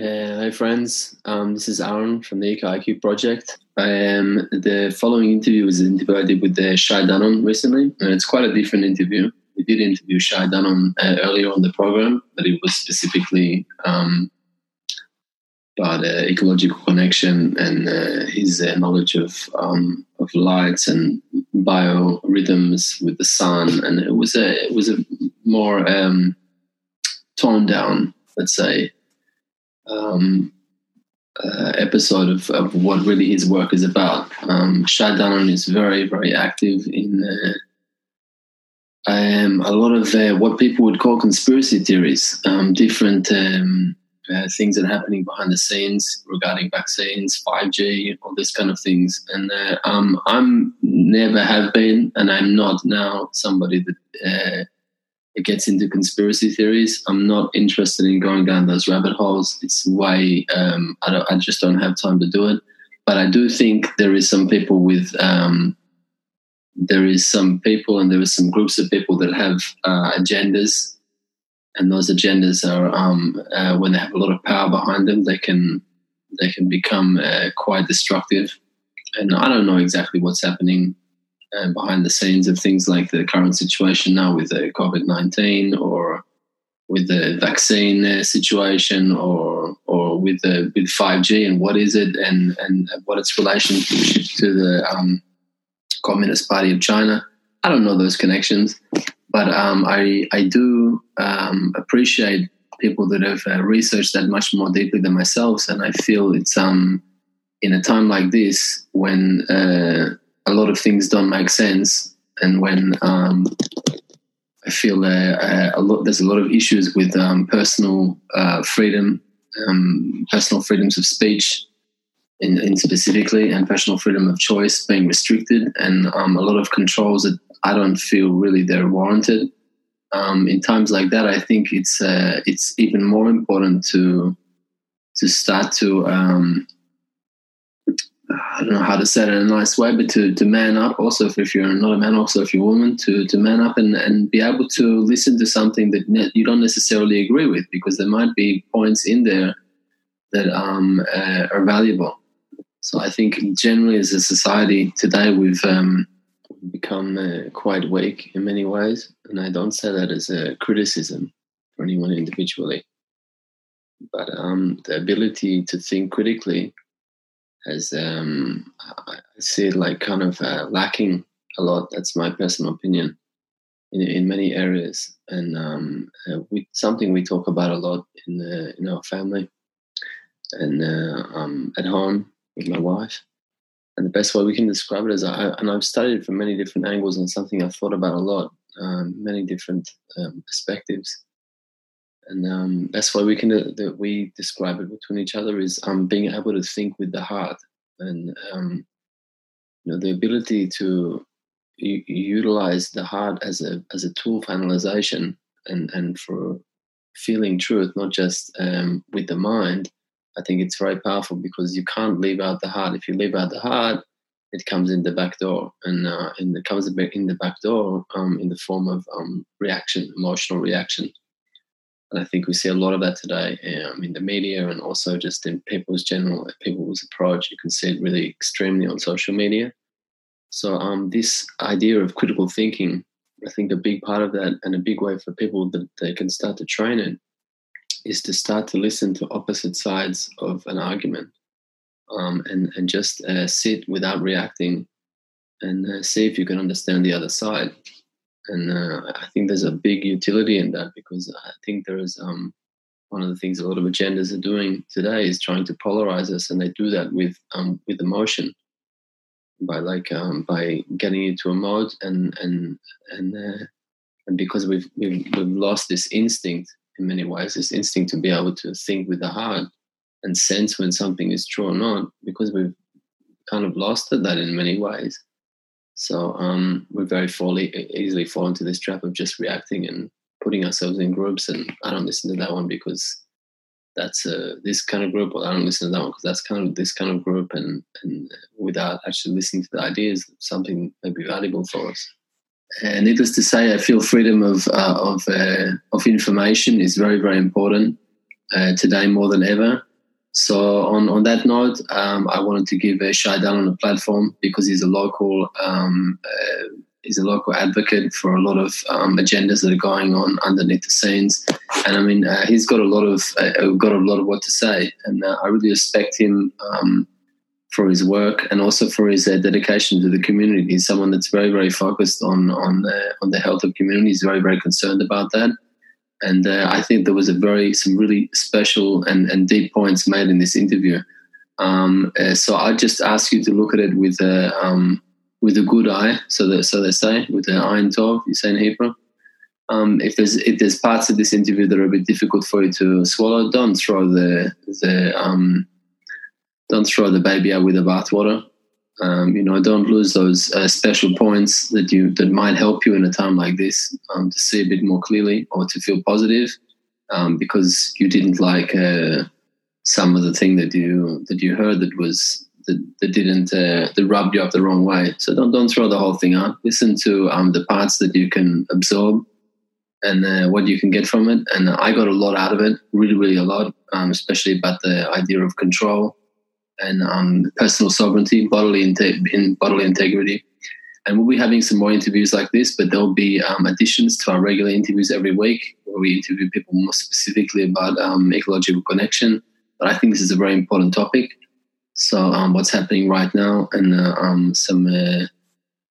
Uh, hi, friends. Um, this is Aaron from the Eco IQ project. The following interview was an interview I did with uh, Shai Danon recently, and it's quite a different interview. We did interview Shai Danon uh, earlier on the program, but it was specifically um, about uh, ecological connection and uh, his uh, knowledge of um, of lights and biorhythms with the sun, and it was a it was a more um, toned down, let's say, um, uh, episode of, of what really his work is about. Um, is very very active in. Um, a lot of uh, what people would call conspiracy theories, um, different um, uh, things that are happening behind the scenes regarding vaccines, 5G, all this kind of things. And uh, um, I'm never have been, and I'm not now somebody that uh, gets into conspiracy theories. I'm not interested in going down those rabbit holes. It's way um, I, I, just don't have time to do it. But I do think there is some people with um, there is some people and there is some groups of people that have uh, agendas and those agendas are um, uh, when they have a lot of power behind them, they can they can become uh, quite destructive. And I don't know exactly what's happening uh, behind the scenes of things like the current situation now with the COVID nineteen or with the vaccine uh, situation or or with the with five G and what is it and and what its relationship to the um, Communist Party of China. I don't know those connections, but um, I I do um, appreciate people that have uh, researched that much more deeply than myself, and I feel it's um in a time like this when uh, a lot of things don't make sense, and when um, I feel uh, a lot there's a lot of issues with um, personal uh, freedom, um, personal freedoms of speech. In, in, specifically, and personal freedom of choice being restricted, and um, a lot of controls that I don't feel really they're warranted. Um, in times like that, I think it's uh, it's even more important to to start to um, I don't know how to say it in a nice way, but to, to man up. Also, if, you're not a man, also if you're a woman, to to man up and, and be able to listen to something that you don't necessarily agree with, because there might be points in there that um, uh, are valuable. So I think generally, as a society today, we've um, become uh, quite weak in many ways. And I don't say that as a criticism for anyone individually. But um, the ability to think critically has, um, I see it like kind of uh, lacking a lot. That's my personal opinion in, in many areas. And um, uh, we, something we talk about a lot in, in our family and uh, um, at home with my wife and the best way we can describe it is I, and I've studied it from many different angles and something I've thought about a lot, um, many different um, perspectives. And um, best way we can uh, that we describe it between each other is um, being able to think with the heart and um, you know the ability to u- utilize the heart as a as a tool for analyzation and and for feeling truth, not just um, with the mind, I think it's very powerful because you can't leave out the heart. If you leave out the heart, it comes in the back door, and uh, and it comes in the back door um, in the form of um, reaction, emotional reaction. I think we see a lot of that today um, in the media and also just in people's general people's approach. You can see it really extremely on social media. So um, this idea of critical thinking, I think a big part of that and a big way for people that they can start to train it is to start to listen to opposite sides of an argument um, and, and just uh, sit without reacting and uh, see if you can understand the other side. And uh, I think there's a big utility in that because I think there is um, one of the things a lot of agendas are doing today is trying to polarize us, and they do that with um, with emotion by like um, by getting you to emote and and and uh, and because we've, we've we've lost this instinct in many ways, this instinct to be able to think with the heart and sense when something is true or not, because we've kind of lost that in many ways. So um, we very easily fall into this trap of just reacting and putting ourselves in groups. And I don't listen to that one because that's uh, this kind of group, or I don't listen to that one because that's kind of this kind of group. And, and without actually listening to the ideas, something may be valuable for us. And needless to say, I feel freedom of uh, of uh, of information is very very important. uh, today more than ever. So on, on that note, um, I wanted to give a shout out on the platform because he's a local um, uh, he's a local advocate for a lot of um, agendas that are going on underneath the scenes, and I mean uh, he's got a lot of uh, got a lot of what to say, and uh, I really respect him um, for his work and also for his uh, dedication to the community. He's someone that's very very focused on on on the health of communities, very very concerned about that. And uh, I think there was a very some really special and, and deep points made in this interview. Um, uh, so I just ask you to look at it with a um, with a good eye. So that so they say with an eye in tov, you say in Hebrew. Um, if there's if there's parts of this interview that are a bit difficult for you to swallow, don't throw the the um, don't throw the baby out with the bathwater. Um, you know, don't lose those uh, special points that you that might help you in a time like this um, to see a bit more clearly or to feel positive um, because you didn't like uh, some of the thing that you that you heard that was that, that didn't uh, that rubbed you up the wrong way. So don't don't throw the whole thing out. Listen to um, the parts that you can absorb and uh, what you can get from it. And I got a lot out of it, really, really a lot, um, especially about the idea of control and um, personal sovereignty, bodily, in bodily integrity. And we'll be having some more interviews like this, but there'll be um, additions to our regular interviews every week where we interview people more specifically about um, ecological connection. But I think this is a very important topic. So, um, what's happening right now, and uh, um, some uh,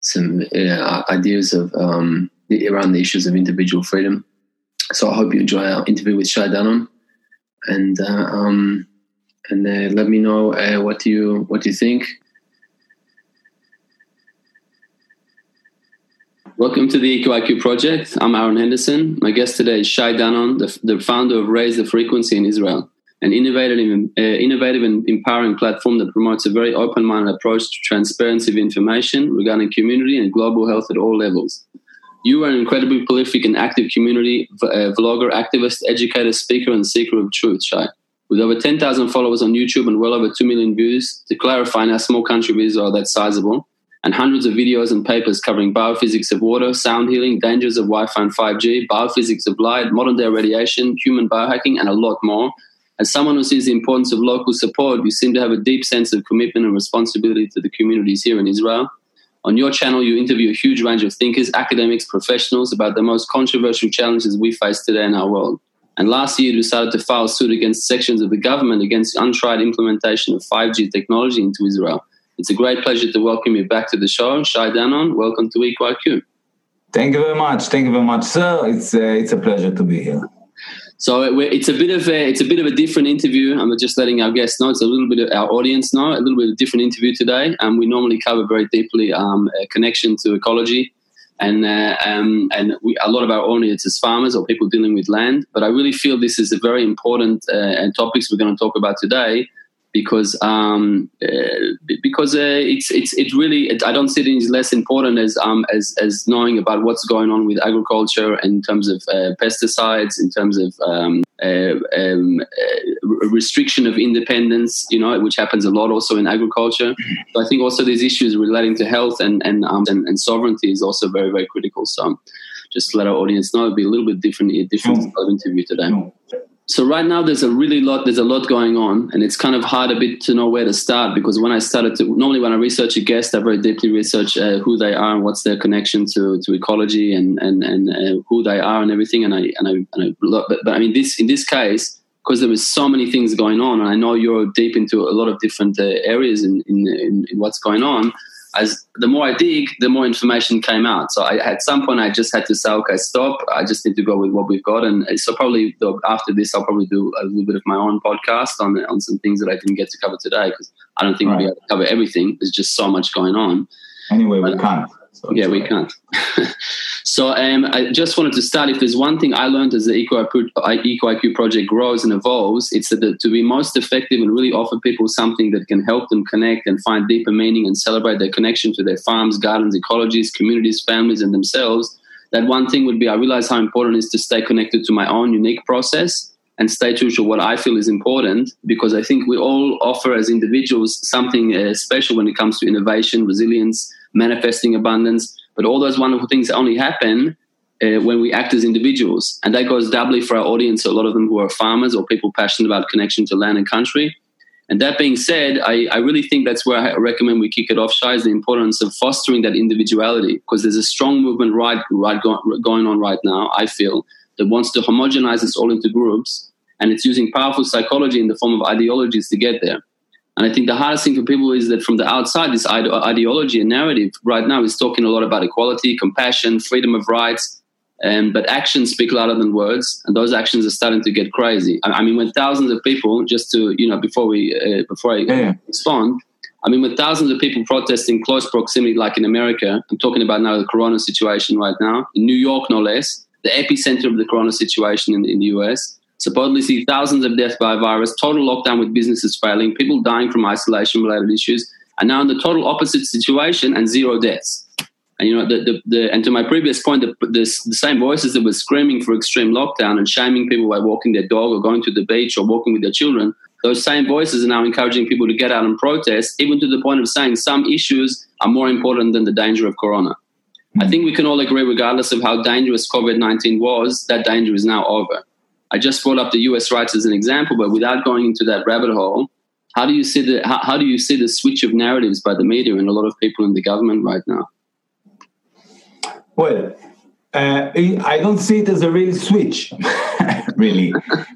some uh, ideas of um, around the issues of individual freedom. So, I hope you enjoy our interview with Shai Danon, and uh, and uh, let me know uh, what you what you think. Welcome to the EcoIQ project. I'm Aaron Henderson. My guest today is Shai Danon, the, the founder of Raise the Frequency in Israel, an innovative, uh, innovative and empowering platform that promotes a very open-minded approach to transparency of information regarding community and global health at all levels. You are an incredibly prolific and active community uh, vlogger, activist, educator, speaker, and seeker of truth, Shai. With over 10,000 followers on YouTube and well over 2 million views, to clarify in our small country of Israel that's sizable, and hundreds of videos and papers covering biophysics of water, sound healing, dangers of Wi-Fi and 5G, biophysics of light, modern day radiation, human biohacking, and a lot more. As someone who sees the importance of local support, you seem to have a deep sense of commitment and responsibility to the communities here in Israel. On your channel, you interview a huge range of thinkers, academics, professionals about the most controversial challenges we face today in our world. And last year, you decided to file suit against sections of the government against untried implementation of 5G technology into Israel. It's a great pleasure to welcome you back to the show. Shai Danon, welcome to EcoIQ. Thank you very much. Thank you very much, sir. It's, uh, it's a pleasure to be here. So it's a bit of a it's a bit of a different interview. I'm just letting our guests know. It's a little bit of our audience know a little bit of a different interview today. And um, we normally cover very deeply um, a connection to ecology and uh, um, and we, a lot of our audience is farmers or people dealing with land. But I really feel this is a very important uh, topics we're going to talk about today because um, uh, because uh, it's it's it really it, I don't see it as less important as um as as knowing about what's going on with agriculture in terms of uh, pesticides, in terms of um, uh, um, uh, restriction of independence, you know, which happens a lot also in agriculture. So I think also these issues relating to health and and um, and, and, sovereignty is also very very critical. So just to let our audience know, it'll be a little bit different, a different mm. interview today. Mm so right now there's a really lot there's a lot going on and it's kind of hard a bit to know where to start because when i started to normally when i research a guest i very deeply research uh, who they are and what's their connection to, to ecology and and, and uh, who they are and everything and i and i, and I but, but i mean this in this case because there was so many things going on and i know you're deep into a lot of different uh, areas in, in, in, in what's going on as the more I dig, the more information came out. So I, at some point, I just had to say, okay, stop. I just need to go with what we've got. And so probably after this, I'll probably do a little bit of my own podcast on on some things that I didn't get to cover today because I don't think right. we'll be able to cover everything. There's just so much going on. Anyway, we can't. So yeah, we can't. so um, I just wanted to start. If there's one thing I learned as the EcoIQ project grows and evolves, it's that to be most effective and really offer people something that can help them connect and find deeper meaning and celebrate their connection to their farms, gardens, ecologies, communities, families, and themselves. That one thing would be I realize how important it is to stay connected to my own unique process and stay true to what I feel is important because I think we all offer as individuals something uh, special when it comes to innovation, resilience, manifesting abundance. But all those wonderful things only happen uh, when we act as individuals. And that goes doubly for our audience, a lot of them who are farmers or people passionate about connection to land and country. And that being said, I, I really think that's where I recommend we kick it off, Shai, is the importance of fostering that individuality because there's a strong movement right, right go, going on right now, I feel, that wants to homogenize us all into groups. And it's using powerful psychology in the form of ideologies to get there. And I think the hardest thing for people is that from the outside, this ide- ideology and narrative right now is talking a lot about equality, compassion, freedom of rights, um, but actions speak louder than words, and those actions are starting to get crazy. I, I mean, when thousands of people, just to you know, before we uh, before I yeah. respond, I mean, with thousands of people protesting close proximity, like in America, I'm talking about now the Corona situation right now in New York, no less, the epicenter of the Corona situation in, in the US. Supposedly, see thousands of deaths by virus, total lockdown with businesses failing, people dying from isolation-related issues, and now in the total opposite situation and zero deaths. And you know, the, the, the and to my previous point, the, the, the, same voices that were screaming for extreme lockdown and shaming people by walking their dog or going to the beach or walking with their children, those same voices are now encouraging people to get out and protest, even to the point of saying some issues are more important than the danger of corona. I hmm. think we can all agree, regardless of how dangerous COVID 19 was, that danger is now over. I just brought up the US rights as an example, but without going into that rabbit hole, how do you see the how, how do you see the switch of narratives by the media and a lot of people in the government right now? Well, uh, I don't see it as a real switch, really,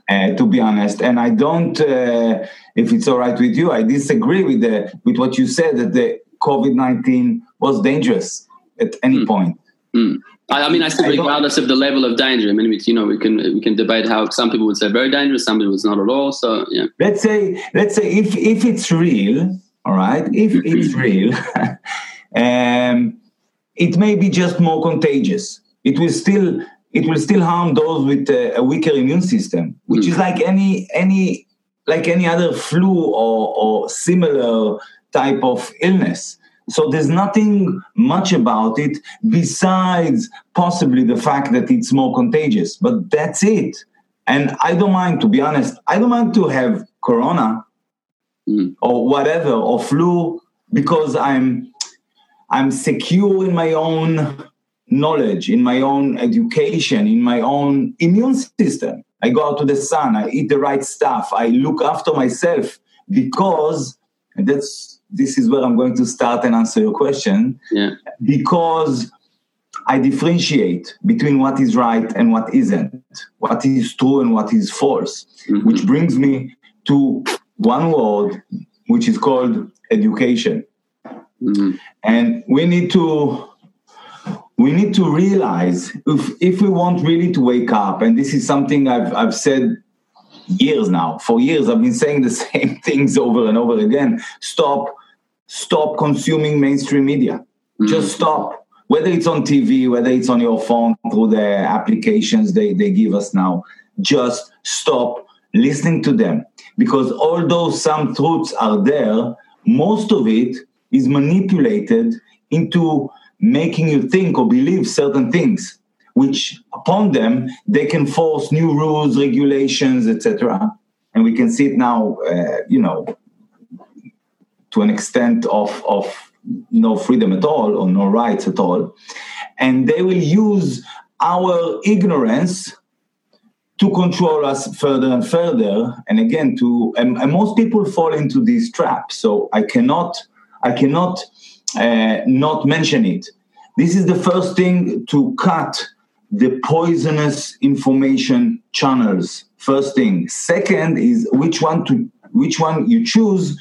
uh, to be honest. And I don't, uh, if it's all right with you, I disagree with the with what you said that the COVID nineteen was dangerous at any mm. point. Mm. I, I, mean, I think regardless of the level of danger. I mean, you know, we can we can debate how some people would say very dangerous, some people it's not at all. So yeah. Let's say let's say if if it's real, all right, if it's real. um, it may be just more contagious. It will still it will still harm those with a, a weaker immune system, which mm. is like any any like any other flu or, or similar type of illness. So there's nothing much about it besides possibly the fact that it's more contagious, but that's it. And I don't mind, to be honest, I don't mind to have corona mm. or whatever or flu because I'm I'm secure in my own knowledge, in my own education, in my own immune system. I go out to the sun, I eat the right stuff, I look after myself because and that's this is where I'm going to start and answer your question. Yeah. Because I differentiate between what is right and what isn't, what is true and what is false, mm-hmm. which brings me to one word, which is called education. Mm-hmm. And we need to we need to realize if if we want really to wake up, and this is something I've I've said years now. For years I've been saying the same things over and over again. Stop stop consuming mainstream media. Mm-hmm. Just stop. Whether it's on TV, whether it's on your phone through the applications they, they give us now, just stop listening to them. Because although some truths are there, most of it is manipulated into making you think or believe certain things which upon them they can force new rules regulations etc and we can see it now uh, you know to an extent of of no freedom at all or no rights at all and they will use our ignorance to control us further and further and again to and, and most people fall into these traps so i cannot I cannot uh, not mention it. This is the first thing to cut the poisonous information channels. First thing. Second is which one to which one you choose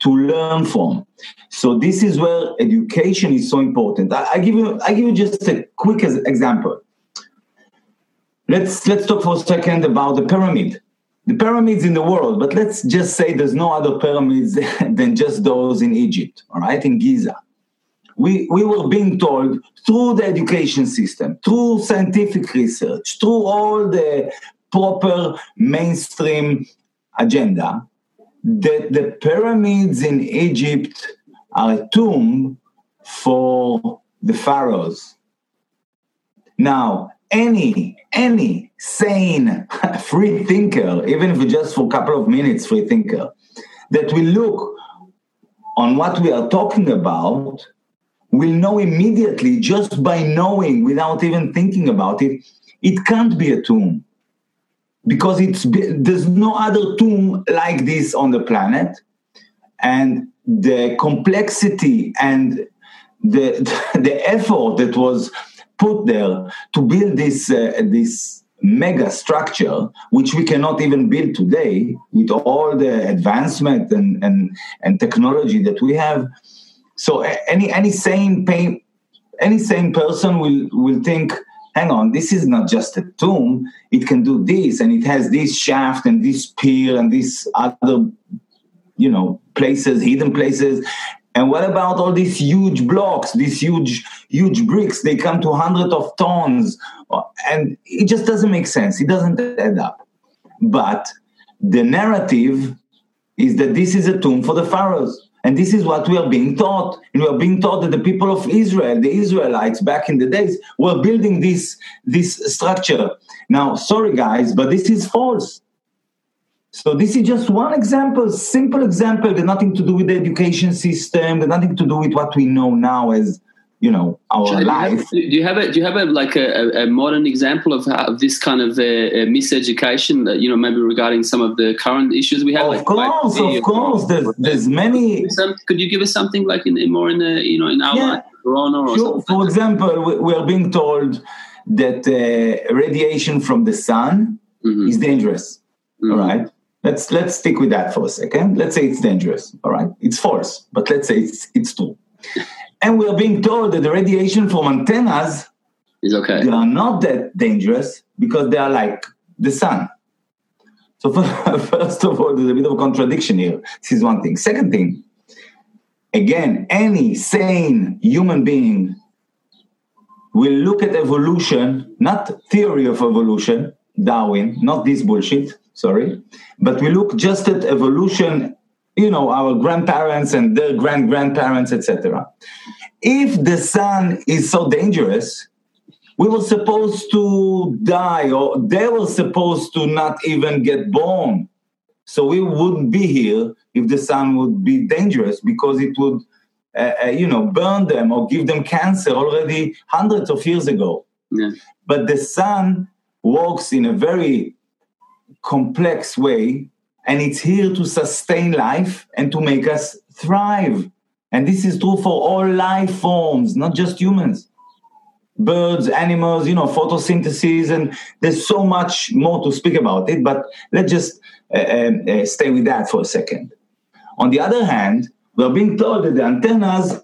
to learn from. So this is where education is so important. I, I give you I give you just a quick example. Let's let's talk for a second about the pyramid the pyramids in the world, but let's just say there's no other pyramids than just those in Egypt, all right, in Giza. We, we were being told through the education system, through scientific research, through all the proper mainstream agenda, that the pyramids in Egypt are a tomb for the pharaohs. Now, any any sane free thinker even if just for a couple of minutes free thinker that will look on what we are talking about will know immediately just by knowing without even thinking about it it can't be a tomb because it's there's no other tomb like this on the planet. And the complexity and the the effort that was put there to build this uh, this mega structure which we cannot even build today with all the advancement and and, and technology that we have. So any any sane pain any sane person will will think hang on this is not just a tomb it can do this and it has this shaft and this pier and this other you know places hidden places and what about all these huge blocks, these huge, huge bricks? They come to hundreds of tons, and it just doesn't make sense. It doesn't add up. But the narrative is that this is a tomb for the pharaohs. And this is what we are being taught. And we are being taught that the people of Israel, the Israelites back in the days, were building this, this structure. Now, sorry guys, but this is false. So this is just one example, simple example, that nothing to do with the education system, that nothing to do with what we know now as you know our do life. You have, do you have a do you have a like a, a modern example of, how, of this kind of uh, uh, miseducation that you know maybe regarding some of the current issues we have? Of like course, of course. There's, there's many. Could you give us something like in, in more in the you know in our yeah. Corona or sure. For example, we, we, are being told that uh, radiation from the sun mm-hmm. is dangerous. Mm-hmm. All right Let's let's stick with that for a second. Let's say it's dangerous. All right, it's false, but let's say it's it's true. And we are being told that the radiation from antennas is okay. They are not that dangerous because they are like the sun. So first of all, there's a bit of a contradiction here. This is one thing. Second thing, again, any sane human being will look at evolution, not theory of evolution, Darwin, not this bullshit, sorry, but we look just at evolution, you know, our grandparents and their grand grandparents, etc. If the sun is so dangerous, we were supposed to die, or they were supposed to not even get born. So we wouldn't be here if the sun would be dangerous because it would, uh, uh, you know, burn them or give them cancer already hundreds of years ago. Yeah. But the sun works in a very complex way and it's here to sustain life and to make us thrive. And this is true for all life forms not just humans. Birds animals you know photosynthesis and there's so much more to speak about it but let's just uh, uh, stay with that for a second. On the other hand we're being told that the antennas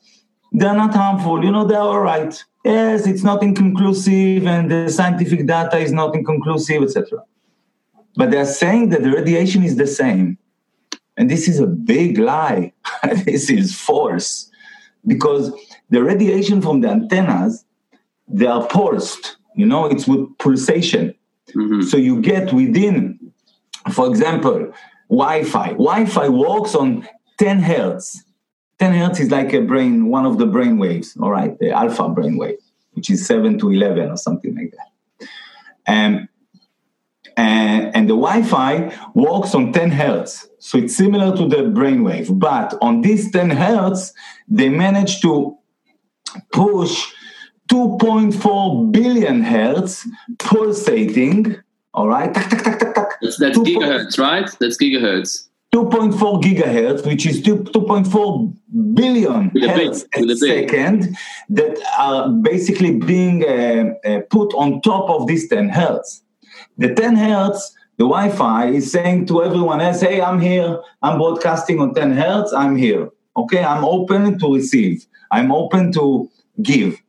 they're not harmful. You know they're all right. Yes it's not inconclusive and the scientific data is not inconclusive etc but they're saying that the radiation is the same. And this is a big lie. this is false. Because the radiation from the antennas, they are pulsed. You know, it's with pulsation. Mm-hmm. So you get within, for example, Wi-Fi. Wi-Fi works on 10 hertz. 10 hertz is like a brain, one of the brain waves, all right, the alpha brain wave, which is 7 to 11 or something like that. And and, and the Wi-Fi works on 10 hertz. So it's similar to the brainwave. But on this 10 hertz, they managed to push 2.4 billion hertz pulsating. All right. That's, that's gigahertz, right? That's gigahertz. 2.4 gigahertz, which is 2, 2.4 billion hertz a second, that are basically being uh, uh, put on top of this 10 hertz. The 10 hertz, the Wi Fi is saying to everyone else, hey, I'm here, I'm broadcasting on 10 hertz, I'm here. Okay, I'm open to receive, I'm open to give.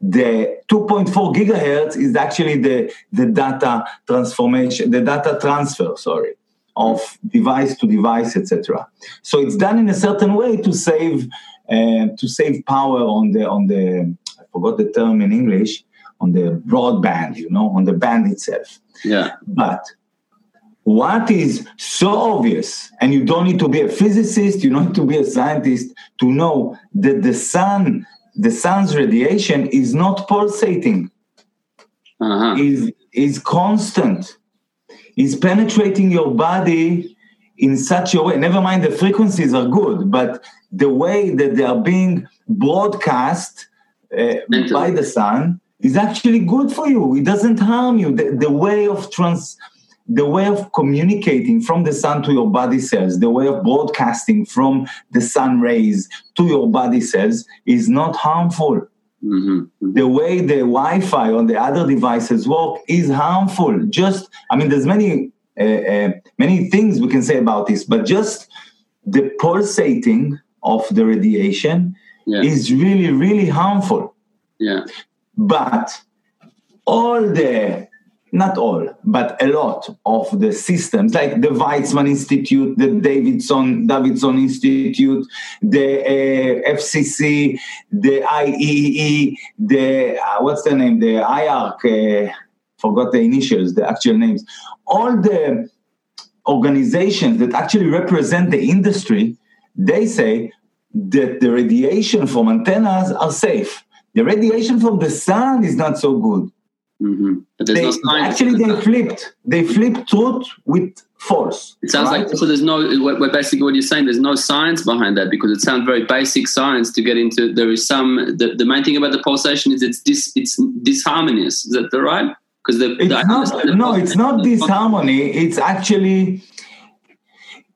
The 2.4 gigahertz is actually the, the data transformation, the data transfer, sorry, of device to device, etc. So it's done in a certain way to save uh, to save power on the on the I forgot the term in English on the broadband, you know, on the band itself. Yeah. But what is so obvious, and you don't need to be a physicist, you don't need to be a scientist to know that the sun, the sun's radiation is not pulsating, uh-huh. is is constant, is penetrating your body in such a way. Never mind the frequencies are good, but the way that they are being broadcast uh, by the sun is actually good for you. It doesn't harm you. The, the way of trans, the way of communicating from the sun to your body cells, the way of broadcasting from the sun rays to your body cells is not harmful. Mm-hmm. mm-hmm. The way the Wi-Fi on the other devices work is harmful. Just, I mean, there's many uh, uh, many things we can say about this, but just the pulsating of the radiation yeah. is really, really harmful. Yeah. But all the, not all, but a lot of the systems, like the Weizmann Institute, the Davidson Davidson Institute, the uh, FCC, the IEEE, the uh, what's the name, the IARC. Uh, forgot the initials, the actual names. All the organizations that actually represent the industry, they say that the radiation from antennas are safe. The radiation from the sun is not so good. Mm-hmm. They, no actually, they flipped. They flipped truth with false. It sounds right? like so. There's no. What, basically what you're saying. There's no science behind that because it sounds very basic science to get into. There is some. The, the main thing about the pulsation is it's dis, it's disharmonious. Is that the right? because the, it's the, not, no, it's not disharmony. It's actually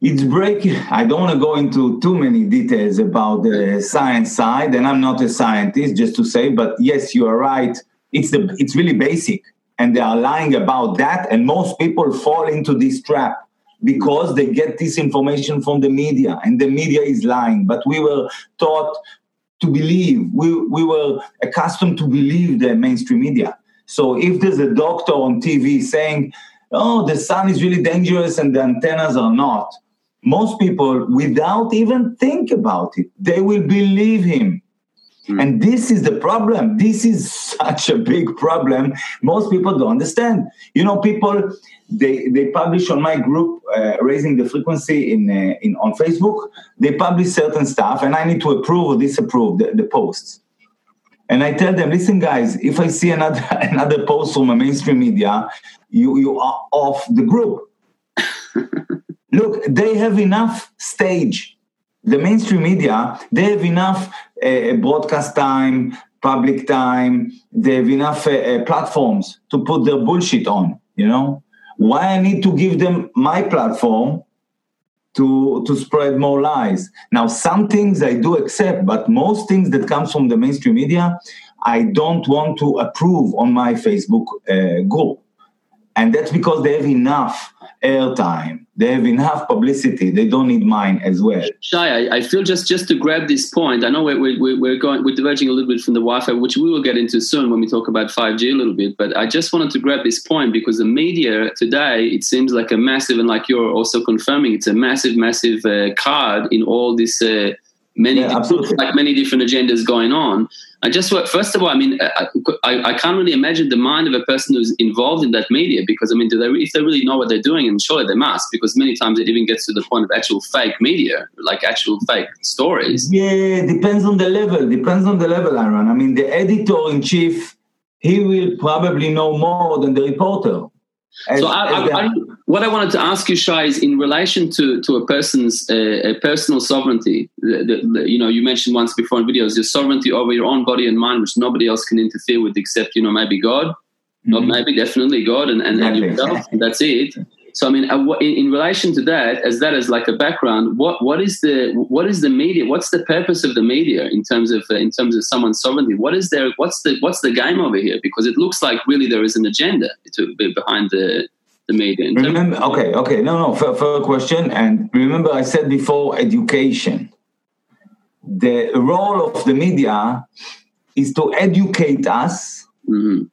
it's breaking. I don't want to go into too many details about the science side, and I'm not a scientist, just to say. But yes, you are right. It's the it's really basic, and they are lying about that. And most people fall into this trap because they get this information from the media, and the media is lying. But we were taught to believe. We we were accustomed to believe the mainstream media so if there's a doctor on TV saying, oh, the sun is really dangerous and the antennas are not, most people, without even think about it, they will believe him. Mm. And this is the problem. This is such a big problem. Most people don't understand. You know, people they they publish on my group, uh, raising the frequency in uh, in on Facebook. They publish certain stuff, and I need to approve or disapprove the, the posts. And I tell them, listen, guys, if I see another another post from a mainstream media, you you are off the group. Look, they have enough stage. The mainstream media, they have enough uh, broadcast time, public time. They have enough uh, platforms to put their bullshit on. You know, why I need to give them my platform to to spread more lies. Now, some things I do accept, but most things that comes from the mainstream media, I don't want to approve on my Facebook uh, group, and that's because they have enough airtime. They have enough publicity. They don't need mine as well. Shai, I, I feel just just to grab this point. I know we're, we're, we're going we're diverging a little bit from the Wi-Fi, which we will get into soon when we talk about 5G a little bit. But I just wanted to grab this point because the media today it seems like a massive, and like you're also confirming, it's a massive, massive uh, card in all this. Uh, many yeah, like many different agendas going on. I just first of all, I mean, uh, uh, I, I, I, can't really imagine the mind of a person who's involved in that media because I mean, do they if they really know what they're doing, and surely they must, because many times it even gets to the point of actual fake media, like actual fake stories. Yeah, depends on the level. Depends on the level, Aaron. I mean, the editor in chief, he will probably know more than the reporter. As, so I, I, what I wanted to ask you, Shai, is in relation to, to a person's uh, a personal sovereignty. The, the, the, you know, you mentioned once before in videos your sovereignty over your own body and mind, which nobody else can interfere with except you know maybe God, mm-hmm. not maybe definitely God and, and, and yourself. that's it. So I mean, uh, in, in, relation to that, as that is like a background, what what is the what is the media? What's the purpose of the media in terms of uh, in terms of someone's sovereignty? What is there? What's the what's the game over here? Because it looks like really there is an agenda to, behind the the media. Remember, okay, okay, no, no, fair, fair question. And remember, I said before, education. The role of the media is to educate us mm-hmm.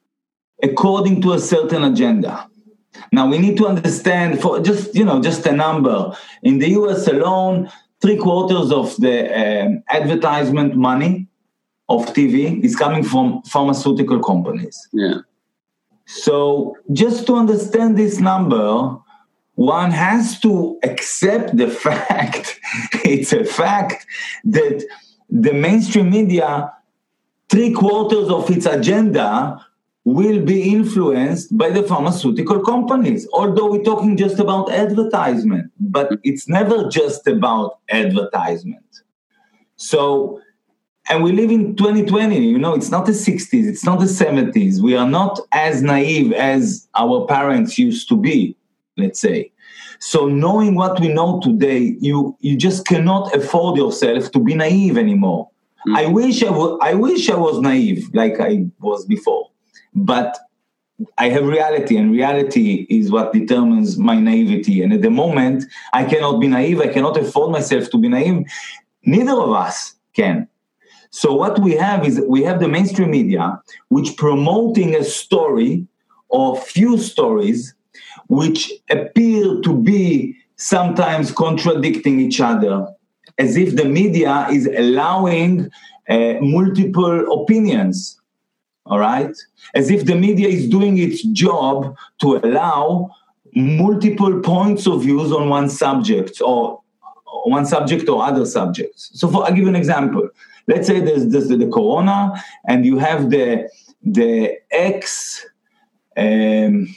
according to a certain agenda. Now we need to understand for just you know just a number in the U.S. alone, three quarters of the um, advertisement money of TV is coming from pharmaceutical companies. Yeah. So just to understand this number, one has to accept the fact it's a fact that the mainstream media three quarters of its agenda will be influenced by the pharmaceutical companies. Although we're talking just about advertisement, but it's never just about advertisement. So, and we live in 2020, you know, it's not the 60s, it's not the 70s. We are not as naive as our parents used to be, let's say. So knowing what we know today, you you just cannot afford yourself to be naive anymore. Mm-hmm. I wish I wish I was naive like I was before. But I have reality, and reality is what determines my naivety. And at the moment, I cannot be naive. I cannot afford myself to be naive. Neither of us can. So what we have is we have the mainstream media, which promoting a story or few stories, which appear to be sometimes contradicting each other, as if the media is allowing uh, multiple opinions all right? As if the media is doing its job to allow multiple points of views on one subject or one subject or other subjects. So, for, I'll give an example. Let's say there's, there's the, corona, and you have the the ex um,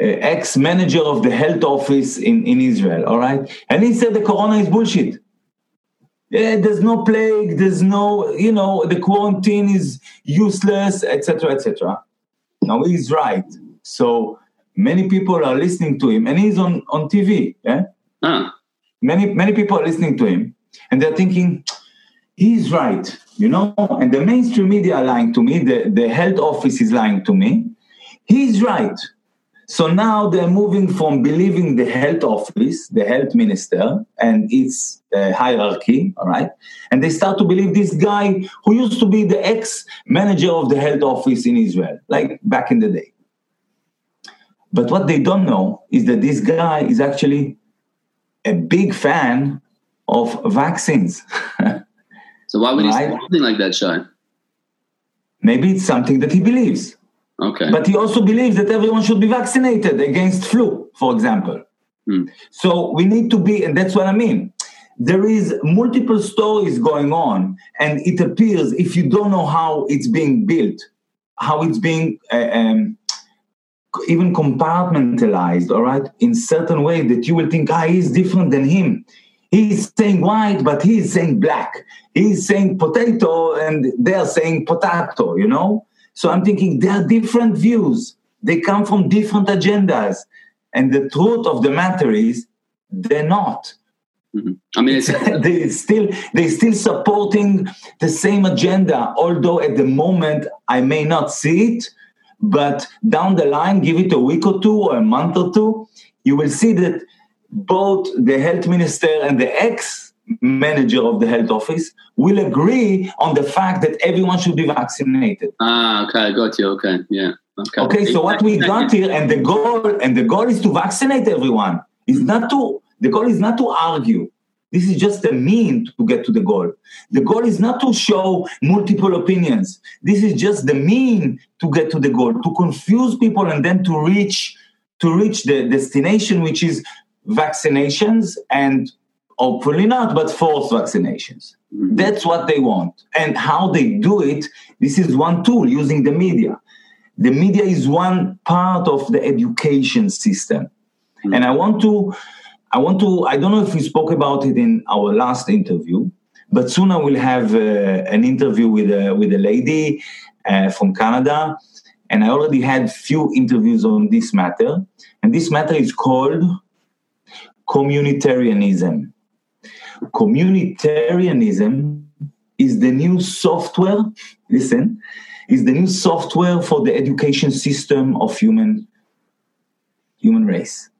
uh, ex manager of the health office in, in Israel. All right, and he said the corona is bullshit yeah, there's no plague, there's no, you know, the quarantine is useless, etc., etc. Now he's right. So many people are listening to him, and he's on on TV. Yeah, uh. many many people are listening to him, and they're thinking he's right. You know, and the mainstream media are lying to me. The the health office is lying to me. He's right. So now they're moving from believing the health office, the health minister, and its uh, hierarchy, all right? And they start to believe this guy who used to be the ex manager of the health office in Israel, like back in the day. But what they don't know is that this guy is actually a big fan of vaccines. so why would right? he say something like that, Shai? Maybe it's something that he believes. Okay. But he also believes that everyone should be vaccinated against flu, for example. Hmm. So we need to be, and that's what I mean. There is multiple stories going on, and it appears if you don't know how it's being built, how it's being uh, um, even compartmentalized, all right, in certain way that you will think, ah, he's different than him. He's saying white, but he's saying black. He's saying potato, and they're saying potato, you know? So I'm thinking there are different views. They come from different agendas. And the truth of the matter is they're not. Mm-hmm. I mean, they still they still supporting the same agenda. Although at the moment I may not see it, but down the line, give it a week or two or a month or two, you will see that both the health minister and the ex manager of the health office will agree on the fact that everyone should be vaccinated. Ah, okay, I got you. Okay, yeah. Okay. Okay, so what we got here, and the goal, and the goal is to vaccinate everyone. Is not to the goal is not to argue. This is just a mean to get to the goal. The goal is not to show multiple opinions. This is just the mean to get to the goal, to confuse people and then to reach to reach the destination, which is vaccinations and hopefully not, but forced vaccinations. Mm-hmm. That's what they want. And how they do it, this is one tool using the media. The media is one part of the education system. Mm-hmm. And I want to, I want to, I don't know if we spoke about it in our last interview, but soon I will have uh, an interview with a, with a lady uh, from Canada. And I already had few interviews on this matter. And this matter is called communitarianism communitarianism is the new software, listen, is the new software for the education system of human human race.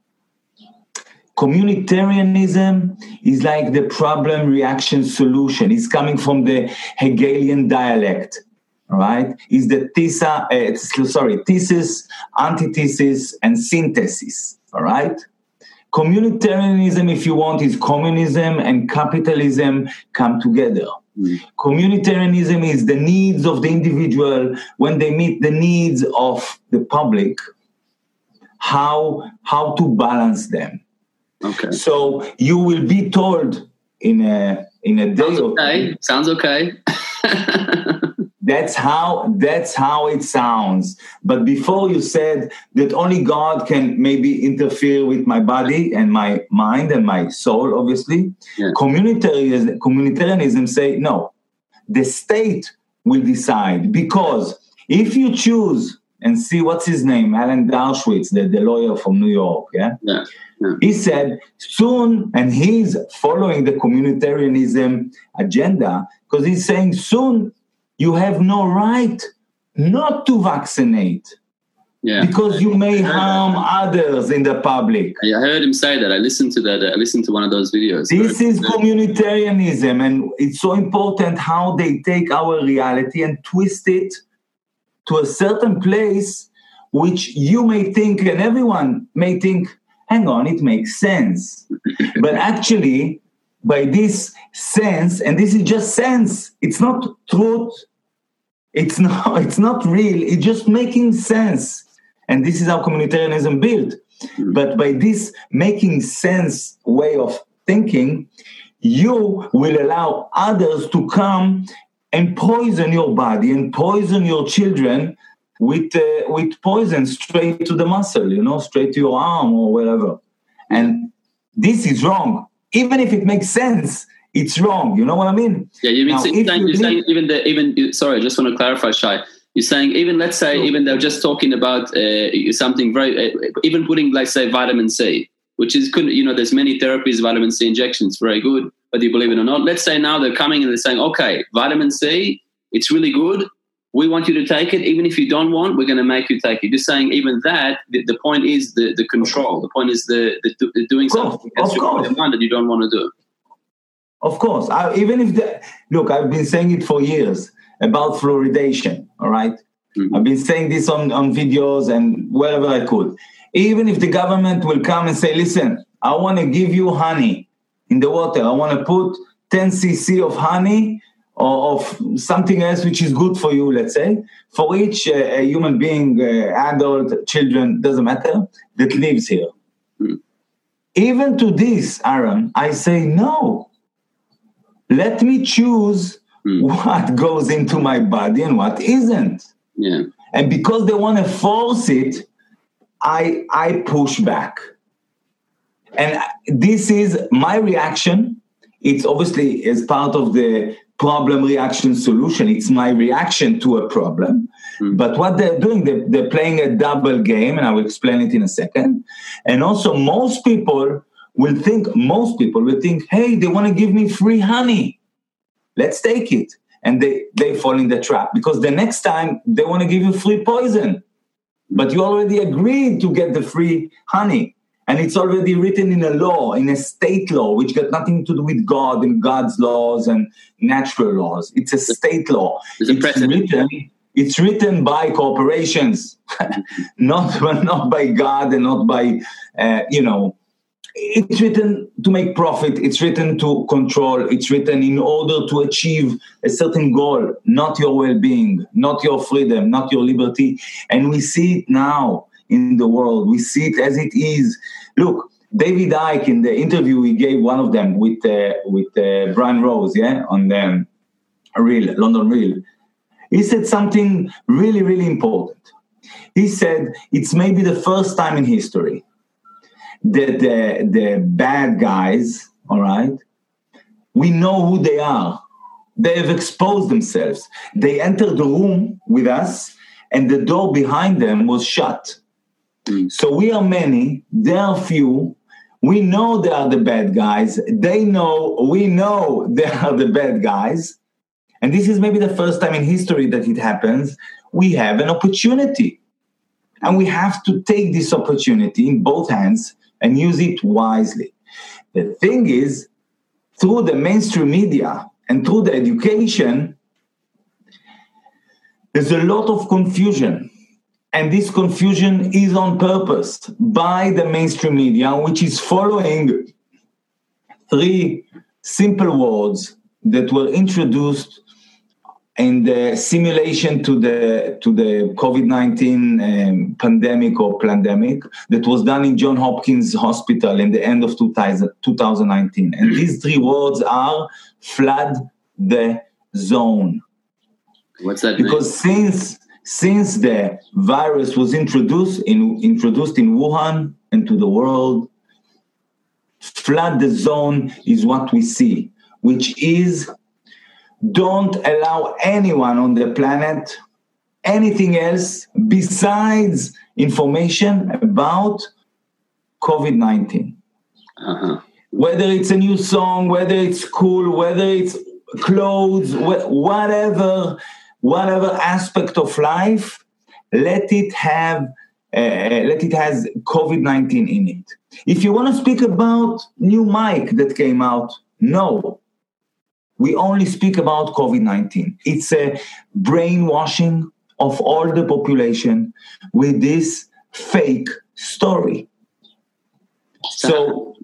Communitarianism is like the problem reaction solution. It's coming from the Hegelian dialect, right? Is the thesis, uh, sorry, thesis, antithesis, and synthesis, all right? Communitarianism, if you want, is communism and capitalism come together. Mm. Communitarianism is the needs of the individual when they meet the needs of the public, how, how to balance them. Okay. So you will be told in a in a day. Sounds okay. Sounds okay. That's how that's how it sounds. But before you said that only God can maybe interfere with my body and my mind and my soul, obviously. Yeah. Communitarianism, communitarianism say no. The state will decide because if you choose and see what's his name, Alan Dershowitz, the, the lawyer from New York, yeah? Yeah. yeah. He said soon, and he's following the communitarianism agenda because he's saying soon you have no right not to vaccinate Yeah. because you may harm others in the public. I heard him say that. I listened to that. Uh, I listened to one of those videos. This is uh, communitarianism, and it's so important how they take our reality and twist it to a certain place which you may think, and everyone may think, hang on, it makes sense. but actually, by this sense, and this is just sense, it's not truth, it's not, it's not real, it's just making sense. And this is how communitarianism built. But by this making sense way of thinking, you will allow others to come and poison your body and poison your children with uh, with poison straight to the muscle, you know, straight to your arm or wherever. And this is wrong. Even if it makes sense, it's wrong. You know what I mean? Yeah, you mean Now, so you're saying, you you're saying even the even sorry, I just want to clarify, Shai. You're saying even let's say Sure. even they're just talking about uh, something very uh, even putting like say vitamin C, which is good. You know, there's many therapies, vitamin C injections, very good. Whether you believe it or not, let's say now they're coming and they're saying, okay, vitamin C, it's really good. We want you to take it, even if you don't want. We're going to make you take it. Just saying, even that. The, the point is the, the control. The point is the, the, the doing Of course, something against of your course. mind that you don't want to do. Of course, I, even if the look, I've been saying it for years about fluoridation. All right? Mhm. I've been saying this on, on videos and wherever I could. Even if the government will come and say, "Listen, I want to give you honey in the water. I want to put 10 cc of honey or of something else which is good for you." Let's say for each uh, a human being, uh, adult, children, doesn't matter that lives here. Mhm. Even to this, Aaron, I say no let me choose Hmm. what goes into my body and what isn't Yeah. and because they want to force it i i push back and this is my reaction it's obviously as part of the problem reaction solution it's my reaction to a problem Hmm. but what they're doing they're, they're playing a double game and i will explain it in a second and also most people will think most people will think hey they want to give me free honey. Let's take it. And they they fall in the trap because the next time they want to give you free poison. But you already agreed to get the free honey. And it's already written in a law in a state law which got nothing to do with god and god's laws and natural laws. It's a state law. A it's written it's written by corporations. Not not by god and not by uh, you know it's written to make profit. It's written to control. It's written in order to achieve a certain goal not your well-being not your freedom not your liberty. And we see it now in the world. We see it as it is. Look david icke in the interview he gave one of them with uh, with uh, brian rose yeah on the real london real he said something really really important. He said it's maybe the first time in history that the, the bad guys, all right, we know who they are. They have exposed themselves. They entered the room with us, and the door behind them was shut. Mm. So we are many, they are few. We know they are the bad guys. They know, we know they are the bad guys. And this is maybe the first time in history that it happens. We have an opportunity. And we have to take this opportunity in both hands and use it wisely. The thing is, through the mainstream media and through the education, there's a lot of confusion. And this confusion is on purpose by the mainstream media, which is following three simple words that were introduced in the simulation to the to the COVID nineteen um, pandemic or pandemic that was done in John Hopkins Hospital in the end of 2000, 2019, Mm. and these three words are flood the zone. What's that? Because mean? since since the virus was introduced in introduced in Wuhan and to the world, flood the zone is what we see, which is don't allow anyone on the planet anything else besides information about COVID 19. Uh-huh. Whether it's a new song, whether it's cool, whether it's clothes, whatever, whatever aspect of life, let it have, uh, let it has COVID nineteen in it. If you want to speak about new mic that came out, no, we only speak about COVID nineteen. It's a brainwashing of all the population with this fake story. So,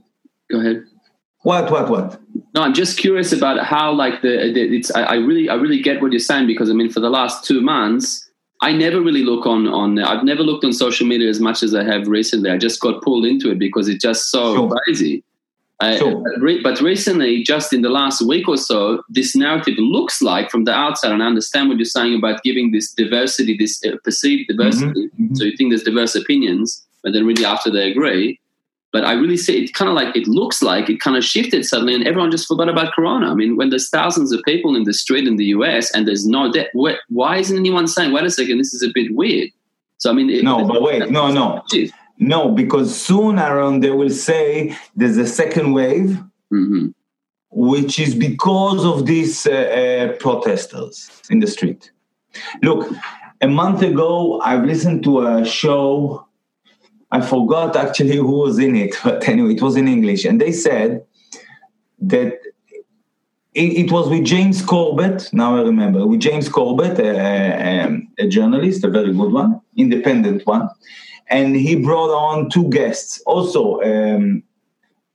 go ahead. What? What? What? No, I'm just curious about how, like, the, the it's. I, I, really, I really get what you're saying because I mean, for the last two months, I never really look on on. I've never looked on social media as much as I have recently. I just got pulled into it because it's just so sure. crazy. Sure. but recently, just in the last week or so, this narrative looks like from the outside, and I understand what you're saying about giving this diversity, this uh, perceived diversity. Mm-hmm. Mm-hmm. So you think there's diverse opinions, but then really after they agree. But I really see it kind of like it looks like it kind of shifted suddenly, and everyone just forgot about Corona. I mean, when there's thousands of people in the street in the US and there's no death, why isn't anyone saying, "Wait a second, this is a bit weird"? So I mean, it, no, but wait, no, no. No, because soon around they will say there's a second wave, mm-hmm. which is because of these uh, uh, protesters in the street. Look, a month ago, I've listened to a show. I forgot actually who was in it, but anyway, it was in English. And they said that it, it was with James Corbett, now I remember, with James Corbett, a, a, a journalist, a very good one, independent one and he brought on two guests, also um,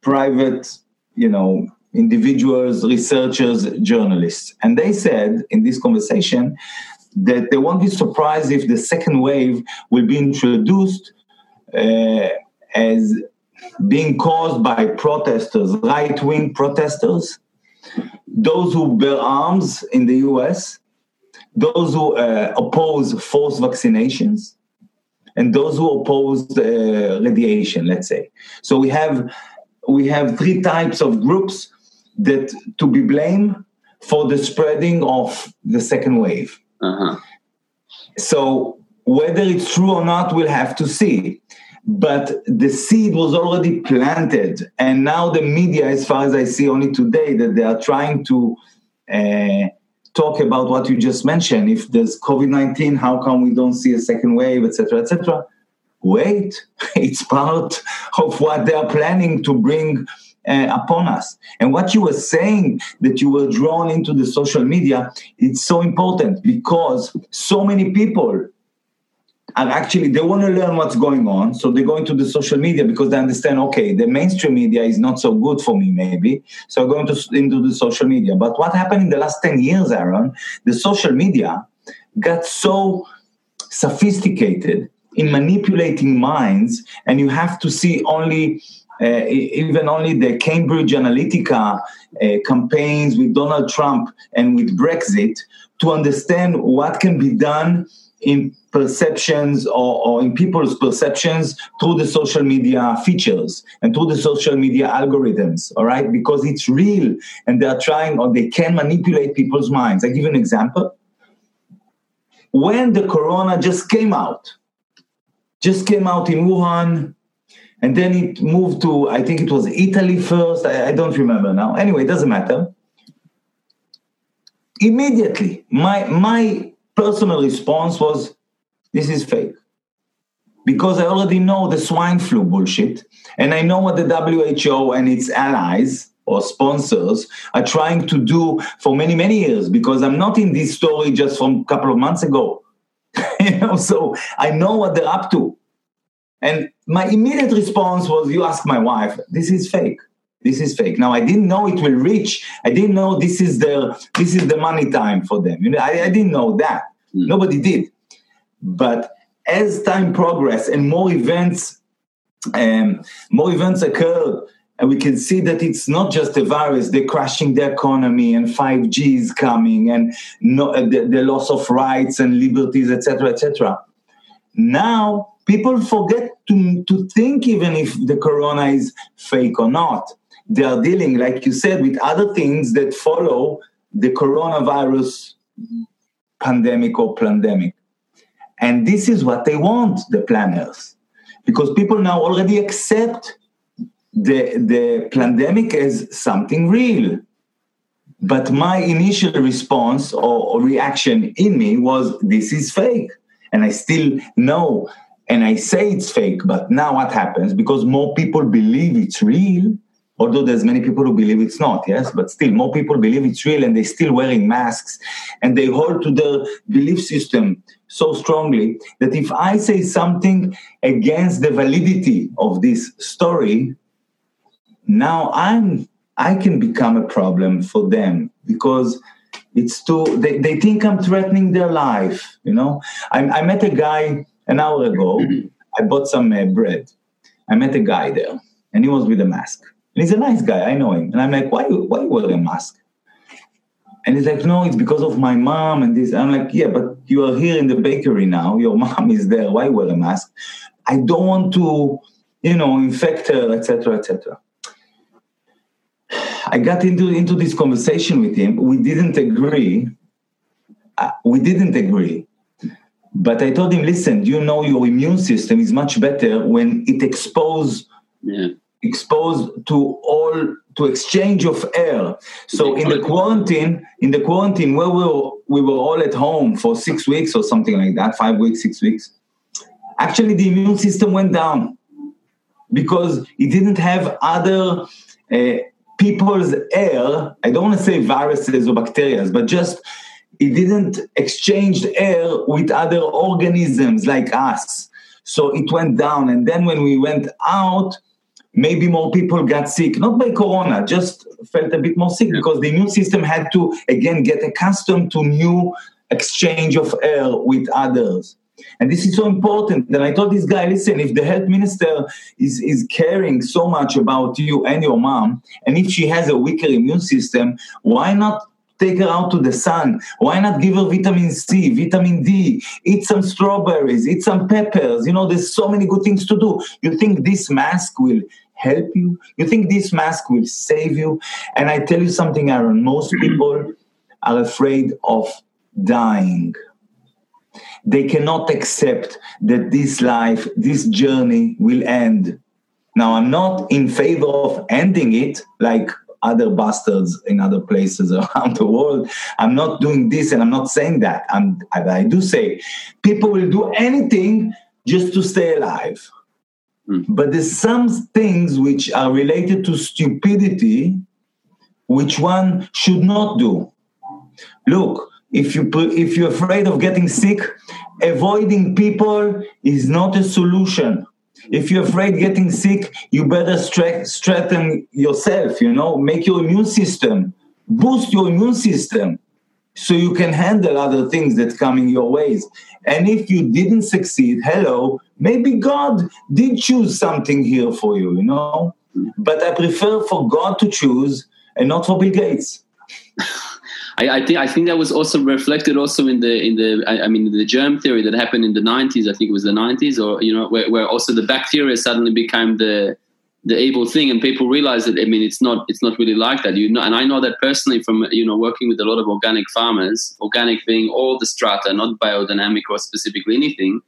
private, you know, individuals, researchers, journalists, and they said in this conversation that they won't be surprised if the second wave will be introduced uh, as being caused by protesters, right-wing protesters, those who bear arms in the U.S., those who uh, oppose forced vaccinations, and those who oppose uh, radiation, let's say. So we have we have three types of groups that to be blamed for the spreading of the second wave. Uh-huh. So whether it's true or not, we'll have to see. But the seed was already planted, and now the media, as far as I see only today, that they are trying to uh, talk about what you just mentioned. If there's COVID 19, how come we don't see a second wave, etc., etc.? Wait, it's part of what they are planning to bring uh, upon us. And what you were saying that you were drawn into the social media, it's so important because so many people and actually they want to learn what's going on so they go into the social media because they understand okay the mainstream media is not so good for me maybe. So going to into the social media. But what happened in the last 10 years aaron the social media got so sophisticated in manipulating minds and you have to see only uh, even only the Cambridge Analytica uh, campaigns with Donald Trump and with Brexit to understand what can be done in perceptions or, or, in people's perceptions through the social media features and through the social media algorithms all right? Because it's real and they're trying or they can manipulate people's minds. I give you an example. When the corona just came out just came out in wuhan and then it moved to i think it was italy first i, I don't remember now. Anyway it doesn't matter. Immediately my my personal response was this is fake. Because I already know the swine flu bullshit, and I know what the WHO and its allies or sponsors are trying to do for many, many years, because I'm not in this story just from a couple of months ago. you know, so I know what they're up to. And my immediate response was, you ask my wife, this is fake this is fake. Now I didn't know it will reach. I didn't know this is the this is the money time for them. You know, I, I didn't know that. Mm. Nobody did. But as time progressed and more events, um, more events occurred and we can see that it's not just a virus they're crashing the economy and 5g is coming and no, uh, the, the loss of rights and liberties etc etc now people forget to, to think even if the corona is fake or not they are dealing like you said with other things that follow the coronavirus pandemic or pandemic and this is what they want the planners because people now already accept the, the pandemic as something real. But my initial response or, or reaction in me was, this is fake. And I still know and I say it's fake, but now what happens? Because more people believe it's real, although there's many people who believe it's not, yes, but still more people believe it's real and they're still wearing masks. And they hold to their belief system so strongly that if I say something against the validity of this story, now i'm i can become a problem for them because it's too they, they think i'm threatening their life you know? I, I met a guy an hour ago. I bought some uh, bread. I met a guy there and he was with a mask and he's a nice guy i know him and i'm like why why you wear a mask and he's like no it's because of my mom and this i'm like yeah but you are here in the bakery now your mom is there why wear a mask i don't want to you know infect her etc etc I got into into this conversation with him. We didn't agree. Uh, we didn't agree. But I told him, listen, you know your immune system is much better when it exposed yeah. Exposed to all to exchange of air. So in the quarantine, in the quarantine where we were, we were all at home for six weeks or something like that, five weeks, six weeks. Actually, the immune system went down because it didn't have other uh, people's air, I don't want to say viruses or bacteria, but just it didn't exchange air with other organisms like us. So it went down. And then when we went out, maybe more people got sick, not by corona, just felt a bit more sick because the immune system had to, again, get accustomed to new exchange of air with others. And this is so important. And I told this guy, listen, if the health minister is, is caring so much about you and your mom, and if she has a weaker immune system, why not take her out to the sun? Why not give her vitamin C, vitamin D, eat some strawberries, eat some peppers? You know, there's so many good things to do. You think this mask will help you? You think this mask will save you? And I tell you something, Aaron, most people are afraid of dying. They cannot accept that this life, this journey will end. Now, I'm not in favor of ending it like other bastards in other places around the world. I'm not doing this and I'm not saying that. I'm, I do say people will do anything just to stay alive. Mm. But there's some things which are related to stupidity, which one should not do. Look, if you if you're afraid of getting sick avoiding people is not a solution if you're afraid getting sick you better stre- strengthen yourself you know make your immune system boost your immune system so you can handle other things that coming your ways and if you didn't succeed hello maybe god did choose something here for you you know but i prefer for god to choose and not for bill gates I, I, think I think that was also reflected also in the in the I, I, mean the germ theory that happened in the 90s. I think it was the 90s, or you know, where, where also the bacteria suddenly became the the evil thing, and people realized that I mean it's not it's not really like that. You know, and I know that personally from you know working with a lot of organic farmers, organic being all the strata, not biodynamic or specifically anything.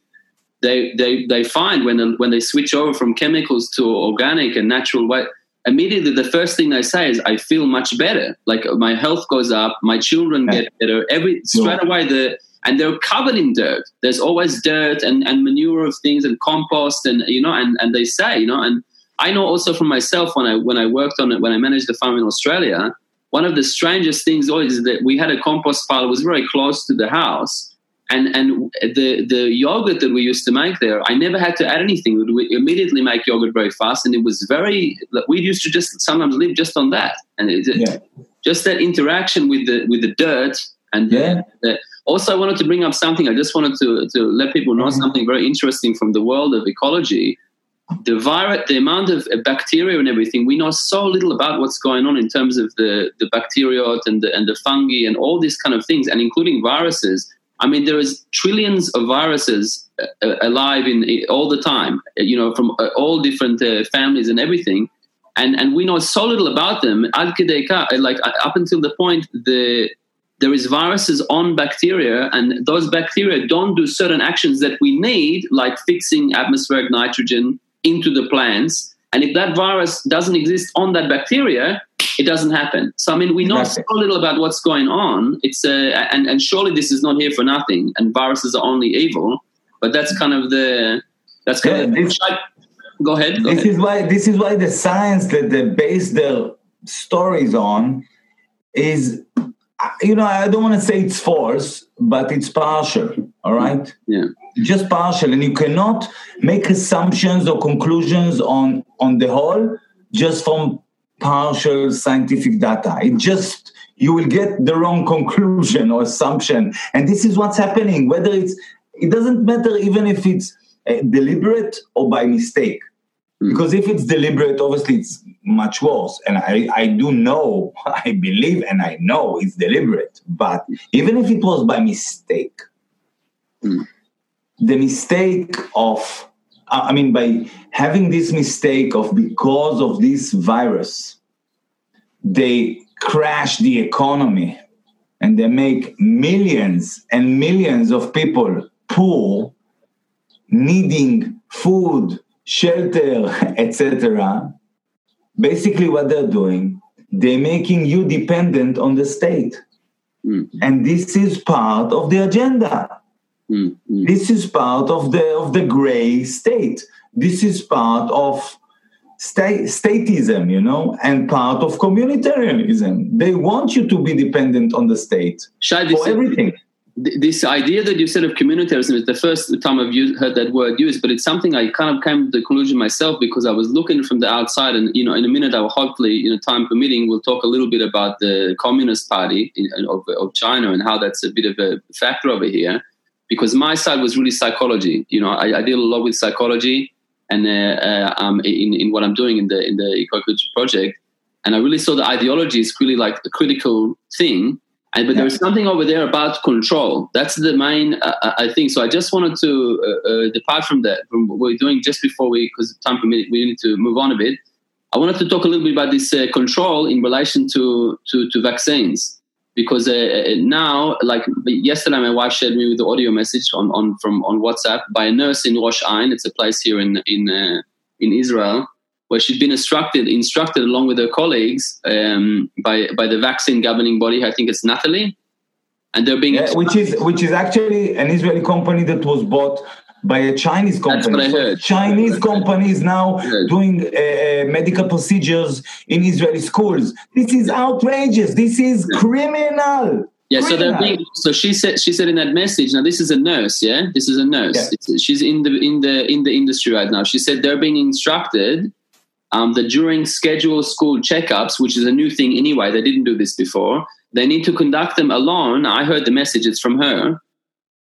They, they, they find when, the, when they switch over from chemicals to organic and natural way, immediately the first thing they say is I feel much better. Like my health goes up, my children get better. Every straight away the and they're covered in dirt. There's always dirt and, and manure of things and compost and you know and, and they say, you know, and I know also from myself when I when I worked on it when I managed the farm in Australia, one of the strangest things always is that we had a compost pile that was very close to the house and and the the yogurt that we used to make there, I never had to add anything. We would immediately make yogurt very fast, and it was very. We used to just sometimes live just on that, and it, yeah. just that interaction with the with the dirt. And yeah. the, also, I wanted to bring up something. I just wanted to to let people know mm-hmm. something very interesting from the world of ecology. the virus, the amount of bacteria and everything, we know so little about what's going on in terms of the the bacteriote and the and the fungi and all these kind of things, and including viruses. I mean, there is trillions of viruses uh, alive in, all the time. You know, from uh, all different uh, families and everything, and and we know so little about them. Like up until the point the there is viruses on bacteria and those bacteria don't do certain actions that we need like fixing atmospheric nitrogen into the plants. And if that virus doesn't exist on that bacteria, it doesn't happen. So I mean, we know exactly. so little about what's going on. It's uh, and and surely this is not here for nothing. And viruses are only evil. But that's kind of the that's kind yeah, of. This, go ahead. Go this ahead. is why this is why the science that they base their stories on is you know i don't want to say it's false but it's partial all right yeah just partial and you cannot make assumptions or conclusions on on the whole just from partial scientific data. It just you will get the wrong conclusion or assumption. And this is what's happening whether it's it doesn't matter even if it's uh, deliberate or by mistake. Mm. because if it's deliberate obviously it's much worse. And I, I do know i believe and i know it's deliberate. But even if it was by mistake mm the mistake of i mean by having this mistake of because of this virus they crash the economy and they make millions and millions of people poor needing food shelter etc basically what they're doing they're making you dependent on the state. Mm. and this is part of the agenda Mm-hmm. This is part of the of the gray state. This is part of state, statism, you know, and part of communitarianism. They want you to be dependent on the state Shai, for everything. This idea that you said of communitarianism is the first time I've used, heard that word used, but it's something I kind of came to the conclusion myself because I was looking from the outside, and you know, in a minute, I will hopefully, you know, time permitting, we'll talk a little bit about the Communist Party of, of China and how that's a bit of a factor over here because my side was really psychology. You know, I, I deal a lot with psychology and uh, uh, um, in, in what I'm doing in the in the eco-culture project, and I really saw the ideology is really like a critical thing. And, but yeah. there's something over there about control. That's the main, uh, uh I think. So I just wanted to uh, uh, depart from that, from what we're doing just before we, because time permitted, we need to move on a bit. I wanted to talk a little bit about this control in relation to, to, to vaccines because uh, uh, now, like yesterday, my wife shared me with the audio message on, on from on WhatsApp by a nurse in Rosh Ain. It's a place here in in uh, in Israel where she'd been instructed instructed along with her colleagues um, by by the vaccine governing body. I think it's Natali, and they're being yeah, which is which is actually an Israeli company that was bought by a Chinese company. That's what I heard. Chinese companies now doing uh, uh, medical procedures in Israeli schools. This is outrageous. This is criminal. Yeah, so they're being, so she said she said in that message. Now this is a nurse, yeah. This is a nurse. Yeah. She's in the in the in the industry right now. She said they're being instructed um, that during scheduled school checkups, which is a new thing anyway, they didn't do this before. They need to conduct them alone. I heard the message; it's from her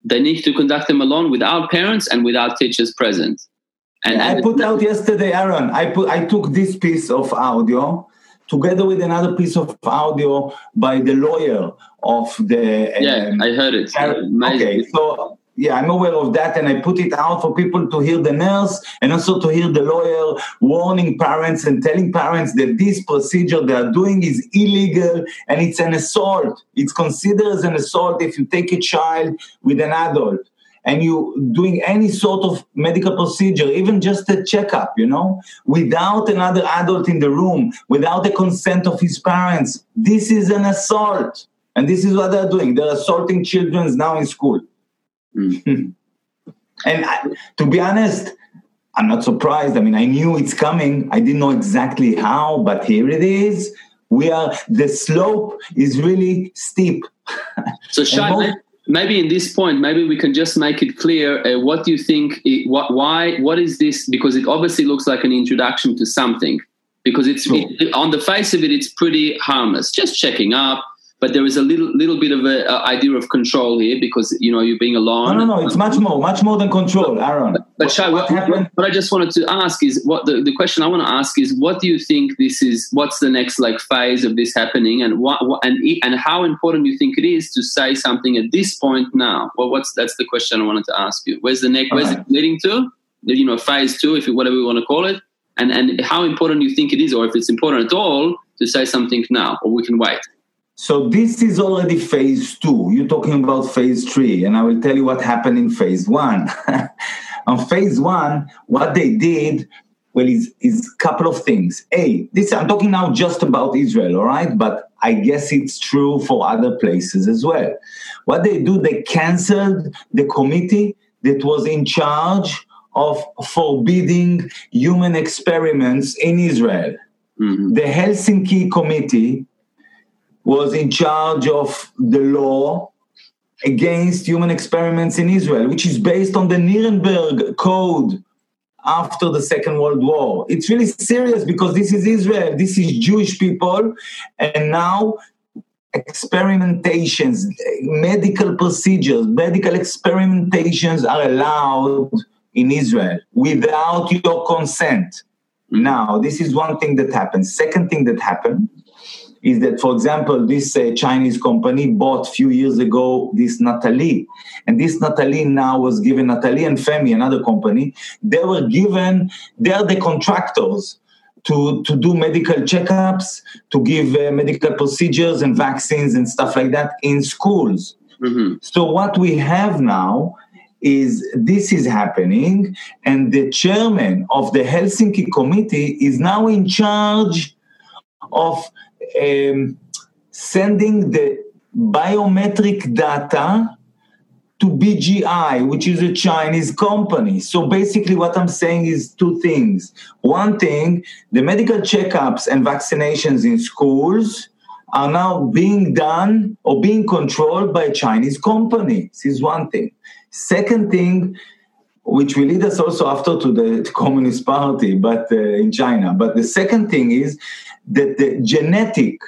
they need to conduct them alone without parents and without teachers present. And, yeah, I put out yesterday, Aaron. I put I took this piece of audio together with another piece of audio by the lawyer of the. Yeah, um, I heard it. Okay, so yeah, I'm aware of that, and I put it out for people to hear the nurse and also to hear the lawyer warning parents and telling parents that this procedure they are doing is illegal and it's an assault. It's considered as an assault if you take a child with an adult and you doing any sort of medical procedure, even just a checkup, you know, without another adult in the room, without the consent of his parents. This is an assault. And this is what they're doing. They're assaulting children now in school. Mm. and I, to be honest, I'm not surprised. I mean, I knew it's coming. I didn't know exactly how, but here it is. We are the slope is really steep. So, Shai, maybe in this point, maybe we can just make it clear. Uh, what do you think? It, what, why? What is this? Because it obviously looks like an introduction to something. Because it's sure. it, on the face of it, it's pretty harmless. Just checking up, but there is a little little bit of an idea of control here because you know you're being alone. No, no, no. It's much more, much more than control, Aaron. But, but Shai, what, what, what, I just wanted to ask is what the, the question I want to ask is what do you think this is? What's the next like phase of this happening, and what, what and and how important do you think it is to say something at this point now? Well, what's that's the question I wanted to ask you. Where's the next? Where's right. it leading to? You know, phase two, if you, whatever we want to call it, and and how important do you think it is, or if it's important at all, to say something now, or we can wait. So this is already phase two. You're talking about phase three, and I will tell you what happened in phase one. On phase one, what they did, well, is is a couple of things. A, this I'm talking now just about Israel, all right? But I guess it's true for other places as well. What they do, they canceled the committee that was in charge of forbidding human experiments in Israel. Mm-hmm. The Helsinki Committee was in charge of the law against human experiments in Israel, which is based on the Nuremberg Code after the Second World War. It's really serious because this is Israel, this is Jewish people, and now experimentations, medical procedures, medical experimentations are allowed in Israel without your consent. Now, this is one thing that happened. Second thing that happened is that, for example, this uh, Chinese company bought a few years ago this Natali. and this Natali now was given Natali and Femi, another company. They were given; they are the contractors to to do medical checkups, to give uh, medical procedures and vaccines and stuff like that in schools. Mm-hmm. So what we have now is this is happening, and the chairman of the Helsinki committee is now in charge of um, sending the biometric data to BGI, which is a Chinese company. So basically, what I'm saying is two things. One thing, the medical checkups and vaccinations in schools are now being done or being controlled by a Chinese company. This is one thing. Second thing, which will lead us also after to the Communist Party, but uh, in China. But the second thing is that the genetic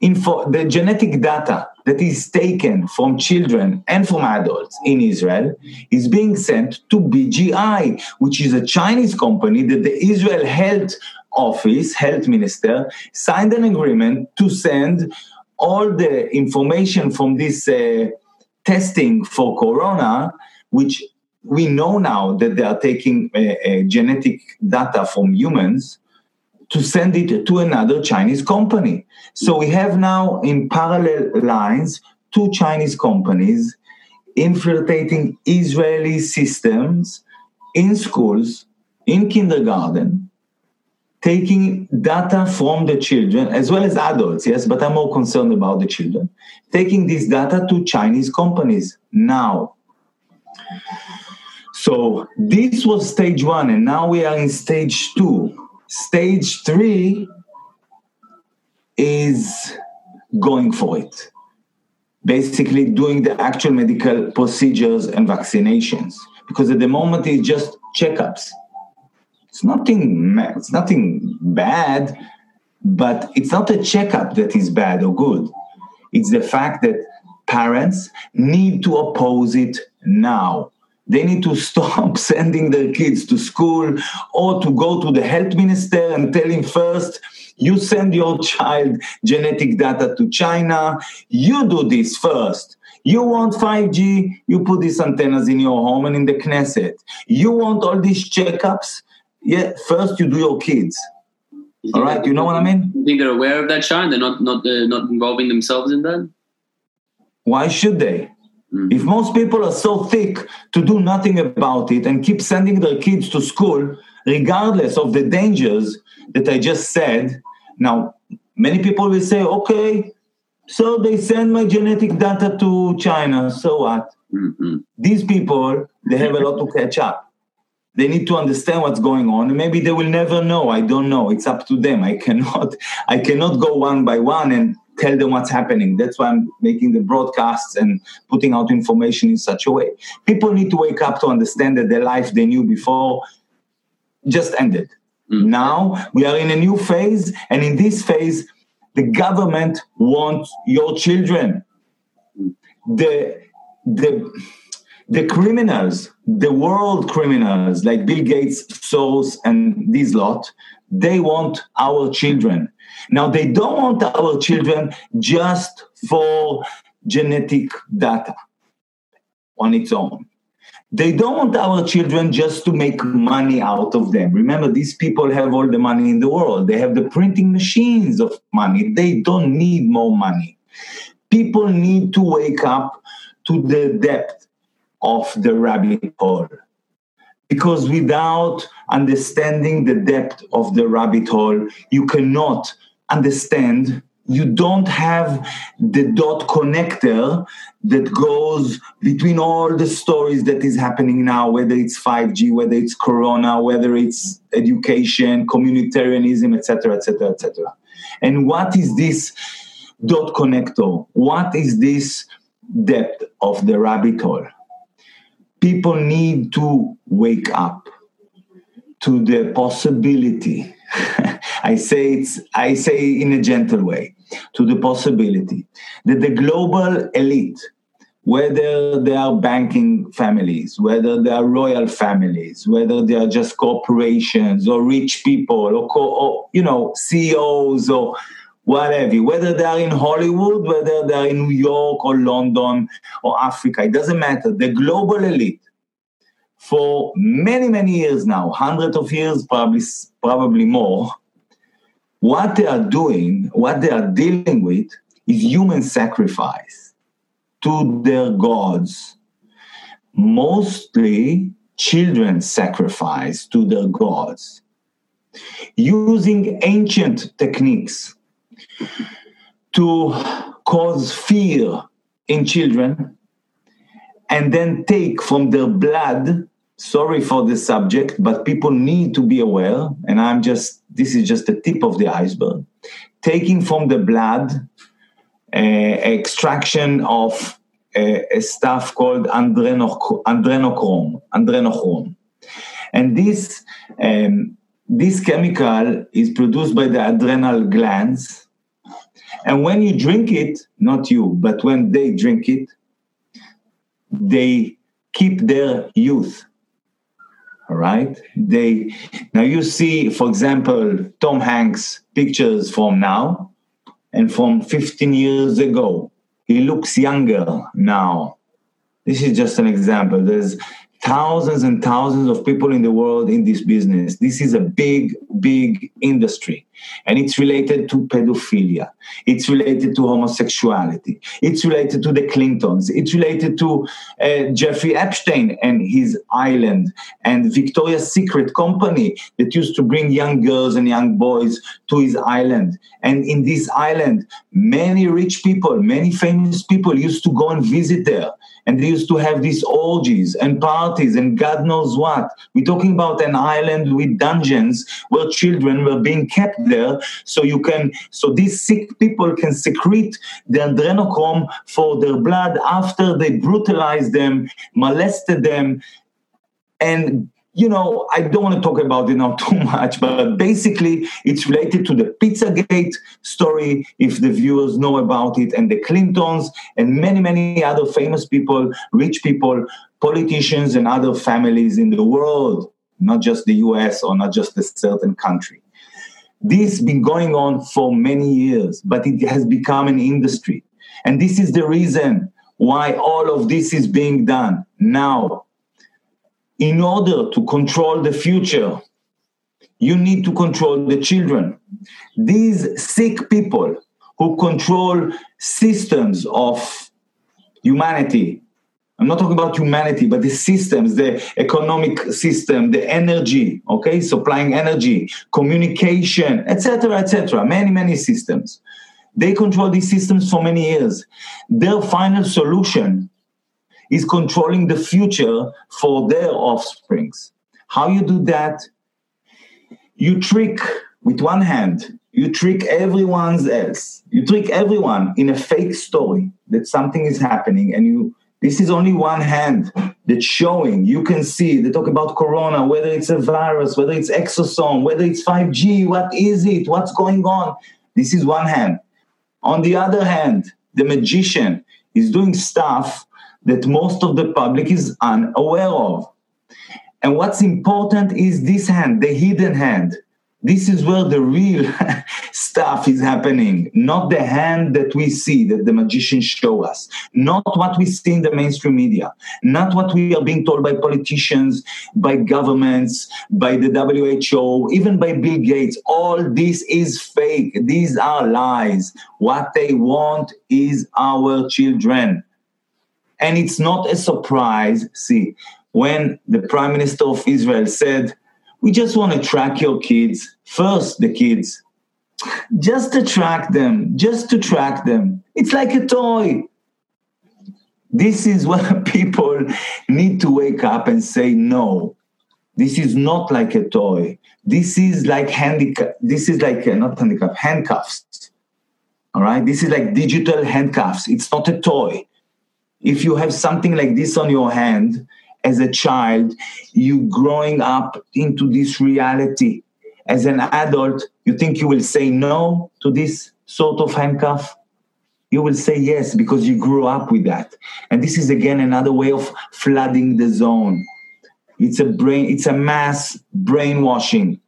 info, the genetic data that is taken from children and from adults in Israel is being sent to BGI, which is a Chinese company that the Israel Health Office, Health Minister, signed an agreement to send all the information from this uh, testing for corona, which we know now that they are taking uh, uh, genetic data from humans to send it to another Chinese company. So we have now in parallel lines two Chinese companies infiltrating Israeli systems in schools, in kindergarten, taking data from the children as well as adults, yes, but I'm more concerned about the children, taking this data to Chinese companies now. So this was stage one, and now we are in stage two Stage three is going for it. Basically, doing the actual medical procedures and vaccinations. Because at the moment, it's just checkups. It's nothing, it's nothing bad, but it's not a checkup that is bad or good. It's the fact that parents need to oppose it now they need to stop sending their kids to school or to go to the health minister and tell him first, you send your child genetic data to China, you do this first. You want 5G, you put these antennas in your home and in the Knesset. You want all these checkups, yeah, first you do your kids. All right, you know what I mean? You think they're aware of that, Sean? They're not not uh, not involving themselves in that. Why should they? Mm-hmm. If most people are so thick to do nothing about it and keep sending their kids to school, regardless of the dangers that I just said, now many people will say, okay, so they send my genetic data to China, so what? Mm-hmm. These people, they have a lot to catch up. They need to understand what's going on, maybe they will never know. I don't know. It's up to them. I cannot, I cannot go one by one and tell them what's happening. That's why I'm making the broadcasts and putting out information in such a way. People need to wake up to understand that the life they knew before just ended. Mm. Now we are in a new phase, and in this phase, The government wants your children. The the the criminals, the world criminals like Bill Gates, Soros, and this lot, they want our children. Now, they don't want our children just for genetic data on its own. They don't want our children just to make money out of them. Remember, these people have all the money in the world. They have the printing machines of money. They don't need more money. People need to wake up to the depth of the rabbit hole. Because without understanding the depth of the rabbit hole, you cannot understand you don't have the dot connector that goes between all the stories that is happening now whether it's 5g whether it's corona whether it's education communitarianism etc etc etc and what is this dot connector? What is this depth of the rabbit hole? People need to wake up to the possibility I say it's I say in a gentle way to the possibility that the global elite, whether they are banking families, whether they are royal families, whether they are just corporations or rich people or, co- or you know CEOs or whatever, whether they are in Hollywood, whether they are in New York or London or Africa, it doesn't matter. The global elite for many, many years now, hundreds of years, probably, probably more, what they are doing, what they are dealing with, is human sacrifice to their gods. Mostly children sacrifice to their gods. Using ancient techniques to cause fear in children and then take from their blood sorry for the subject but people need to be aware and i'm just this is just the tip of the iceberg. Taking from the blood uh, extraction of uh, a stuff called adrenochrome adrenochrome and this um, this chemical is produced by the adrenal glands. And when you drink it not you but when they drink it they keep their youth right they now you see for example tom hanks pictures from now and from 15 years ago. He looks younger now. This is just an example. There's thousands and thousands of people in the world in this business. This is a big, big industry. And it's related to pedophilia. It's related to homosexuality. It's related to the Clintons. It's related to uh, Jeffrey Epstein and his island and Victoria's Secret company that used to bring young girls and young boys to his island. And in this island, many rich people, many famous people used to go and visit there and they used to have these orgies and parties and God knows what. We're talking about an island with dungeons where children were being kept there, so you can, so these sick people can secrete the adrenochrome for their blood after they brutalized them, molested them, and you know, I don't want to talk about it now too much, but basically it's related to the Pizzagate story, if the viewers know about it, and the Clintons and many, many other famous people, rich people, politicians, and other families in the world, not just the US or not just a certain country. This has been going on for many years, but it has become an industry. And this is the reason why all of this is being done now in order to control the future, you need to control the children. These sick people who control systems of humanity. I'm not talking about humanity, but the systems, the economic system, the energy, okay, supplying energy, communication, etc., etc. Many, many systems. They control these systems for many years. Their final solution is controlling the future for their offsprings. How you do that? You trick with one hand, you trick everyone else. You trick everyone in a fake story that something is happening and you this is only one hand that's showing. You can see they talk about corona, whether it's a virus, whether it's exosome, whether it's 5G, what is it, what's going on. This is one hand. On the other hand, the magician is doing stuff that most of the public is unaware of. And what's important is this hand, the hidden hand. This is where the real stuff is happening, not the hand that we see, that the magicians show us, not what we see in the mainstream media, not what we are being told by politicians, by governments, by the WHO, even by Bill Gates. All this is fake. These are lies. What they want is our children. And it's not a surprise, see, when the Prime Minister of Israel said, we just want to track your kids, first the kids, just to track them, just to track them. It's like a toy. This is where people need to wake up and say, no, this is not like a toy. This is like handicap. This is like uh, not handicap, handcuffs. All right. This is like digital handcuffs. It's not a toy. If you have something like this on your hand, as a child, you growing up into this reality. As an adult, you think you will say no to this sort of handcuff? You will say yes because you grew up with that. And this is again another way of flooding the zone. It's a brain, it's a mass brainwashing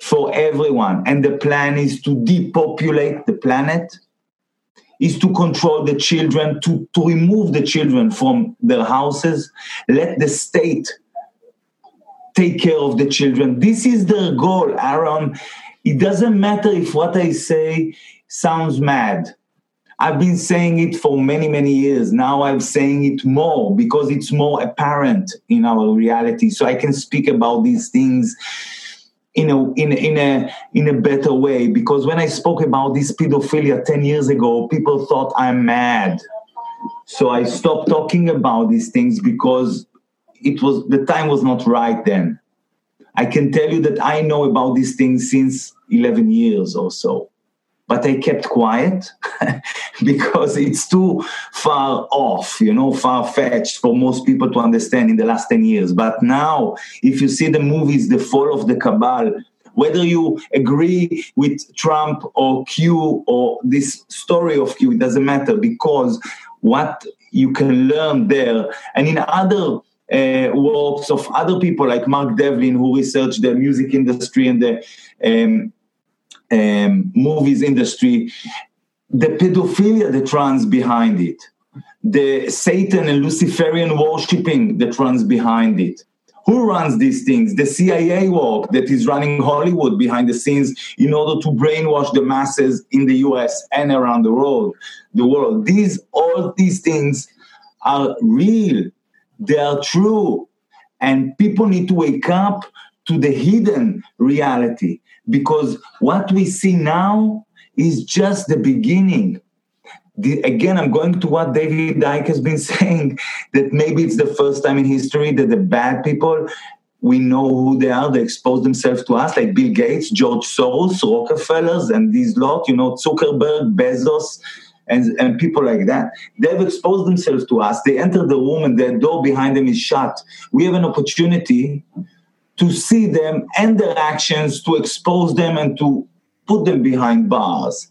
for everyone. And the plan is to depopulate the planet is to control the children, to, to remove the children from their houses, let the state take care of the children. This is their goal, Aaron. It doesn't matter if what I say sounds mad. I've been saying it for many, many years. Now I'm saying it more because it's more apparent in our reality. So I can speak about these things in a in in a in a better way. Because when I spoke about this pedophilia 10 years ago people thought I'm mad. So I stopped talking about these things because it was the time was not right then. I can tell you that I know about these things since 11 years or so but I kept quiet because it's too far off, you know, far fetched for most people to understand in the last 10 years. But now, if you see the movies, The Fall of the Cabal, whether you agree with Trump or Q or this story of Q, it doesn't matter because what you can learn there and in other uh, works of other people like Mark Devlin, who researched the music industry and the um, um, movies industry, the pedophilia that runs behind it, the Satan and Luciferian worshipping that runs behind it. Who runs these things? The CIA work that is running Hollywood behind the scenes in order to brainwash the masses in the US and around the world. The world. These all these things are real. They are true. And people need to wake up to the hidden reality because what we see now is just the beginning. The, again, I'm going to what David Icke has been saying that maybe it's the first time in history that the bad people we know who they are. They expose themselves to us, like Bill Gates, George Soros, Rockefellers, and these lot. You know, Zuckerberg, Bezos, and, and people like that. They've exposed themselves to us. They enter the room, and their door behind them is shut. We have an opportunity to see them and their actions, to expose them and to put them behind bars.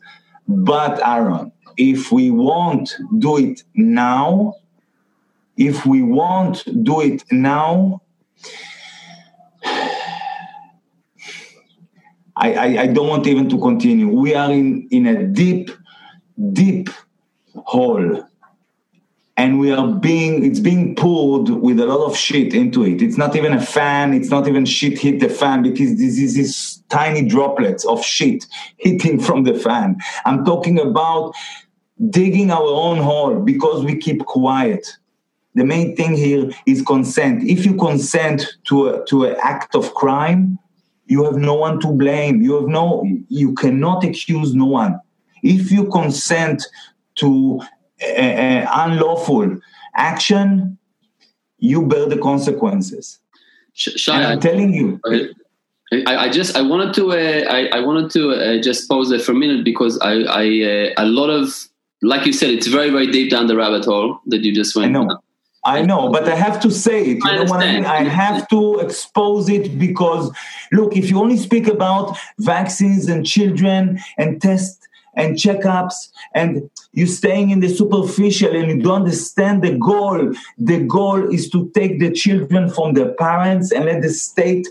But Aaron, if we won't do it now, if we won't do it now, I, I, I, don't want even to continue. We are in, in a deep, deep hole and we are being it's being poured with a lot of shit into it. It's not even a fan it's not even shit hit the fan because this is these tiny droplets of shit hitting from the fan. I'm talking about digging our own hole because we keep quiet. The main thing here is consent. If you consent to a, to an act of crime you have no one to blame. You have no you cannot accuse no one. If you consent to uh, unlawful action, you bear the consequences. Shai, I'm telling you. I, I, just I wanted to uh, I, I, wanted to uh, just pause there for a minute because I, I uh, a lot of like you said it's very very deep down the rabbit hole that you just went. I know. I know, but I have to say it. You I know what I mean? I have to expose it because, look, if you only speak about vaccines and children and tests and checkups and you're staying in the superficial and you don't understand the goal, the goal is to take the children from their parents and let the state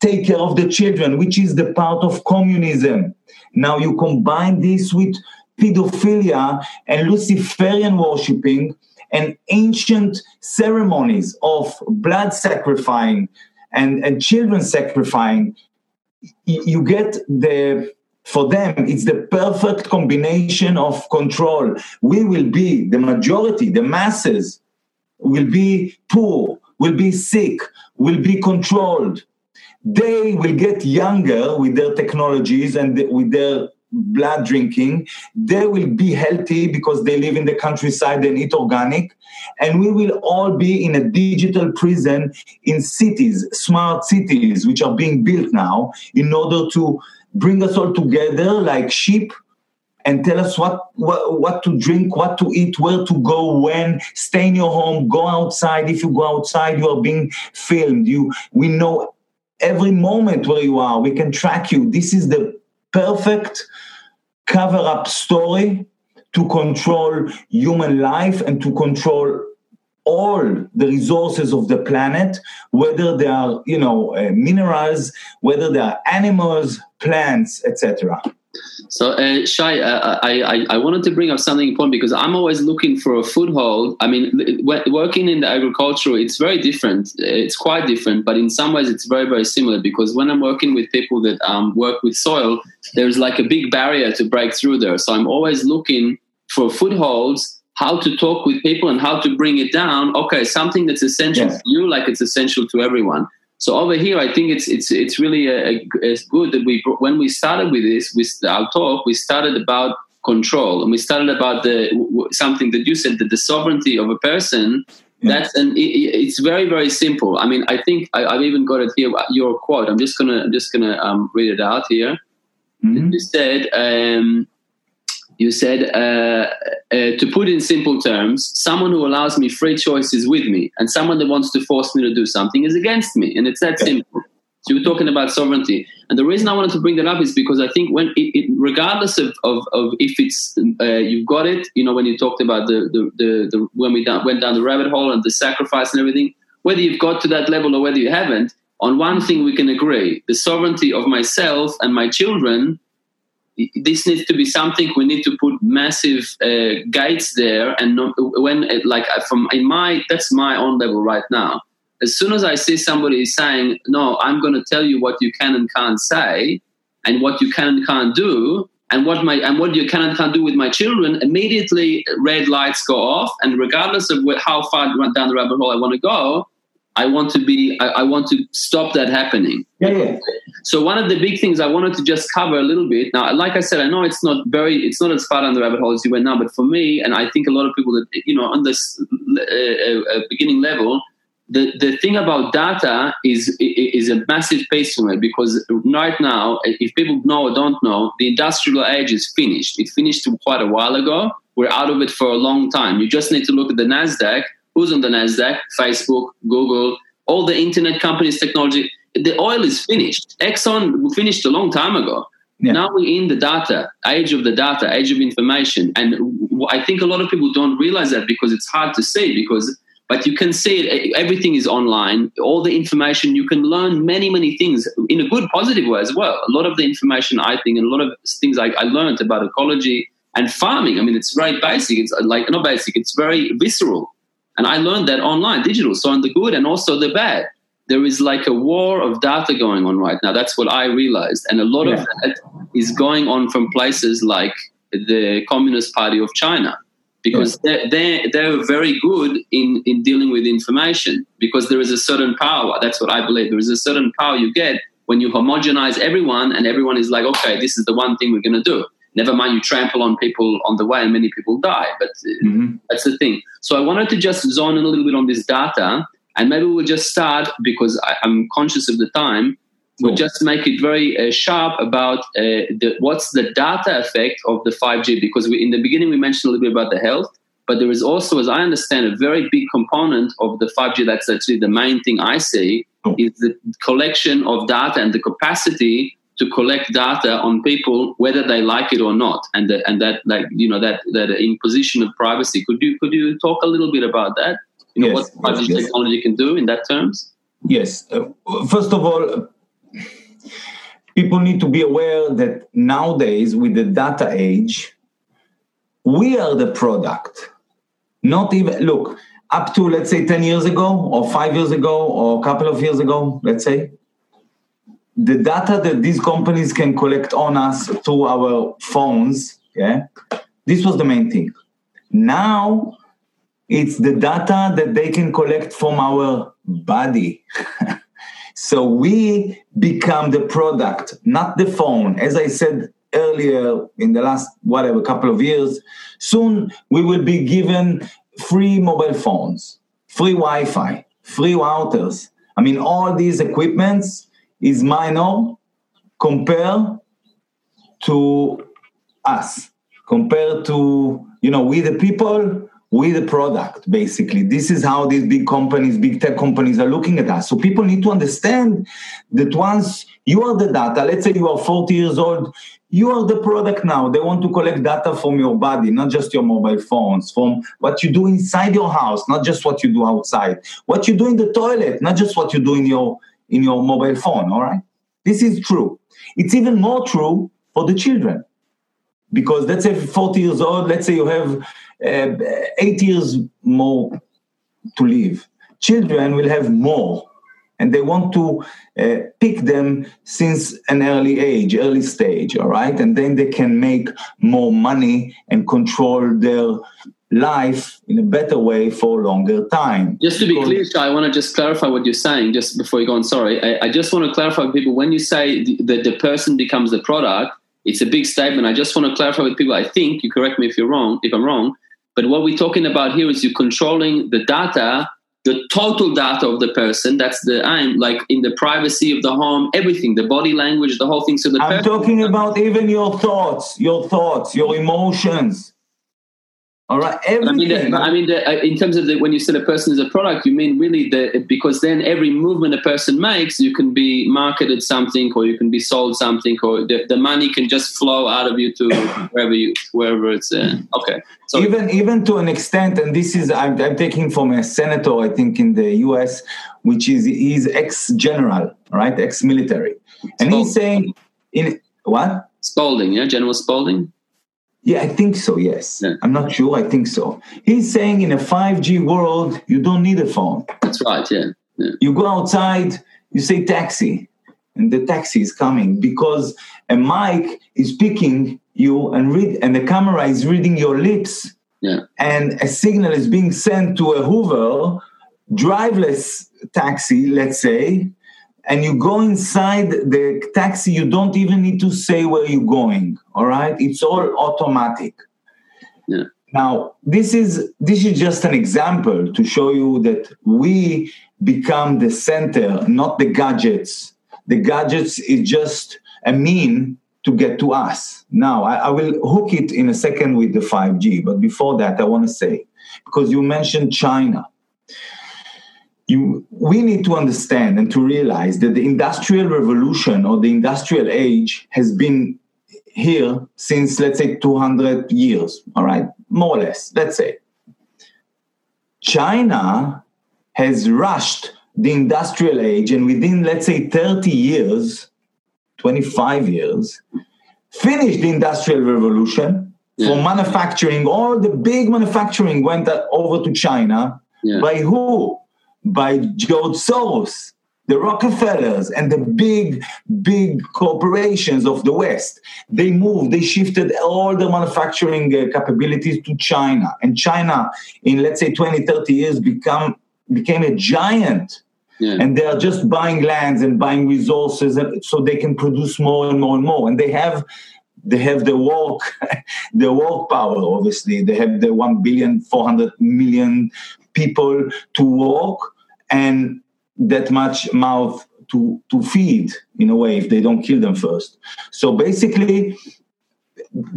take care of the children, which is the part of communism. Now you combine this with pedophilia and Luciferian worshipping and ancient ceremonies of blood sacrificing and, and children sacrificing, you get the for them it's the perfect combination of control. We will be the majority the masses will be poor will be sick will be controlled. They will get younger with their technologies and with their blood drinking, they will be healthy because they live in the countryside and eat organic. And we will all be in a digital prison in cities, smart cities, which are being built now in order to bring us all together like sheep and tell us what, what, what to drink, what to eat, where to go, when. Stay in your home, go outside. If you go outside, you are being filmed. You, we know every moment where you are. We can track you. This is the perfect cover up story to control human life and to control all the resources of the planet whether they are you know uh, minerals whether they are animals plants etc so, uh, Shai, uh, I, I, I, wanted to bring up something important because I'm always looking for a foothold. I mean, working in the agriculture, it's very different. It's quite different, but in some ways, it's very, very similar because when I'm working with people that um, work with soil, there's like a big barrier to break through there. So, I'm always looking for footholds, how to talk with people and how to bring it down. Okay, something that's essential yeah. to you, like it's essential to everyone. So over here, I think it's it's it's really a, a, it's good that we when we started with this with our talk, we started about control and we started about the something that you said that the sovereignty of a person. Yeah. That's and it, it's very very simple. I mean, I think I, have even got it here. Your quote. I'm just gonna I'm just gonna um, read it out here. Mm-hmm. You said. Um, you said, uh, uh, to put in simple terms, someone who allows me free choice is with me, and someone that wants to force me to do something is against me. And it's that simple. So you're talking about sovereignty. And the reason I wanted to bring that up is because I think when, it, it, regardless of, of, of, if it's, uh, you've got it, you know, when you talked about the, the, the, the when we down, went down the rabbit hole and the sacrifice and everything, whether you've got to that level or whether you haven't, on one thing we can agree the sovereignty of myself and my children this needs to be something we need to put massive uh, gates there and when like uh, from in my that's my own level right now. As soon as i see somebody saying no i'm going to tell you what you can and can't say and what you can and can't do and what my and what you can and can't do with my children immediately red lights go off and regardless of how far down the rabbit hole i want to go I want to be, I, I, want to stop that happening. Yeah, yeah. So one of the big things I wanted to just cover a little bit. Now, like I said, I know it's not very, it's not as far down the rabbit hole as you went now, but for me, and I think a lot of people that, you know, on this uh, uh, beginning level, the, the thing about data is is a massive piece for me because right now, if people know or don't know, the industrial age is finished. It finished quite a while ago. We're out of it for a long time. You just need to look at the Nasdaq Who's on the NASDAQ? Facebook, Google, all the internet companies, technology. The oil is finished. Exxon finished a long time ago. Yeah. Now we're in the data, age of the data, age of information. And I think a lot of people don't realize that because it's hard to see because but you can see it everything is online all the information you can learn many many things in a good positive way as well a lot of the information i think and a lot of things I, I learned about ecology and farming i mean it's very basic it's like not basic it's very visceral and I learned that online, digital. So on the good and also the bad. There is like a war of data going on right now. That's what I realized. And a lot yeah. of that is going on from places like the Communist Party of China because they're, they're, they're very good in, in dealing with information because there is a certain power. That's what I believe. There is a certain power you get when you homogenize everyone and everyone is like, okay, this is the one thing we're going to do. Never mind, you trample on people on the way and many people die. But uh, mm-hmm. that's the thing. So I wanted to just zone in a little bit on this data, and maybe we'll just start because I, am conscious of the time. We'll just make it very uh, sharp about uh, the, what's the data effect of the 5G because we, in the beginning we mentioned a little bit about the health. but there is also, as I understand, a very big component of the 5G. That's actually the main thing I see oh. is the collection of data and the capacity to collect data on people whether they like it or not and the, and that like you know that that imposition of privacy. Could you could you talk a little bit about that? You know yes, what 5G yes, technology yes. can do in that terms? Yes. Uh, first of all people need to be aware that nowadays with the data age we are the product. Not even look up to let's say 10 years ago or 5 years ago or a couple of years ago let's say the data that these companies can collect on us through our phones, yeah, this was the main thing. Now it's the data that they can collect from our body. so we become the product, not the phone. As I said earlier in the last whatever couple of years, soon we will be given free mobile phones, free Wi-Fi, free routers. I mean, all these equipments is minor compared to us, compared to, you know, we the people, we the product, basically. This is how these big companies, big tech companies are looking at us. So people need to understand that once you are the data, let's say you are 40 years old, you are the product now. They want to collect data from your body, not just your mobile phones, from what you do inside your house, not just what you do outside, what you do in the toilet, not just what you do in your in your mobile phone, all right? This is true. It's even more true for the children. Because let's say 40 years old, let's say you have uh, eight years more to live. Children will have more, and they want to uh, pick them since an early age, early stage, all right? And then they can make more money and control their life in a better way for a longer time. Just to be clear, I want to just clarify what you're saying just before you go on. Sorry, I, I just want to clarify with people when you say that the person becomes the product, it's a big statement. I just want to clarify with people. I think you correct me if you're wrong, if I'm wrong, but what we're talking about here is you're controlling the data, the total data of the person. That's the aim, like in the privacy of the home, everything, the body language, the whole thing. So the I'm talking about even your thoughts, your thoughts, your emotions all right. Everything. I mean, the, I mean, the, in terms of the, when you say a person is a product, you mean really the because then every movement a person makes, you can be marketed something, or you can be sold something, or the, the money can just flow out of you to wherever you wherever it's. Uh, okay. So even even to an extent, and this is I'm, I'm taking from a senator, I think in the U.S., which is he's ex general, right, ex military, and he's saying in what Spalding, yeah, General Spalding. Yeah, I think so, yes. Yeah. I'm not sure. I think so. He's saying in a 5G world, you don't need a phone. That's right, yeah. yeah. You go outside, you say taxi, and the taxi is coming because a mic is picking you and read and the camera is reading your lips. Yeah. And a signal is being sent to a Uber, driveless taxi, let's say, and you go inside the taxi, you don't even need to say where you're going. All right, it's all automatic. Yeah. Now, this is this is just an example to show you that we become the center, not the gadgets. The gadgets is just a mean to get to us. Now, I, I will hook it in a second with the 5G, but before that, I want to say because you mentioned China you, we need to understand and to realize that the industrial revolution or the industrial age has been here since let's say 200 years all right more or less let's say china has rushed the industrial age and within let's say 30 years 25 years finished the industrial revolution yeah. for manufacturing all the big manufacturing went over to china yeah. by who by George Soros, the Rockefellers, and the big, big corporations of the West. They moved, they shifted all the manufacturing uh, capabilities to China. And China, in let's say 20, 30 years, become, became a giant. Yeah. And they are just buying lands and buying resources and so they can produce more and more and more. And they have they have the work the work power obviously they have the 1 billion 400 million people to walk and that much mouth to, to feed in a way if they don't kill them first. So basically,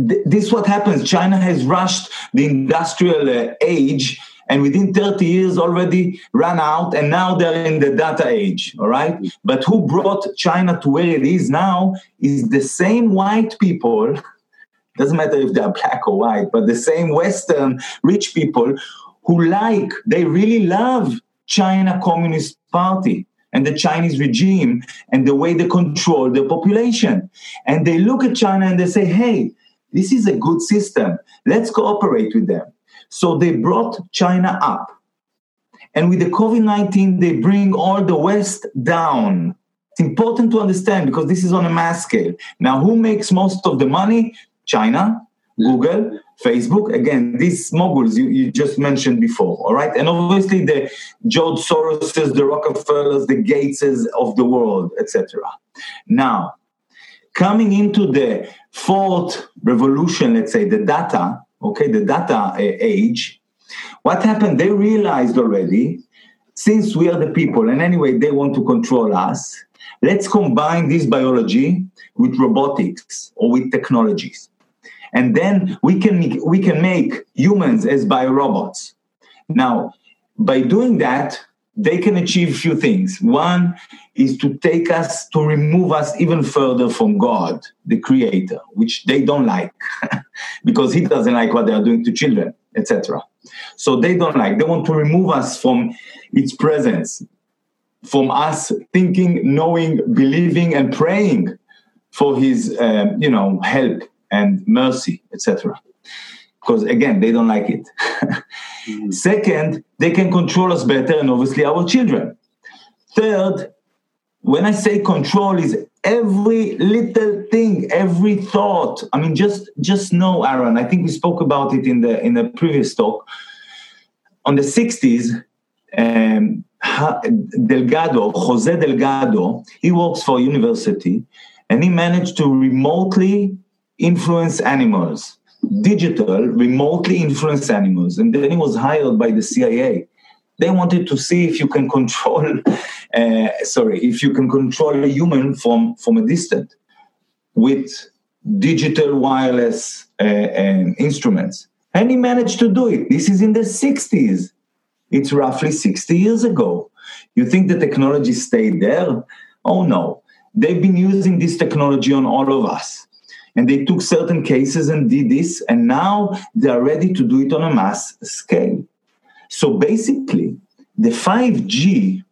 th- this what happens. China has rushed the industrial uh, age and within 30 years already ran out and now they're in the data age all right but who brought china to where it is now is the same white people doesn't matter if they're black or white but the same western rich people who like they really love china communist party and the chinese regime and the way they control the population and they look at china and they say hey this is a good system let's cooperate with them so they brought China up. And with the COVID 19, they bring all the West down. It's important to understand because this is on a mass scale. Now, who makes most of the money? China, Google, Facebook. Again, these moguls you, you just mentioned before, all right? And obviously the George Soroses, the Rockefellers, the Gateses of the world, etc. Now, coming into the fourth revolution, let's say the data, okay, the data uh, age, what happened? They realized already, since we are the people, and anyway, they want to control us, let's combine this biology with robotics or with technologies. And then we can, we can make humans as biorobots. Now, by doing that, they can achieve few things. One is to take us, to remove us even further from God, the Creator, which they don't like because He doesn't like what they are doing to children, etc. So they don't like, they want to remove us from its presence, from us thinking, knowing, believing, and praying for His, um, you know, help and mercy, etc because again they don't like it. Mm-hmm. second they can control us better and obviously our children. Third when i say control is every little thing every thought i mean just just know aaron i think we spoke about it in the in the previous talk. On the 60s um, delgado jose delgado he works for a university and he managed to remotely influence animals digital, remotely influence animals. And then he was hired by the CIA. They wanted to see if you can control, uh, sorry, if you can control a human from, from a distance with digital wireless uh, um, instruments. And he managed to do it. This is in the 60s. It's roughly 60 years ago. You think the technology stayed there? Oh no. They've been using this technology on all of us and they took certain cases and did this and now they are ready to do it on a mass scale. So basically the 5g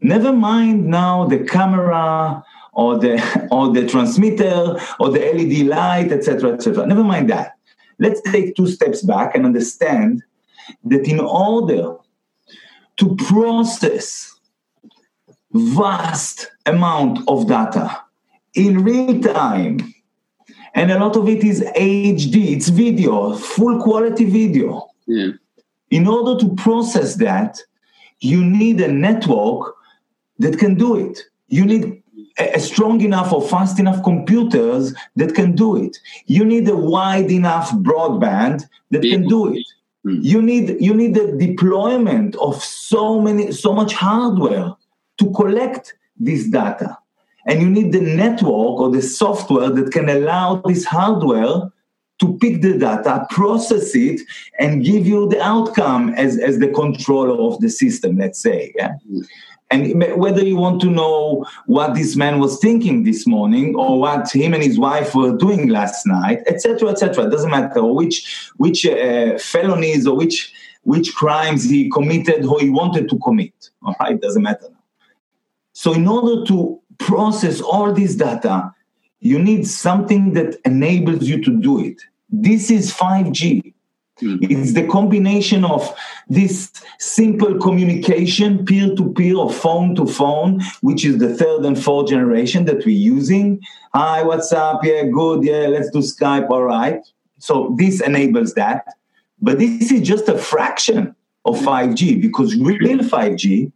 never mind now the camera or the or the transmitter or the led light etc etc never mind that. Let's take two steps back and understand that in order to process vast amount of data in real time. And a lot of it is HD, it's video, full quality video. Yeah. In order to process that, you need a network that can do it. You need a strong enough or fast enough computers that can do it. You need a wide enough broadband that can do it. Hmm. You need you need the deployment of so many so much hardware to collect this data and you need the network or the software that can allow this hardware to pick the data, process it, and give you the outcome as, as the controller of the system, let's say. Yeah? And whether you want to know what this man was thinking this morning or what him and his wife were doing last night, etc., etc., doesn't matter. Which which uh, felonies or which which crimes he committed or he wanted to commit. All right, doesn't matter. So in order to process all this data, you need something that enables you to do it. This is 5G. Mm-hmm. It's the combination of this simple communication, peer to peer or phone to phone, which is the third and fourth generation that we're using. Hi, what's up? Yeah, good. Yeah, let's do Skype. All right. So this enables that. But this is just a fraction of 5G because real 5G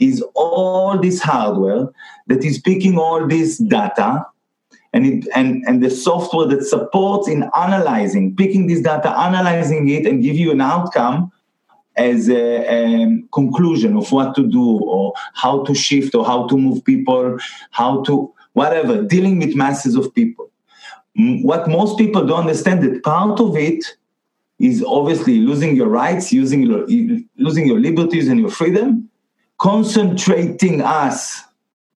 is all this hardware that is picking all this data and it and and the software that supports in analyzing picking this data analyzing it and give you an outcome as a, a, conclusion of what to do or how to shift or how to move people how to whatever dealing with masses of people. What most people don't understand that part of it is obviously losing your rights, using your, losing your liberties and your freedom, concentrating us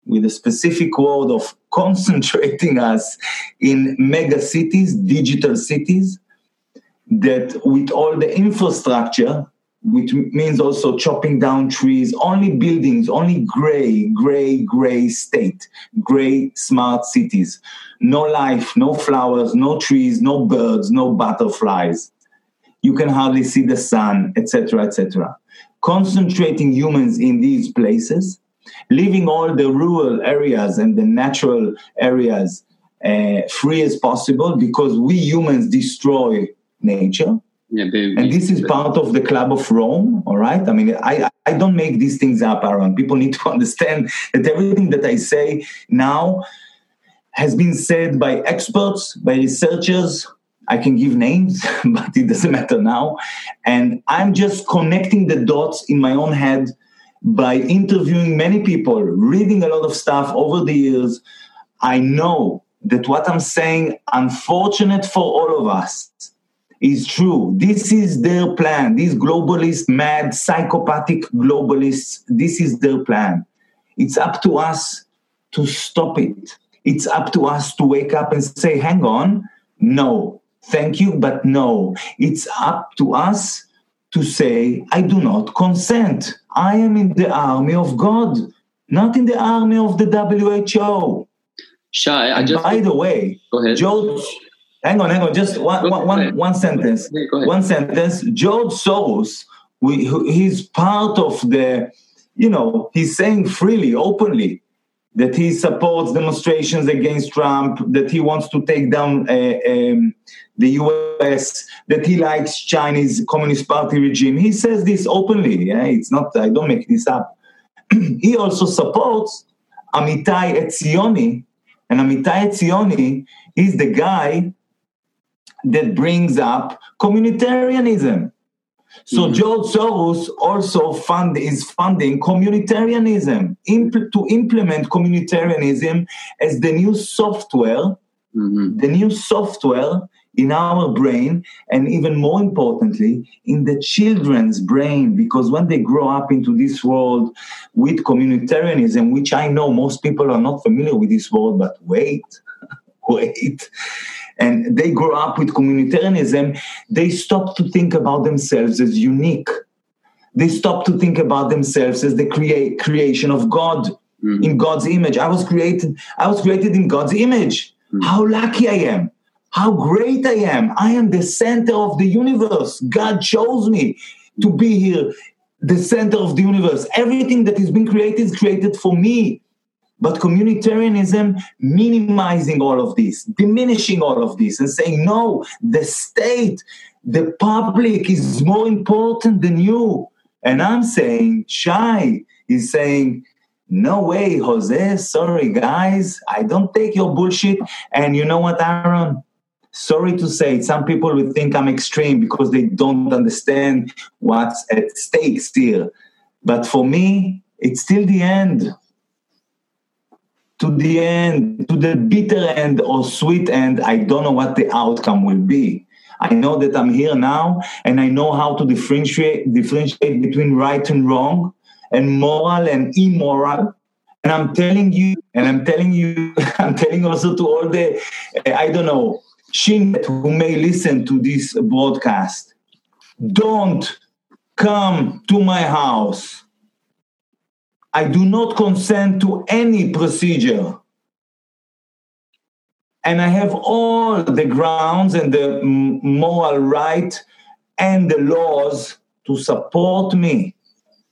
with a specific word of concentrating us in mega cities, digital cities, that with all the infrastructure, which means also chopping down trees, only buildings, only gray, gray, gray state, gray smart cities. No life, no flowers, no trees, no birds, no butterflies. You can hardly see the sun, etc., etc. Concentrating humans in these places, leaving all the rural areas and the natural areas uh, free as possible because we humans destroy nature yeah, and this is part of the Club of Rome, all right? I mean, I, I don't make these things up, Aaron. People need to understand that everything that I say now has been said by experts, by researchers. I can give names, but it doesn't matter now. And I'm just connecting the dots in my own head by interviewing many people, reading a lot of stuff over the years. I know that what I'm saying, unfortunate for all of us, is true. This is their plan. These globalist, mad, psychopathic globalists, this is their plan. It's up to us to stop it. It's up to us to wake up and say, hang on, no, thank you, but no. It's up to us to say, I do not consent. I am in the army of God, not in the army of the WHO. Shai, I just. By the way, go ahead. George hang on, hang on, just one, one, one, one sentence. One sentence. George Soros, we, he's part of the, you know, he's saying freely, openly, that he supports demonstrations against Trump, that he wants to take down uh, um, the US, that he likes Chinese Communist Party regime. He says this openly. Yeah? It's not, I don't make this up. he also supports Amitai Etzioni, and Amitai Etzioni is the guy that brings up communitarianism. So mm-hmm. George Soros also fund is funding communitarianism imp- to implement communitarianism as the new software, mm-hmm. the new software in our brain, and even more importantly, in the children's brain, because when they grow up into this world with communitarianism, which I know most people are not familiar with this world, but wait, wait and they grow up with communitarianism, they stop to think about themselves as unique. They stop to think about themselves as the crea- creation of God mm. in God's image. I was created. I was created in God's image. Mm. How lucky I am! How great I am! I am the center of the universe. God chose me to be here, the center of the universe. Everything that has been created is created for me. But communitarianism minimizing all of this, diminishing all of this, and saying, no, the state, the public is more important than you. And I'm saying, Shai is saying, no way, Jose, sorry, guys, I don't take your bullshit. And you know what, Aaron? Sorry to say, some people will think I'm extreme because they don't understand what's at stake here. But for me, it's still the end to the end, to the bitter end or sweet end, I don't know what the outcome will be. I know that I'm here now and I know how to differentiate, differentiate between right and wrong and moral and immoral. And I'm telling you, and I'm telling you, I'm telling also to all the, I don't know, shin who may listen to this broadcast, don't come to my house I do not consent to any procedure. And I have all the grounds and the moral right and the laws to support me.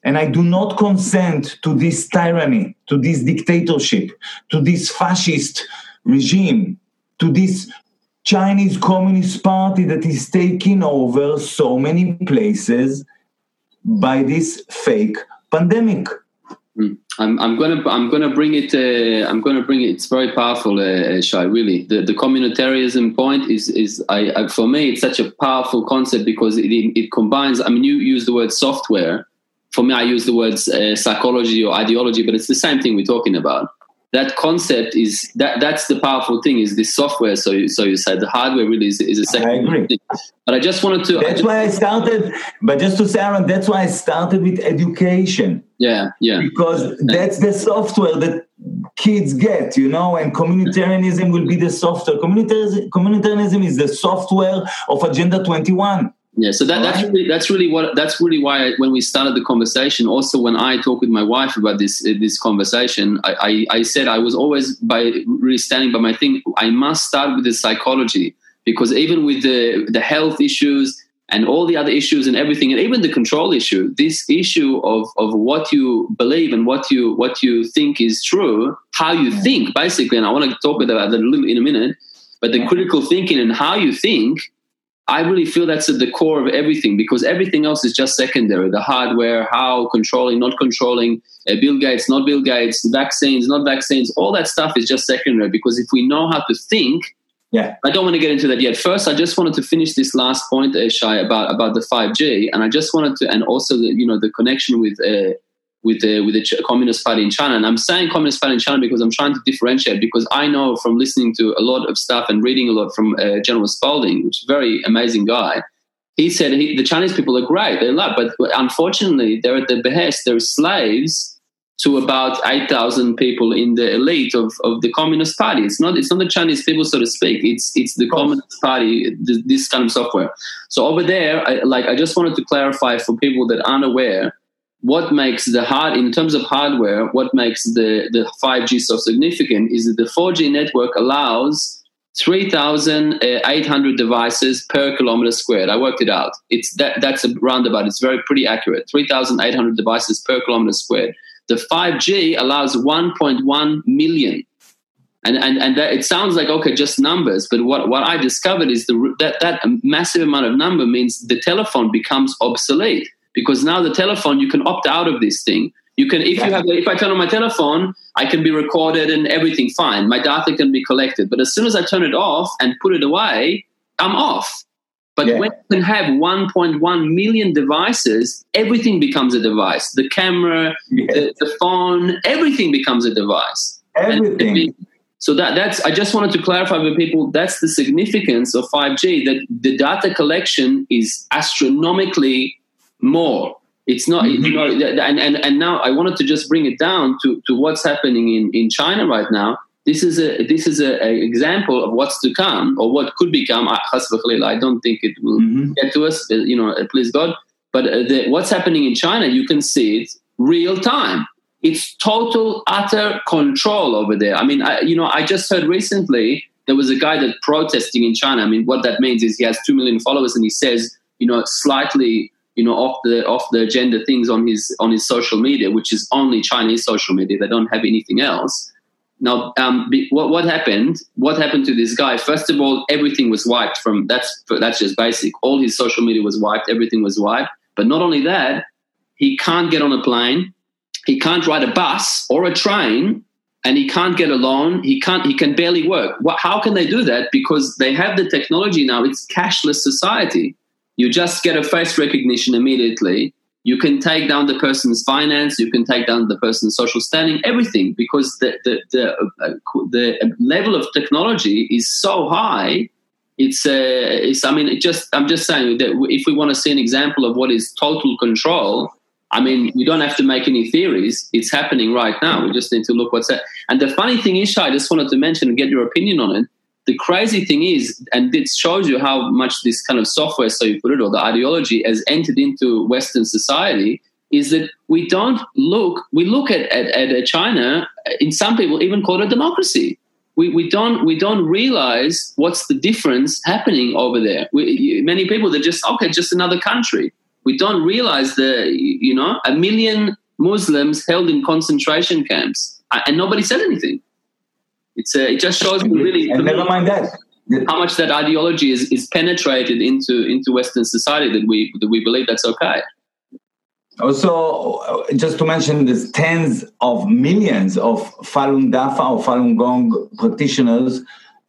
And I do not consent to this tyranny, to this dictatorship, to this fascist regime, to this Chinese Communist Party that is taking over so many places by this fake pandemic. I'm, I'm gonna I'm gonna bring it uh, I'm gonna bring it. It's very powerful, uh, Shai. Really, the the communitarianism point is is I, I, for me it's such a powerful concept because it it combines. I mean, you use the word software. For me, I use the words uh, psychology or ideology, but it's the same thing we're talking about. That concept is that that's the powerful thing is the software. So you, so you said the hardware really is, is a second. I agree. Thing. But I just wanted to. That's just, why I started. But just to say, Aaron, that's why I started with education. Yeah, yeah. Because that's the software that kids get, you know, and communitarianism will be the software. Communitarianism, communitarianism is the software of Agenda 21. Yeah, so that, that's really, that's really what that's really why I, when we started the conversation. Also, when I talk with my wife about this uh, this conversation, I, I, I said I was always by really standing by my thing. I must start with the psychology because even with the the health issues and all the other issues and everything, and even the control issue, this issue of of what you believe and what you what you think is true, how you think, basically. And I want to talk about that a little in a minute. But the critical thinking and how you think I really feel that's at the core of everything because everything else is just secondary. The hardware, how controlling, not controlling, uh, Bill Gates, not Bill Gates, vaccines, not vaccines, all that stuff is just secondary because if we know how to think, yeah, I don't want to get into that yet. First, I just wanted to finish this last point, uh, Shai, about about the five G, and I just wanted to, and also the you know the connection with uh, with the with the Communist Party in China. And I'm saying Communist Party in China because I'm trying to differentiate because I know from listening to a lot of stuff and reading a lot from uh, General Spalding, which is a very amazing guy. He said he, the Chinese people are great, they love, but unfortunately they're at the behest, they're slaves to about 8,000 people in the elite of, of the Communist Party. It's not it's not the Chinese people, so to speak. It's it's the Communist Party, this, this kind of software. So over there, I, like I just wanted to clarify for people that aren't aware what makes the hard in terms of hardware what makes the, the 5g so significant is that the 4g network allows 3800 devices per kilometer squared. I worked it out. It's that that's a roundabout. It's very pretty accurate. 3800 devices per kilometer squared. The 5g allows 1.1 million. And and, and that, it sounds like okay just numbers but what, what i discovered is the that that massive amount of number means the telephone becomes obsolete because now the telephone you can opt out of this thing. You can if you have if I turn on my telephone, I can be recorded and everything fine. My data can be collected. But as soon as I turn it off and put it away, I'm off. But yeah. when you can have 1.1 million devices, everything becomes a device. The camera, the, the, phone, everything becomes a device. Everything. so that that's I just wanted to clarify with people that's the significance of 5G that the data collection is astronomically more. It's not, mm-hmm. you know, and, and, and now I wanted to just bring it down to, to what's happening in, in China right now. This is a this is a, a example of what's to come or what could become. I don't think it will mm-hmm. get to us, you know, uh, please God. But uh, the, what's happening in China, you can see it real time. It's total, utter control over there. I mean, I, you know, I just heard recently there was a guy that protesting in China. I mean, what that means is he has two million followers and he says, you know, slightly you know off the off the agenda things on his on his social media, which is only Chinese social media. They don't have anything else. Now, um, what what happened? What happened to this guy? First of all, everything was wiped from that's that's just basic. All his social media was wiped. Everything was wiped. But not only that, he can't get on a plane. He can't ride a bus or a train and he can't get a loan he can't he can barely work what, how can they do that because they have the technology now it's cashless society you just get a face recognition immediately. You can take down the person's finance. You can take down the person's social standing. Everything because the the the, uh, the level of technology is so high. It's uh, it's. I mean, it just I'm just saying that if we want to see an example of what is total control, I mean, you don't have to make any theories. It's happening right now. We just need to look what's that. And the funny thing is, I just wanted to mention and get your opinion on it the crazy thing is, and it shows you how much this kind of software, so you put it, or the ideology has entered into Western society, is that we don't look, we look at, at, at China, in some people even call it a democracy. We, we don't we don't realize what's the difference happening over there. We, many people they're just okay, just another country. We don't realize the you know a million Muslims held in concentration camps, uh, and nobody said anything. It's uh, it just shows me really. And never mind that. How much that ideology is, is penetrated into into Western society that we that we believe that's okay. Also, just to mention, there's tens of millions of Falun Dafa or Falun Gong practitioners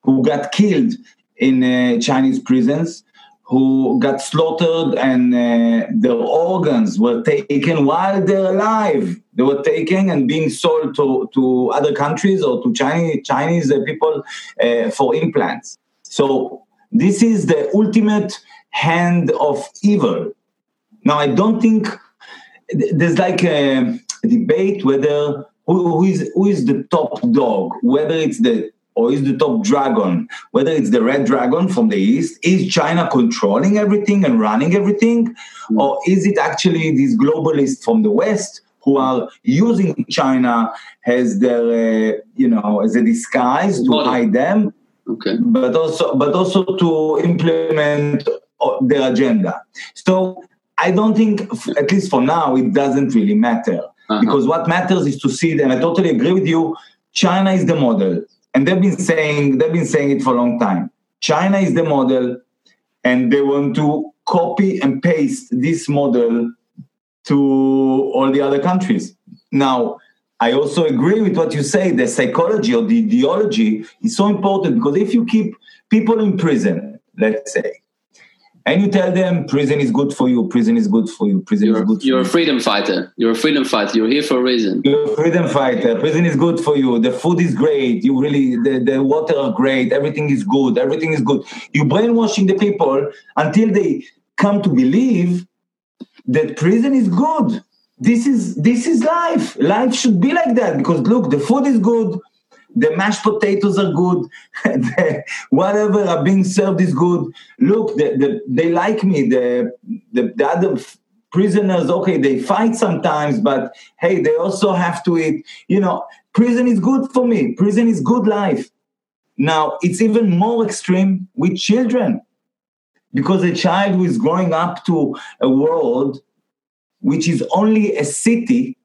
who got killed in uh, Chinese prisons, who got slaughtered, and uh, their organs were taken while they're alive. They were taken and being sold to, to other countries or to Chinese, Chinese uh, people uh, for implants. So this is the ultimate hand of evil. Now, I don't think there's like a, a debate whether who, who is who is the top dog, whether it's the or is the top dragon, whether it's the red dragon from the east, is China controlling everything and running everything, mm. or is it actually these globalists from the west who are using China as their, uh, you know, as a disguise to hide them, okay. but also, but also to implement uh, their agenda. So I don't think, at least for now, it doesn't really matter uh-huh. because what matters is to see. And I totally agree with you. China is the model, and they've been saying they've been saying it for a long time. China is the model, and they want to copy and paste this model to all the other countries. Now, I also agree with what you say. The psychology or the ideology is so important because if you keep people in prison, let's say, and you tell them prison is good for you, prison is good for you, prison you're, is good for you're a freedom fighter. You're a freedom fighter. You're here for a reason. You're a freedom fighter. Prison is good for you. The food is great. You really, the, the water are great. Everything is good. Everything is good. You're brainwashing the people until they come to believe that prison is good. This is this is life. Life should be like that because look, the food is good, the mashed potatoes are good, the, whatever are being served is good. Look, the, the, they like me. The, the, the other prisoners, okay, they fight sometimes, but hey, they also have to eat. You know, prison is good for me. Prison is good life. Now, it's even more extreme with children because a child who is growing up to a world which is only a city,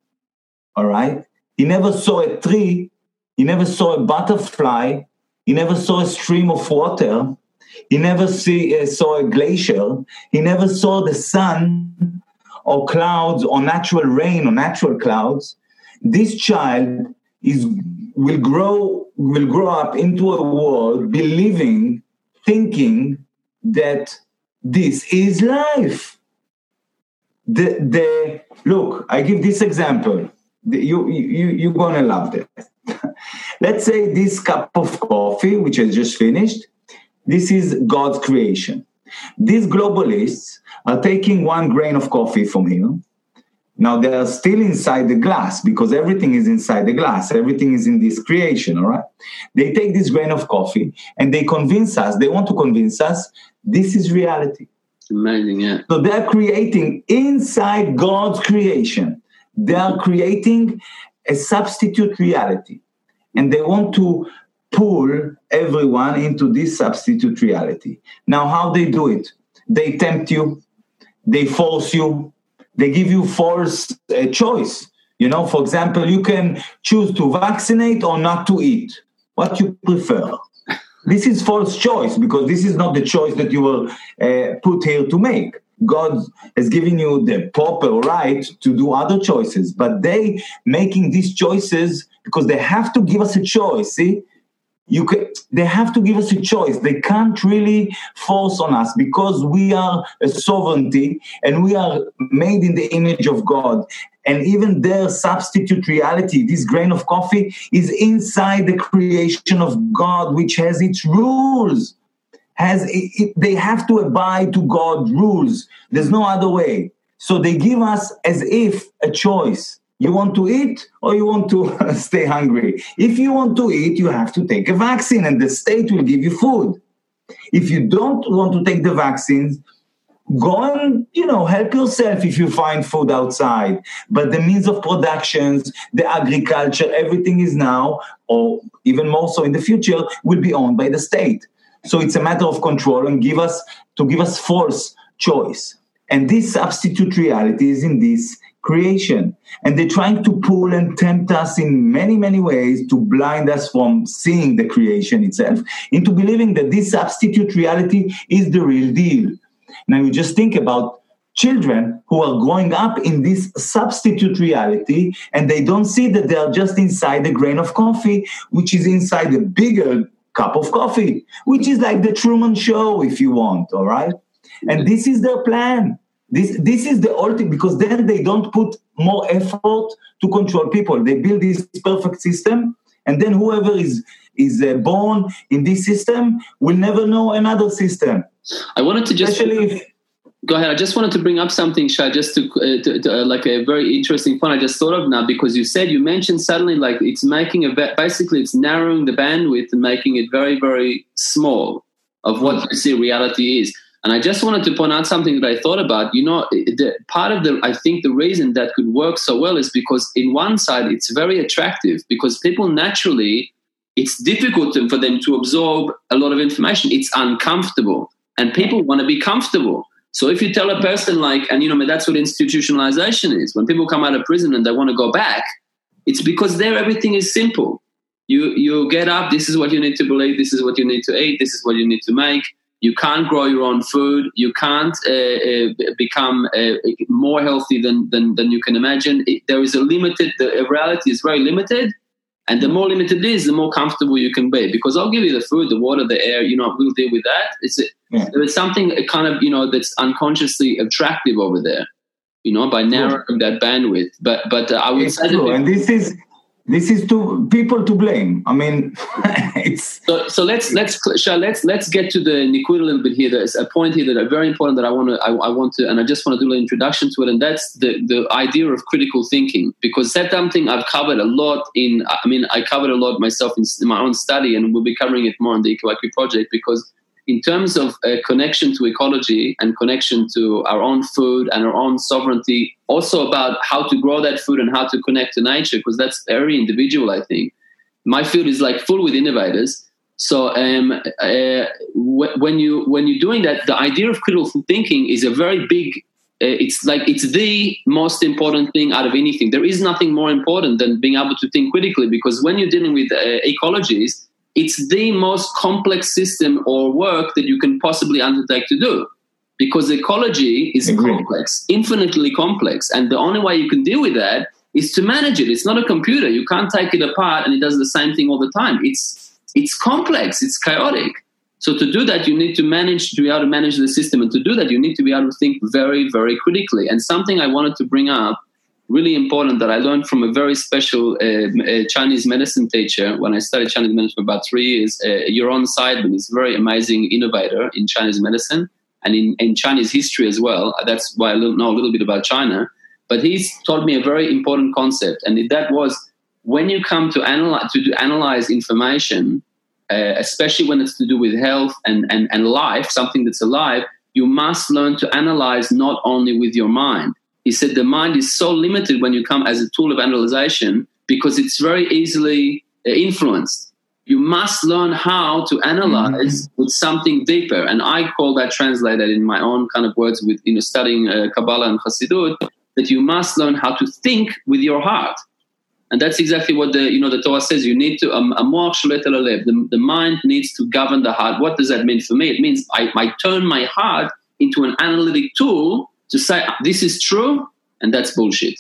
all right, he never saw a tree, he never saw a butterfly, he never saw a stream of water, he never see, uh, saw a glacier, he never saw the sun or clouds or natural rain or natural clouds. This child is will grow will grow up into a world believing, thinking that this is life. The, the look, I give this example. You, you, you're gonna love this. Let's say this cup of coffee, which I just finished, this is God's creation. These globalists are taking one grain of coffee from here. Now they are still inside the glass because everything is inside the glass. Everything is in this creation, all right? They take this grain of coffee and they convince us, they want to convince us this is reality. Amazing, yeah. So they're creating inside God's creation, they are creating a substitute reality. And they want to pull everyone into this substitute reality. Now, how they do it? They tempt you, they force you, they give you false uh, choice. You know, for example, you can choose to vaccinate or not to eat. What you prefer? This is false choice because this is not the choice that you were uh, put here to make. God has given you the proper right to do other choices, but they making these choices because they have to give us a choice. See, you can, they have to give us a choice. They can't really force on us because we are a sovereignty and we are made in the image of God and even their substitute reality, this grain of coffee, is inside the creation of God, which has its rules. Has it, it, they have to abide to God's rules. There's no other way. So they give us as if a choice. You want to eat or you want to stay hungry? If you want to eat, you have to take a vaccine and the state will give you food. If you don't want to take the vaccines, go and you know help yourself if you find food outside but the means of productions the agriculture everything is now or even more so in the future will be owned by the state so it's a matter of control and give us to give us false choice and this substitute reality is in this creation and they're trying to pull and tempt us in many many ways to blind us from seeing the creation itself into believing that this substitute reality is the real deal now you just think about children who are growing up in this substitute reality and they don't see that they are just inside a grain of coffee, which is inside a bigger cup of coffee, which is like the Truman Show, if you want, all right? And this is their plan. This this is the ultimate because then they don't put more effort to control people. They build this perfect system, and then whoever is is uh, born in this system will never know another system. I wanted to just especially if, go ahead. I just wanted to bring up something, Shai, just to, uh, to, to uh, like a very interesting point I just thought of now because you said you mentioned suddenly like it's making a basically it's narrowing the bandwidth and making it very very small of what mm-hmm. you see reality is. And I just wanted to point out something that I thought about. You know, the, part of the I think the reason that could work so well is because in one side it's very attractive because people naturally it's difficult for them to absorb a lot of information. It's uncomfortable, and people want to be comfortable. So if you tell a person like, and you know, that's what institutionalization is. When people come out of prison and they want to go back, it's because there everything is simple. You you get up. This is what you need to believe. This is what you need to eat. This is what you need to make. You can't grow your own food. You can't uh, uh, become uh, more healthy than, than than you can imagine. It, there is a limited. The reality is very limited, and the more limited it is, the more comfortable you can be. Because I'll give you the food, the water, the air. You know, we'll deal with that. It's yeah. there is something kind of you know that's unconsciously attractive over there. You know, by narrowing that bandwidth. But but uh, I would it's say true. and this is this is to people to blame. I mean, it's so. So let's let's let's let's get to the Nikud a little bit here. There's a point here that are very important that I want to I, I, want to and I just want to do an introduction to it, and that's the the idea of critical thinking because that's something I've covered a lot in. I mean, I covered a lot myself in, my own study, and we'll be covering it more on the IQ project because in terms of a connection to ecology and connection to our own food and our own sovereignty, also about how to grow that food and how to connect to nature, because that's very individual, I think. My field is like full with innovators. So um, uh, when you when you're doing that, the idea of critical thinking is a very big. Uh, it's like it's the most important thing out of anything. There is nothing more important than being able to think critically, because when you're dealing with uh, ecologies, it's the most complex system or work that you can possibly undertake to do because ecology is Agreed. complex, infinitely complex. And the only way you can deal with that is to manage it. It's not a computer. You can't take it apart and it does the same thing all the time. It's it's complex, it's chaotic. So to do that, you need to manage to be able to manage the system. And to do that, you need to be able to think very, very critically. And something I wanted to bring up really important that I learned from a very special uh, Chinese medicine teacher when I studied Chinese medicine for about three years. Uh, Yaron Seidman is a very amazing innovator in Chinese medicine and in, in Chinese history as well. That's why I know a little bit about China. But he's taught me a very important concept, and that was when you come to analyze to, to analyze information, uh, especially when it's to do with health and, and, and life, something that's alive, you must learn to analyze not only with your mind he said the mind is so limited when you come as a tool of analyzation because it's very easily uh, influenced. You must learn how to analyze mm-hmm. with something deeper, and I call that translated in my own kind of words with you know studying uh, Kabbalah and Chassidut that you must learn how to think with your heart, and that's exactly what the you know the Torah says. You need to um, the, the mind needs to govern the heart. What does that mean for me? It means I, I turn my heart into an analytic tool to say ah, this is true and that's bullshit.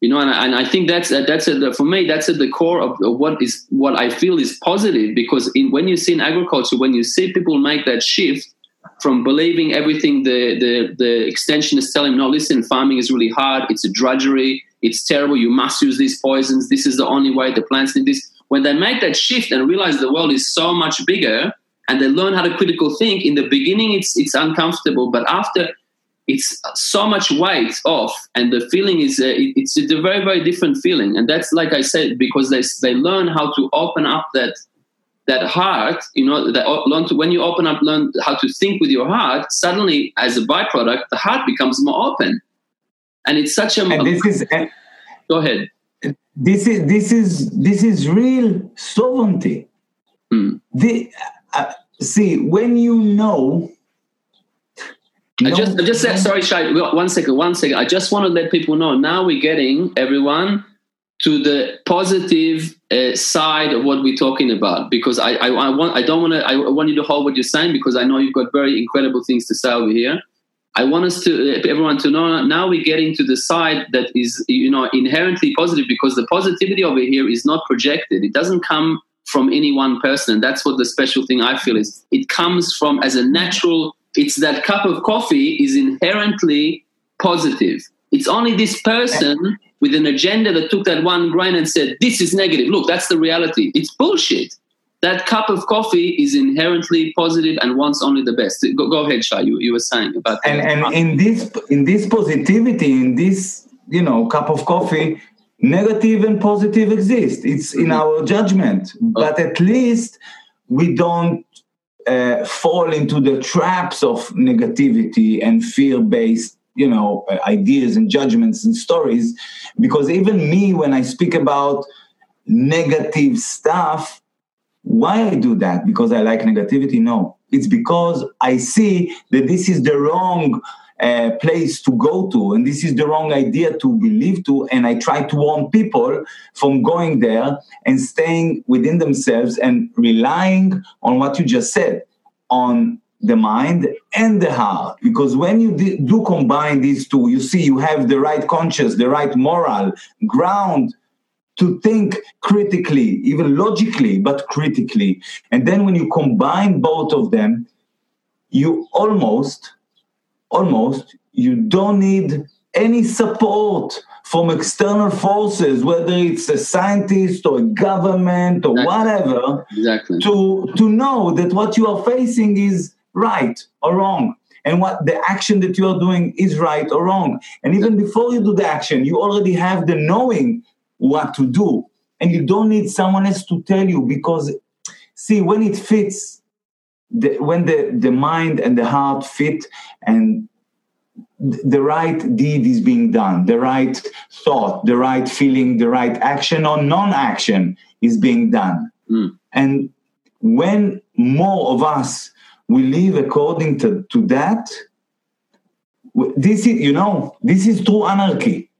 You know and I, and I think that's uh, that's a, for me that's at the core of, of, what is what I feel is positive because in, when you see in agriculture when you see people make that shift from believing everything the the the extension is telling no listen farming is really hard it's a drudgery it's terrible you must use these poisons this is the only way the plants need this when they make that shift and realize the world is so much bigger and they learn how to critical think in the beginning it's it's uncomfortable but after it's so much weight off and the feeling is uh, it's a very very different feeling. And that's like i said because they they learn how to open up that that heart you know that learn to, when you open up learn how to think with your heart suddenly as a byproduct the heart becomes more open. And it's such a and this is uh, go ahead. this is this is this is real sovereignty. Hmm. the, uh, see when you know I just, I just said, sorry, Shai, one second, one second. I just want to let people know now we're getting everyone to the positive uh, side of what we're talking about because I, I, I want, I don't want to, I want you to hold what you're saying because I know you've got very incredible things to say over here. I want us to, uh, everyone to know now we're getting to the side that is, you know, inherently positive because the positivity over here is not projected. It doesn't come from any one person. And that's what the special thing I feel is. It comes from as a natural it's that cup of coffee is inherently positive. It's only this person with an agenda that took that one grain and said, This is negative. Look, that's the reality. It's bullshit. That cup of coffee is inherently positive and wants only the best. Go, go ahead, Shai. You, you were saying about and, and in this in this positivity, in this you know cup of coffee, negative and positive exist. It's in mm-hmm. our judgment, but at least we don't uh, fall into the traps of negativity and fear-based you know ideas and judgments and stories. Because even me when i speak about negative stuff why i do that? Because i like negativity? No. It's because i see that this is the wrong place to go to and this is the wrong idea to believe to and i try to warn people from going there and staying within themselves and relying on what you just said on the mind and the heart. Because when you do combine these two you see you have the right conscience the right moral ground to think critically even logically but critically. And then when you combine both of them you almost almost you don't need any support from external forces, whether it's a scientist or a government or exactly. whatever, exactly. to to know that what you are facing is right or wrong and what the action that you are doing is right or wrong. And even before you do the action, you already have the knowing what to do. And you don't need someone else to tell you because, see, when it fits, the, when the, the mind and the heart fit and the right deed is being done, the right thought, the right feeling, the right action or non action is being done. Mm. And when more of us we live according to, to that this is you know this is true anarchy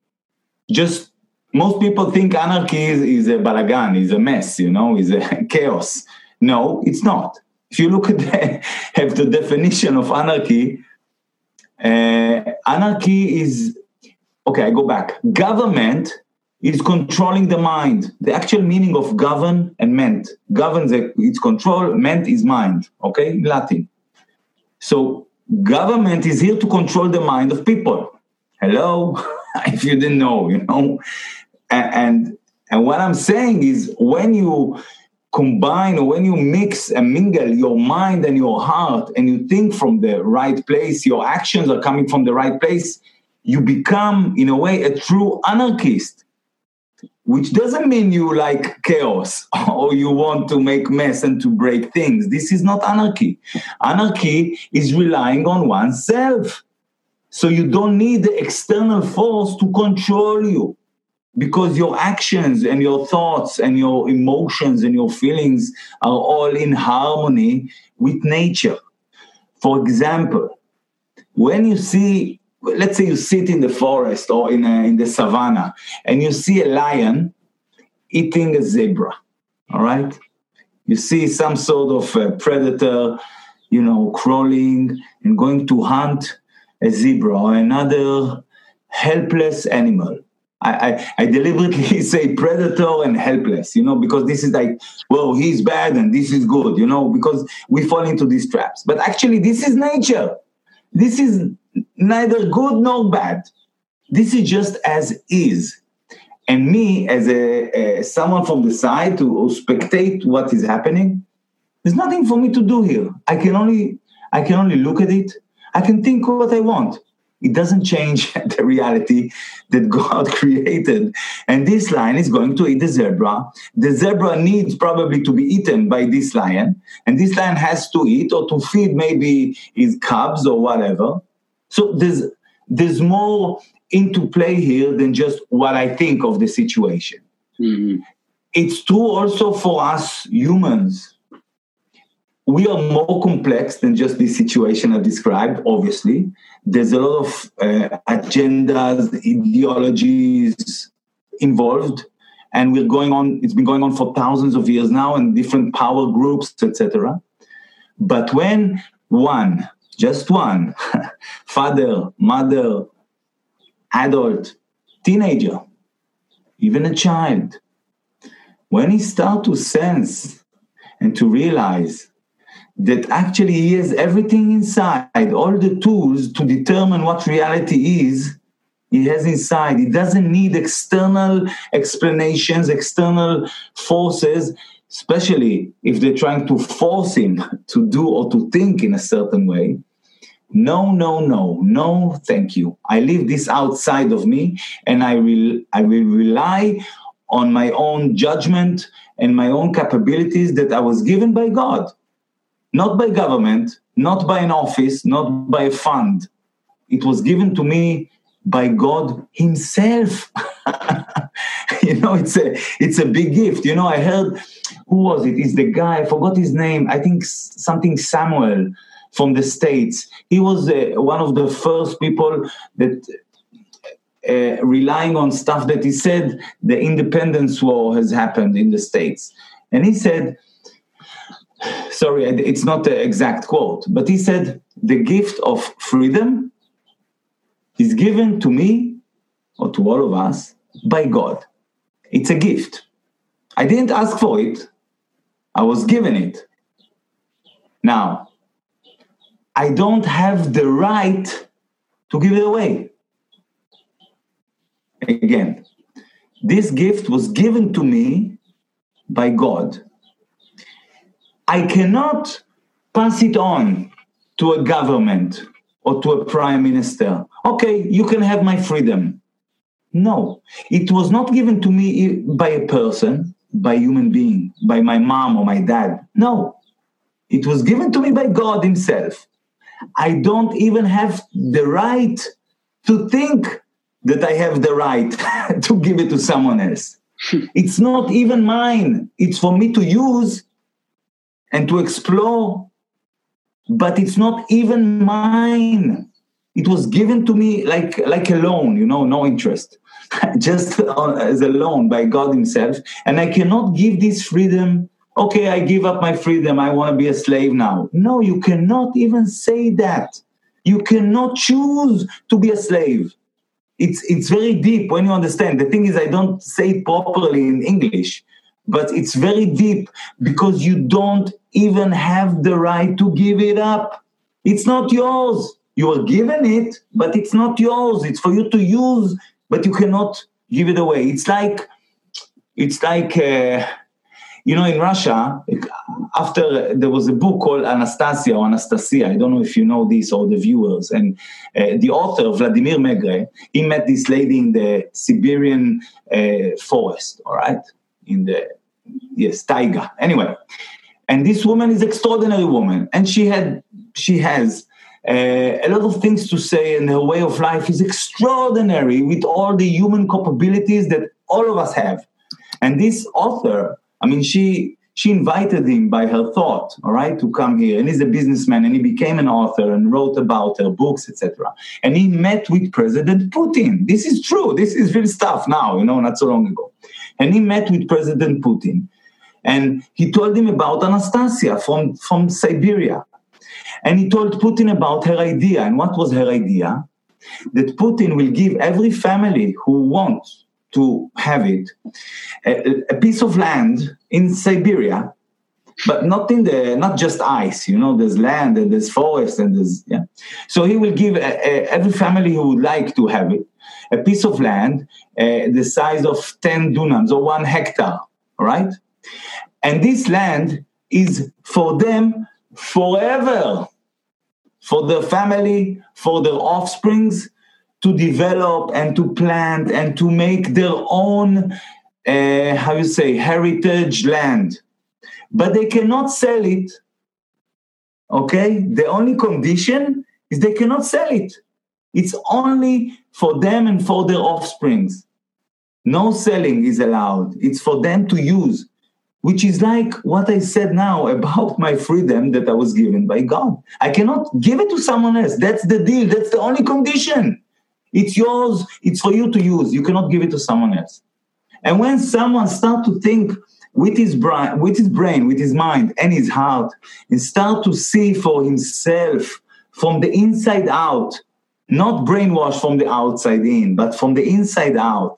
just most people think anarchy is, is a balagan is a mess you know is a chaos no it's not if you look at the, the definition of anarchy uh, anarchy is okay i go back government is controlling the mind. The actual meaning of govern and meant. Governs its control, meant is mind, okay, Latin. So government is here to control the mind of people. Hello, if you didn't know, you know. And, and and what I'm saying is when you combine or when you mix and mingle your mind and your heart and you think from the right place, your actions are coming from the right place, you become, in a way, a true anarchist which doesn't mean you like chaos or you want to make mess and to break things. This is not anarchy. Anarchy is relying on oneself. So you don't need the external force to control you because your actions and your thoughts and your emotions and your feelings are all in harmony with nature. For example, when you see let's say you sit in the forest or in, a, in the savannah and you see a lion eating a zebra all right you see some sort of predator you know crawling and going to hunt a zebra or another helpless animal I, I, deliberately say predator and helpless, you know, because this is like, well, he's bad and this is good, you know, because we fall into these traps. But actually, this is nature. This is neither good nor bad. This is just as is. And me, as a, a someone from the side to spectate what is happening, there's nothing for me to do here. I can only I can only look at it. I can think what I want it doesn't change the reality that God created. And this lion is going to eat the zebra. The zebra needs probably to be eaten by this lion, and this lion has to eat or to feed maybe his cubs or whatever. So there's there's more into play here than just what I think of the situation. Mm-hmm. It's true also for us humans we are more complex than just this situation I described, obviously. There's a lot of uh, agendas, ideologies involved, and we're going on, it's been going on for thousands of years now, and different power groups, etc. But when one, just one, father, mother, adult, teenager, even a child, when he start to sense and to realize that actually he has everything inside, all the tools to determine what reality is, he has inside. He doesn't need external explanations, external forces, especially if they're trying to force him to do or to think in a certain way. No, no, no, no, thank you. I leave this outside of me and I will I will rely on my own judgment and my own capabilities that I was given by God, not by government, not by an office, not by a fund. It was given to me by God Himself. you know, it's a it's a big gift. You know, I heard who was it? Is the guy? I forgot his name. I think something Samuel from the states. He was uh, one of the first people that. Uh, relying on stuff that he said the independence war has happened in the states and he said sorry it's not the exact quote but he said the gift of freedom is given to me or to all of us by God. It's a gift. I didn't ask for it, I was given it. Now, I don't have the right to give it away. Again, this gift was given to me by God. I cannot pass it on to a government or to a prime minister. Okay, you can have my freedom. No, it was not given to me by a person, by a human being, by my mom or my dad. No, it was given to me by God Himself. I don't even have the right to think that I have the right to give it to someone else. it's not even mine. It's for me to use and to explore but it's not even mine. It was given to me like like a loan, you know, no interest, just uh, as a loan by God Himself, and I cannot give this freedom. Okay, I give up my freedom. I want to be a slave now. No, you cannot even say that. You cannot choose to be a slave. It's it's very deep when you understand. The thing is, I don't say it properly in English, but it's very deep because you don't even have the right to give it up. It's not yours. You are given it, but it's not yours. It's for you to use, but you cannot give it away. It's like, it's like, uh, you know, in Russia, after there was a book called Anastasia or Anastasia. I don't know if you know this or the viewers. And uh, the author, Vladimir Megre, he met this lady in the Siberian uh, forest, all right, in the yes, taiga. Anyway, and this woman is extraordinary woman. And she had she has uh, a lot of things to say and her way of life is extraordinary with all the human capabilities that all of us have. And this author i mean she she invited him by her thought all right to come here. And he's a businessman and he became an author and wrote about her books etc and he met with president putin. This is true. This is real stuff now you know not so long ago. And he met with president putin and he told him about Anastasia from, from Siberia. And he told Putin about her idea. And what was her idea? That Putin will give every family who wants to have it a, a piece of land in Siberia, but not in the not just ice. You know, there's land and there's forest and there's yeah. So he will give a, a, every family who would like to have it a piece of land uh, the size of ten dunams or one hectare. Right? And this land is for them forever, for their family, for their offsprings to develop and to plant and to make their own, uh, how you say, heritage land. But they cannot sell it. Okay? The only condition is they cannot sell it. It's only for them and for their offsprings. No selling is allowed. It's for them to use which is like what I said now about my freedom that I was given by God. I cannot give it to someone else. That's the deal. That's the only condition. It's yours. It's for you to use. You cannot give it to someone else. And when someone start to think with his brain, with his brain, with his mind and his heart, and start to see for himself from the inside out, not brainwashed from the outside in, but from the inside out,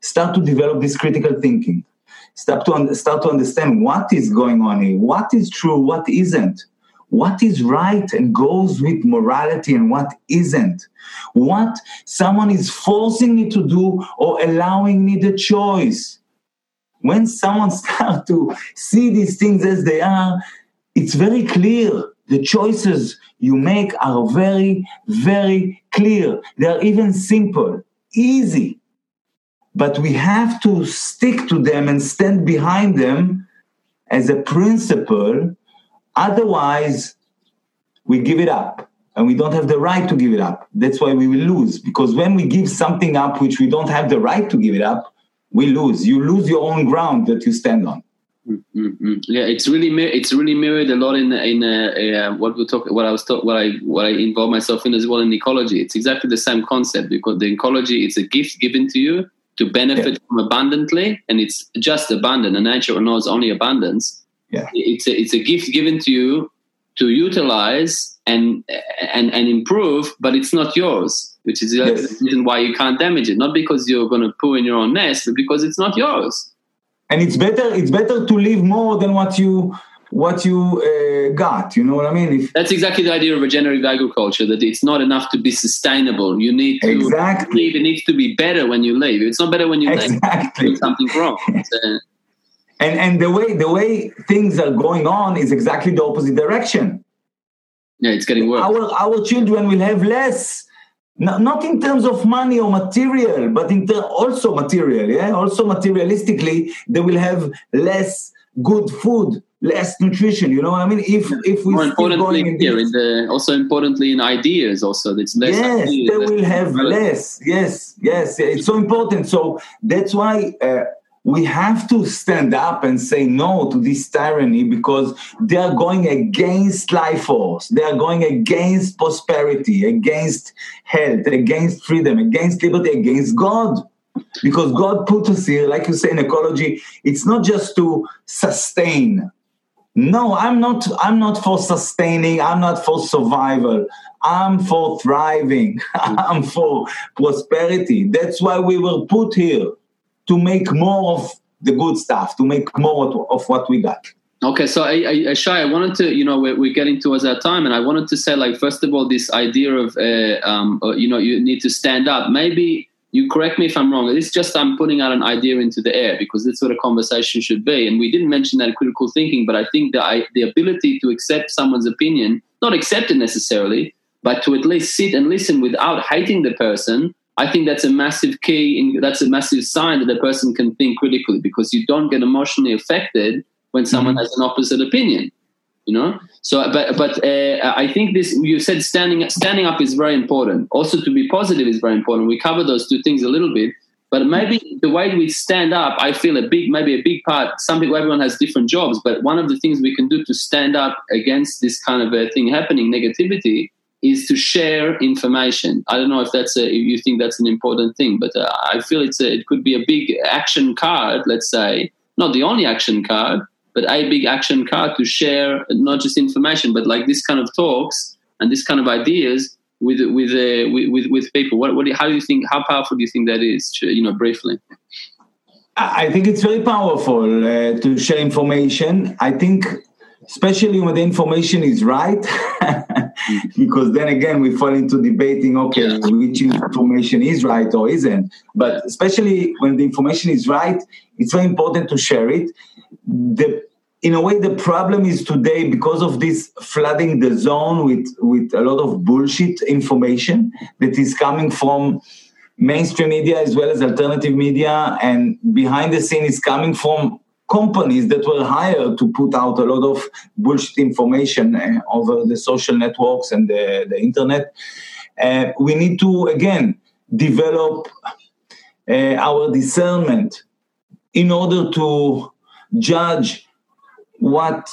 start to develop this critical thinking start to, un- start to understand what is going on here, what is true, what isn't, what is right and goes with morality and what isn't. What someone is forcing me to do or allowing me the choice. When someone starts to see these things as they are, it's very clear. The choices you make are very, very clear. They are even simple, easy. But we have to stick to them and stand behind them as a principle. Otherwise, we give it up and we don't have the right to give it up. That's why we will lose. Because when we give something up which we don't have the right to give it up, we lose. You lose your own ground that you stand on. Mm-hmm. Yeah, it's really it's really mirrored a lot in in uh, uh, what we talk what I was talk, what I what I involve myself in as well in ecology. It's exactly the same concept because the ecology it's a gift given to you to benefit yeah. from abundantly, and it's just abundant. And nature knows only abundance. Yeah, it's a, it's a gift given to you to utilize and and and improve, but it's not yours, which is yes. the reason why you can't damage it. Not because you're going to poo in your own nest, but because it's not yours and it's better it's better to live more than what you what you uh, got you know what i mean? If, that's exactly the idea of regenerative agriculture that it's not enough to be sustainable. You need to exactly. leave. it needs to be better when you leave it's not better when you exactly. leave something wrong. And and the way the way things are going on is exactly the opposite direction. yeah it's getting worse. Our our children will have less not in terms of money or material, but in ter- also material. Yeah, also materialistically, they will have less good food, less nutrition. You know what I mean? If if we more importantly in here, in the, also importantly in ideas, also it's less. Yes, they will have less. Yes, yes, it's so important. So that's why. Uh, we have to stand up and say no to this tyranny because they are going against life force. They are going against prosperity, against health, against freedom, against liberty, against God. Because God put us here, like you say in ecology, it's not just to sustain. No, I'm not I'm not for sustaining, I'm not for survival. I'm for thriving. I'm for prosperity. That's why we were put here to make more of the good stuff, to make more of what we got. Okay, so I, I, Shai, I wanted to, you know, we're, we're, getting towards our time, and I wanted to say, like, first of all, this idea of, uh, um, uh, you know, you need to stand up. Maybe you correct me if I'm wrong. It's just I'm putting out an idea into the air because that's what a conversation should be. And we didn't mention that critical thinking, but I think that I, the ability to accept someone's opinion, not accept it necessarily, but to at least sit and listen without hating the person I think that's a massive key. In, that's a massive sign that a person can think critically because you don't get emotionally affected when someone mm-hmm. has an opposite opinion. You know. So, but but uh, I think this you said standing standing up is very important. Also, to be positive is very important. We cover those two things a little bit. But maybe the way we stand up, I feel a big, maybe a big part. Some people, everyone has different jobs, but one of the things we can do to stand up against this kind of a thing happening, negativity, is to share information. I don't know if that's a, if you think that's an important thing, but uh, I feel it's a, it could be a big action card. Let's say not the only action card, but a big action card to share not just information, but like this kind of talks and this kind of ideas with with uh, with, with people. What, what how do you think? How powerful do you think that is? You know, briefly. I think it's very powerful uh, to share information. I think, especially when the information is right. because then again we fall into debating okay yeah. which information is right or isn't but especially when the information is right it's very important to share it the in a way the problem is today because of this flooding the zone with with a lot of bullshit information that is coming from mainstream media as well as alternative media and behind the scene is coming from companies that were hired to put out a lot of bullshit information uh, over the social networks and the, the internet. Uh, we need to, again, develop uh, our discernment in order to judge what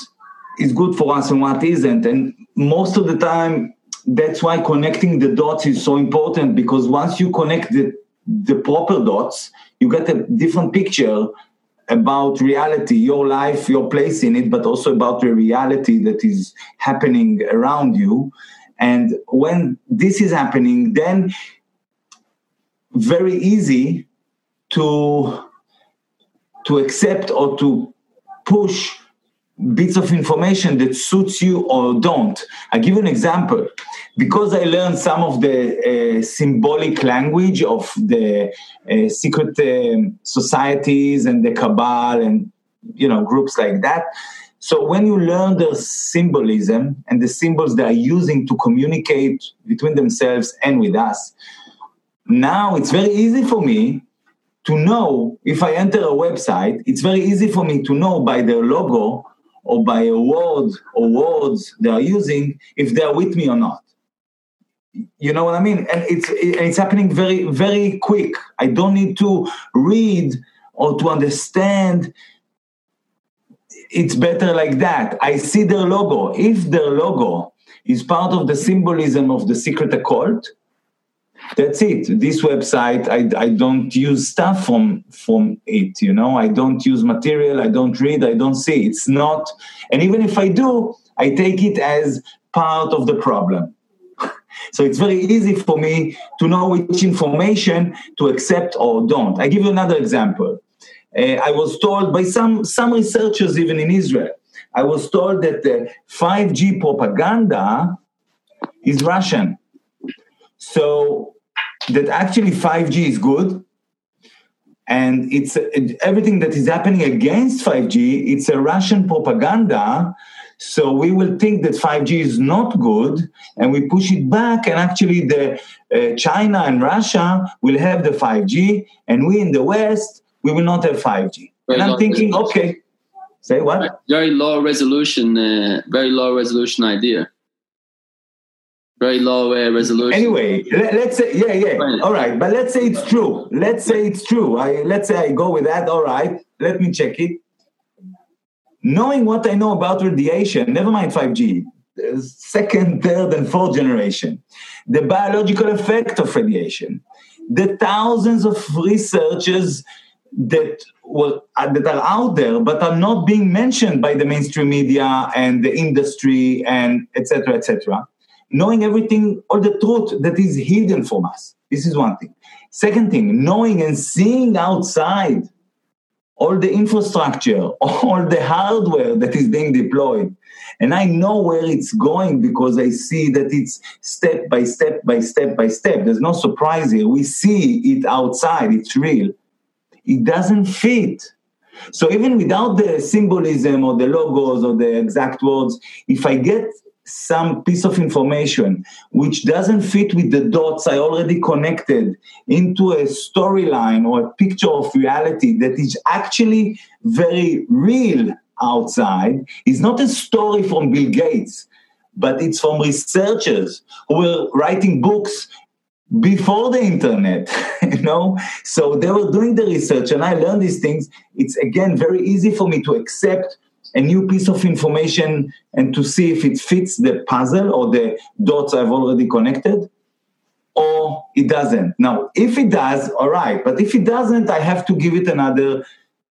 is good for us and what isn't. And most of the time, that's why connecting the dots is so important because once you connect the, the proper dots, you get a different picture about reality, your life, your place in it, but also about the reality that is happening around you. And when this is happening, then very easy to to accept or to push bits of information that suits you or don't. I give you an example. Because I learned some of the uh, symbolic language of the uh, secret um, societies and the cabal and you know groups like that. So when you learn the symbolism and the symbols they are using to communicate between themselves and with us, now it's very easy for me to know if I enter a website, it's very easy for me to know by their logo or by a word or words they are using if they are with me or not. You know what I mean? And it's it's happening very very quick. I don't need to read or to understand. It's better like that. I see their logo. If their logo is part of the symbolism of the secret occult, that's it. This website I, I don't use stuff from from it you know? I don't use material i don't read i don't see. It's not and even if i do i take it as part of the problem. So it's very easy for me to know which information to accept or don't. I give you another example. Uh, i was told by some some researchers even in israel i was told that the 5g propaganda is russian. So that actually 5G is good, and it's everything that is happening against 5G. It's a Russian propaganda. So we will think that 5G is not good, and we push it back. And actually, the uh, China and Russia will have the 5G, and we in the West we will not have 5G. Very and I'm thinking, okay, say what? Very low resolution, uh, very low resolution idea very low uh, resolution. Anyway, let, us say yeah, yeah. All right, but let's say it's true. Let's say it's true. I let's say I go with that. All right, let me check it. Knowing what I know about radiation, never mind 5G, second, third, and fourth generation, the biological effect of radiation, the thousands of researchers that were uh, that are out there but are not being mentioned by the mainstream media and the industry and etc etc knowing everything, all the truth that is hidden from us. This is one thing. Second thing, knowing and seeing outside all the infrastructure, all the hardware that is being deployed. And I know where it's going because I see that it's step by step by step by step. There's no surprise here. We see it outside, it's real. It doesn't fit. So even without the symbolism or the logos or the exact words, if I get some piece of information which doesn't fit with the dots I already connected into a storyline or a picture of reality that is actually very real outside. Is not a story from Bill Gates, but it's from researchers who were writing books before the internet you know? So they were doing the research and i learned these things. It's again very easy for me to accept a new piece of information and to see if it fits the puzzle or the dots I've already connected, or it doesn't. Now, if it does, all right, but if it doesn't, I have to give it another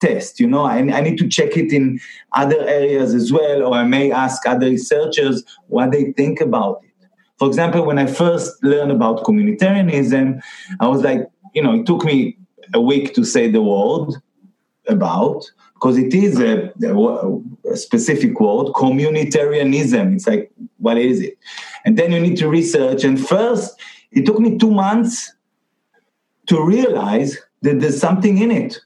test. You know, I, I need to check it in other areas as well, or I may ask other researchers what they think about it. For example, when I first learned about communitarianism, I was like, you know, it took me a week to say the word about because it is a, a, specific word, communitarianism. It's like, what is it? And then you need to research. And first, it took me two months to realize that there's something in it.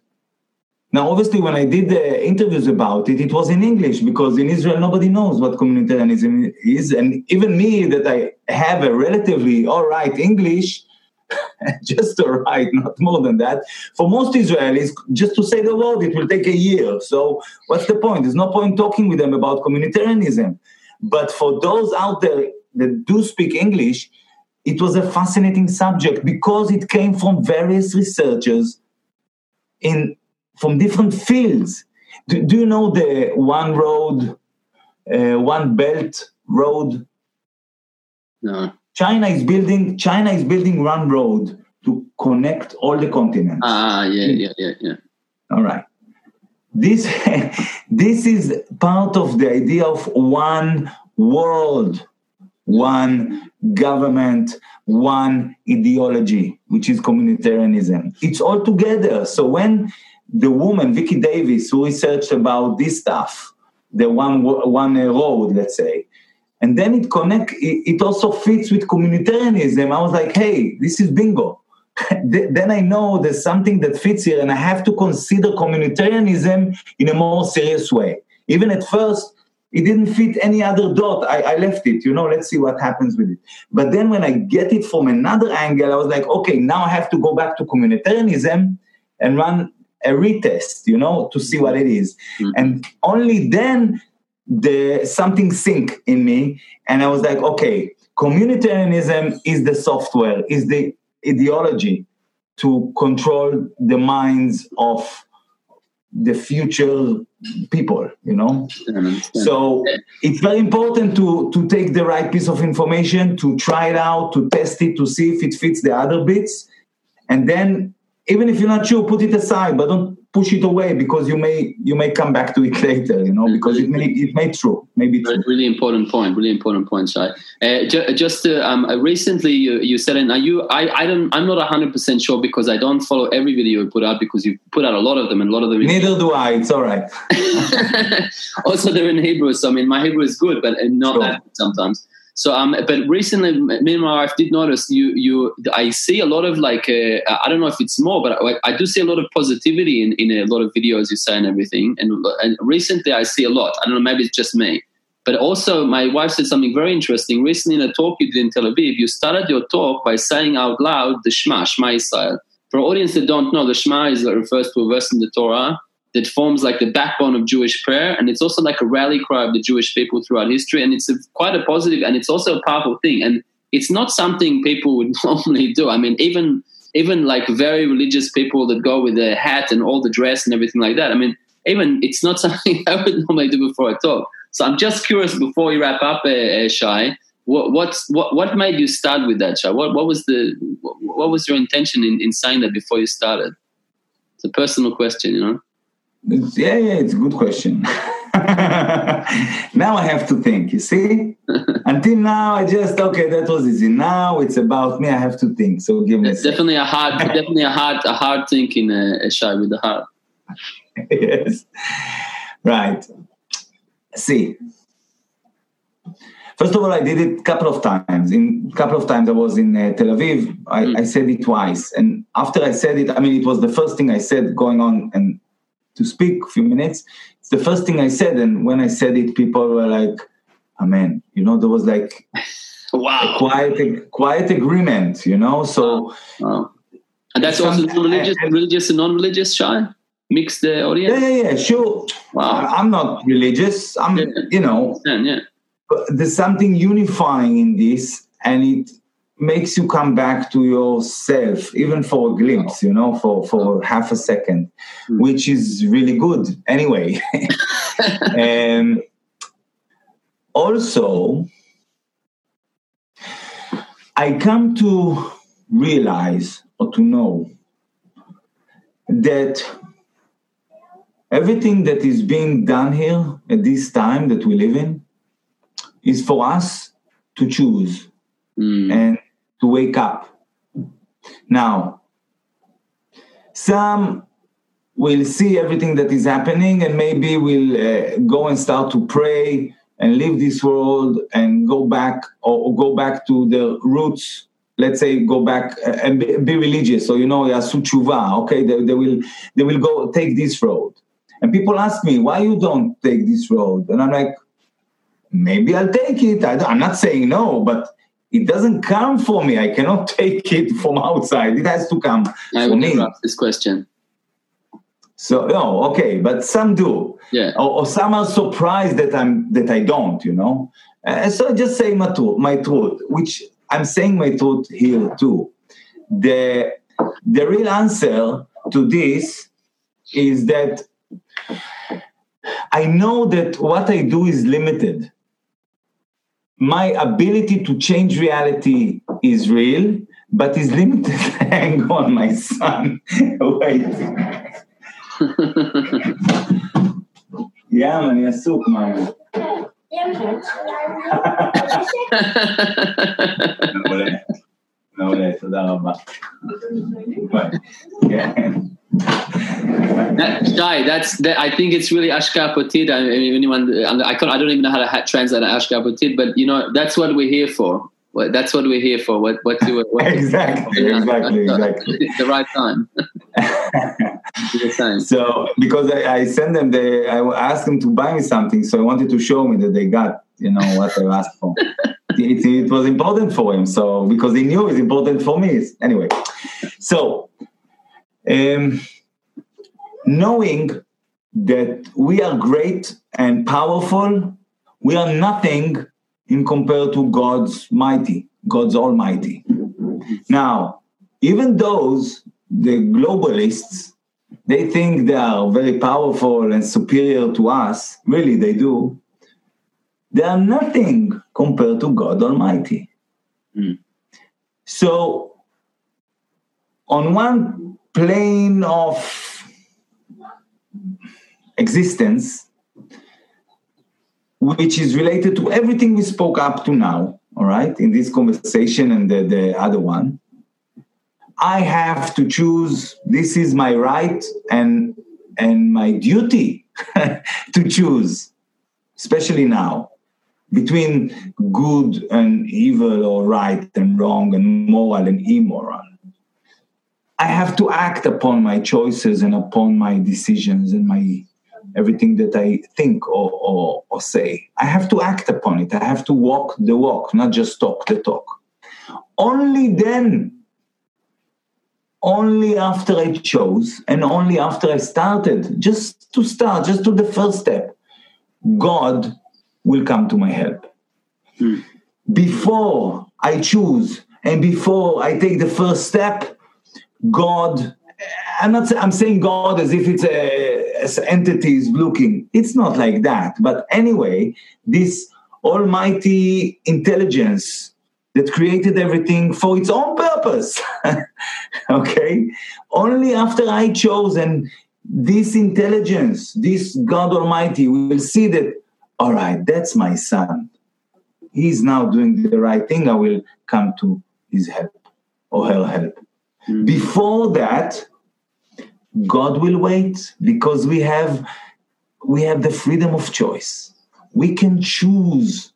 Now, obviously, when I did the interviews about it, it was in English because in Israel nobody knows what communitarianism is, and even me, that I have a relatively all right English, just to write, not more than that. For most Israelis, just to say the word, it will take a year. So what's the point? There's no point talking with them about communitarianism. But for those out there that do speak English, it was a fascinating subject because it came from various researchers in from different fields. Do, do you know the one road, uh, one belt road? No. China is building China is building one road to connect all the continents. Ah, yeah, yeah, yeah, yeah. All right. This this is part of the idea of one world, one government, one ideology, which is communitarianism. It's all together. So when the woman Vicky Davis, who researched about this stuff, the one one road, let's say. And then it connect. It, it also fits with communitarianism. I was like, hey, this is bingo. then I know there's something that fits here, and I have to consider communitarianism in a more serious way. Even at first, it didn't fit any other dot. I, I, left it, you know, let's see what happens with it. But then when I get it from another angle, I was like, okay, now I have to go back to communitarianism and run a retest, you know, to see what it is. Mm-hmm. And only then the something sink in me. And I was like, okay, communitarianism is the software, is the ideology to control the minds of the future people you know mm-hmm. so it's very important to to take the right piece of information to try it out to test it to see if it fits the other bits and then even if you're not sure put it aside but don't push it away because you may you may come back to it later you know because it may it may true maybe true. really important point really important point Shai. Uh, ju- just uh, um, uh, recently you, you said and are you I, I don't I'm not 100% sure because I don't follow every video you put out because you put out a lot of them and a lot of them neither do I it's all right also they're in Hebrew so I mean my Hebrew is good but not sure. that sometimes so, um, but recently, me and my wife did notice you. You, I see a lot of like, uh, I don't know if it's more, but I, I, do see a lot of positivity in, in a lot of videos you say and everything. And, and recently, I see a lot. I don't know, maybe it's just me. But also, my wife said something very interesting. Recently, in a talk you did in Tel Aviv, you started your talk by saying out loud the Shema, Shema Israel. For audience that don't know, the Shema is refers to a verse in the Torah that forms like the backbone of Jewish prayer, and it's also like a rally cry of the Jewish people throughout history, and it's a, quite a positive, and it's also a powerful thing, and it's not something people would normally do. I mean, even even like very religious people that go with the hat and all the dress and everything like that. I mean, even it's not something I would normally do before I talk. So I'm just curious before we wrap up, uh, uh, Shai. What, what's, what what made you start with that, Shai? What what was the what, what was your intention in, in saying that before you started? It's a personal question, you know. It's, yeah, yeah, it's a good question. now I have to think, you see? Until now, I just, okay, that was easy. Now it's about me, I have to think. So give me it's a definitely a hard, definitely a hard, a hard thinking, uh, a Shai with the heart. yes. Right. See. First of all, I did it a couple of times. In a couple of times, I was in uh, Tel Aviv. I, mm. I said it twice, and after I said it, I mean, it was the first thing I said going on, and to speak a few minutes. It's the first thing I said, and when I said it, people were like, "Amen." You know, there was like wow, a quiet, quiet agreement. You know, so. Wow. And that's also religious, religious and non-religious, Shai? Mixed the audience? Yeah, yeah, yeah, sure. Wow. I'm not religious. I'm, yeah. you know, yeah. But there's something unifying in this, and it makes you come back to yourself even for a glimpse you know for for half a second mm. which is really good anyway and also i come to realize or to know that everything that is being done here at this time that we live in is for us to choose mm. and to wake up. Now, some will see everything that is happening and maybe will uh, go and start to pray and leave this world and go back or, or go back to the roots. Let's say go back uh, and be, religious. So you know yasu tshuva. Okay they, they will they will go take this road. And people ask me why you don't take this road? And i'm like maybe i'll take it. I, i'm not saying no but it doesn't come for me. I cannot take it from outside. It has to come I for me. This question. So no, okay, but some do. Yeah. Or, or, some are surprised that I'm that I don't. You know. Uh, so I just say my truth, my truth, which I'm saying my truth here too. The the real answer to this is that I know that what I do is limited my ability to change reality is real, but is limited. Hang on, my son. Wait. ים, אני עסוק, מה? מעולה, מעולה, תודה רבה. כן. That, Shai, that's that. I think it's really Ashkapotid. I mean, anyone, I, can't, I don't even know how to translate Ashkapotid, but you know, that's what we're here for. That's what we're here for. What, what do, what exactly, exactly, exactly. The right time. so, because I, I sent them, they, I asked them to buy me something, so I wanted to show me that they got, you know, what I asked for. it, it was important for him, so because he knew it's important for me. Anyway, so. Um, knowing that we are great and powerful, we are nothing in compared to God's mighty, God's almighty. Now, even those, the globalists, they think they are very powerful and superior to us. Really, they do. They are nothing compared to God Almighty. Mm. So, on one plane of existence, which is related to everything we spoke up to now, all right, in this conversation and the, the other one. I have to choose, this is my right and and my duty to choose, especially now, between good and evil or right and wrong and moral and immoral. I have to act upon my choices and upon my decisions and my everything that I think or, or, or say. I have to act upon it. I have to walk the walk, not just talk the talk. Only then, only after I chose and only after I started, just to start, just to the first step, God will come to my help. Mm. Before I choose and before I take the first step, God I'm not. I'm saying God as if it's a as entities looking. It's not like that. But anyway, this almighty intelligence that created everything for its own purpose. okay, only after I chose and this intelligence, this God Almighty, we will see that. All right, that's my son. He's now doing the right thing. I will come to his help or her help. Mm-hmm. Before that, God will wait because we have we have the freedom of choice. We can choose.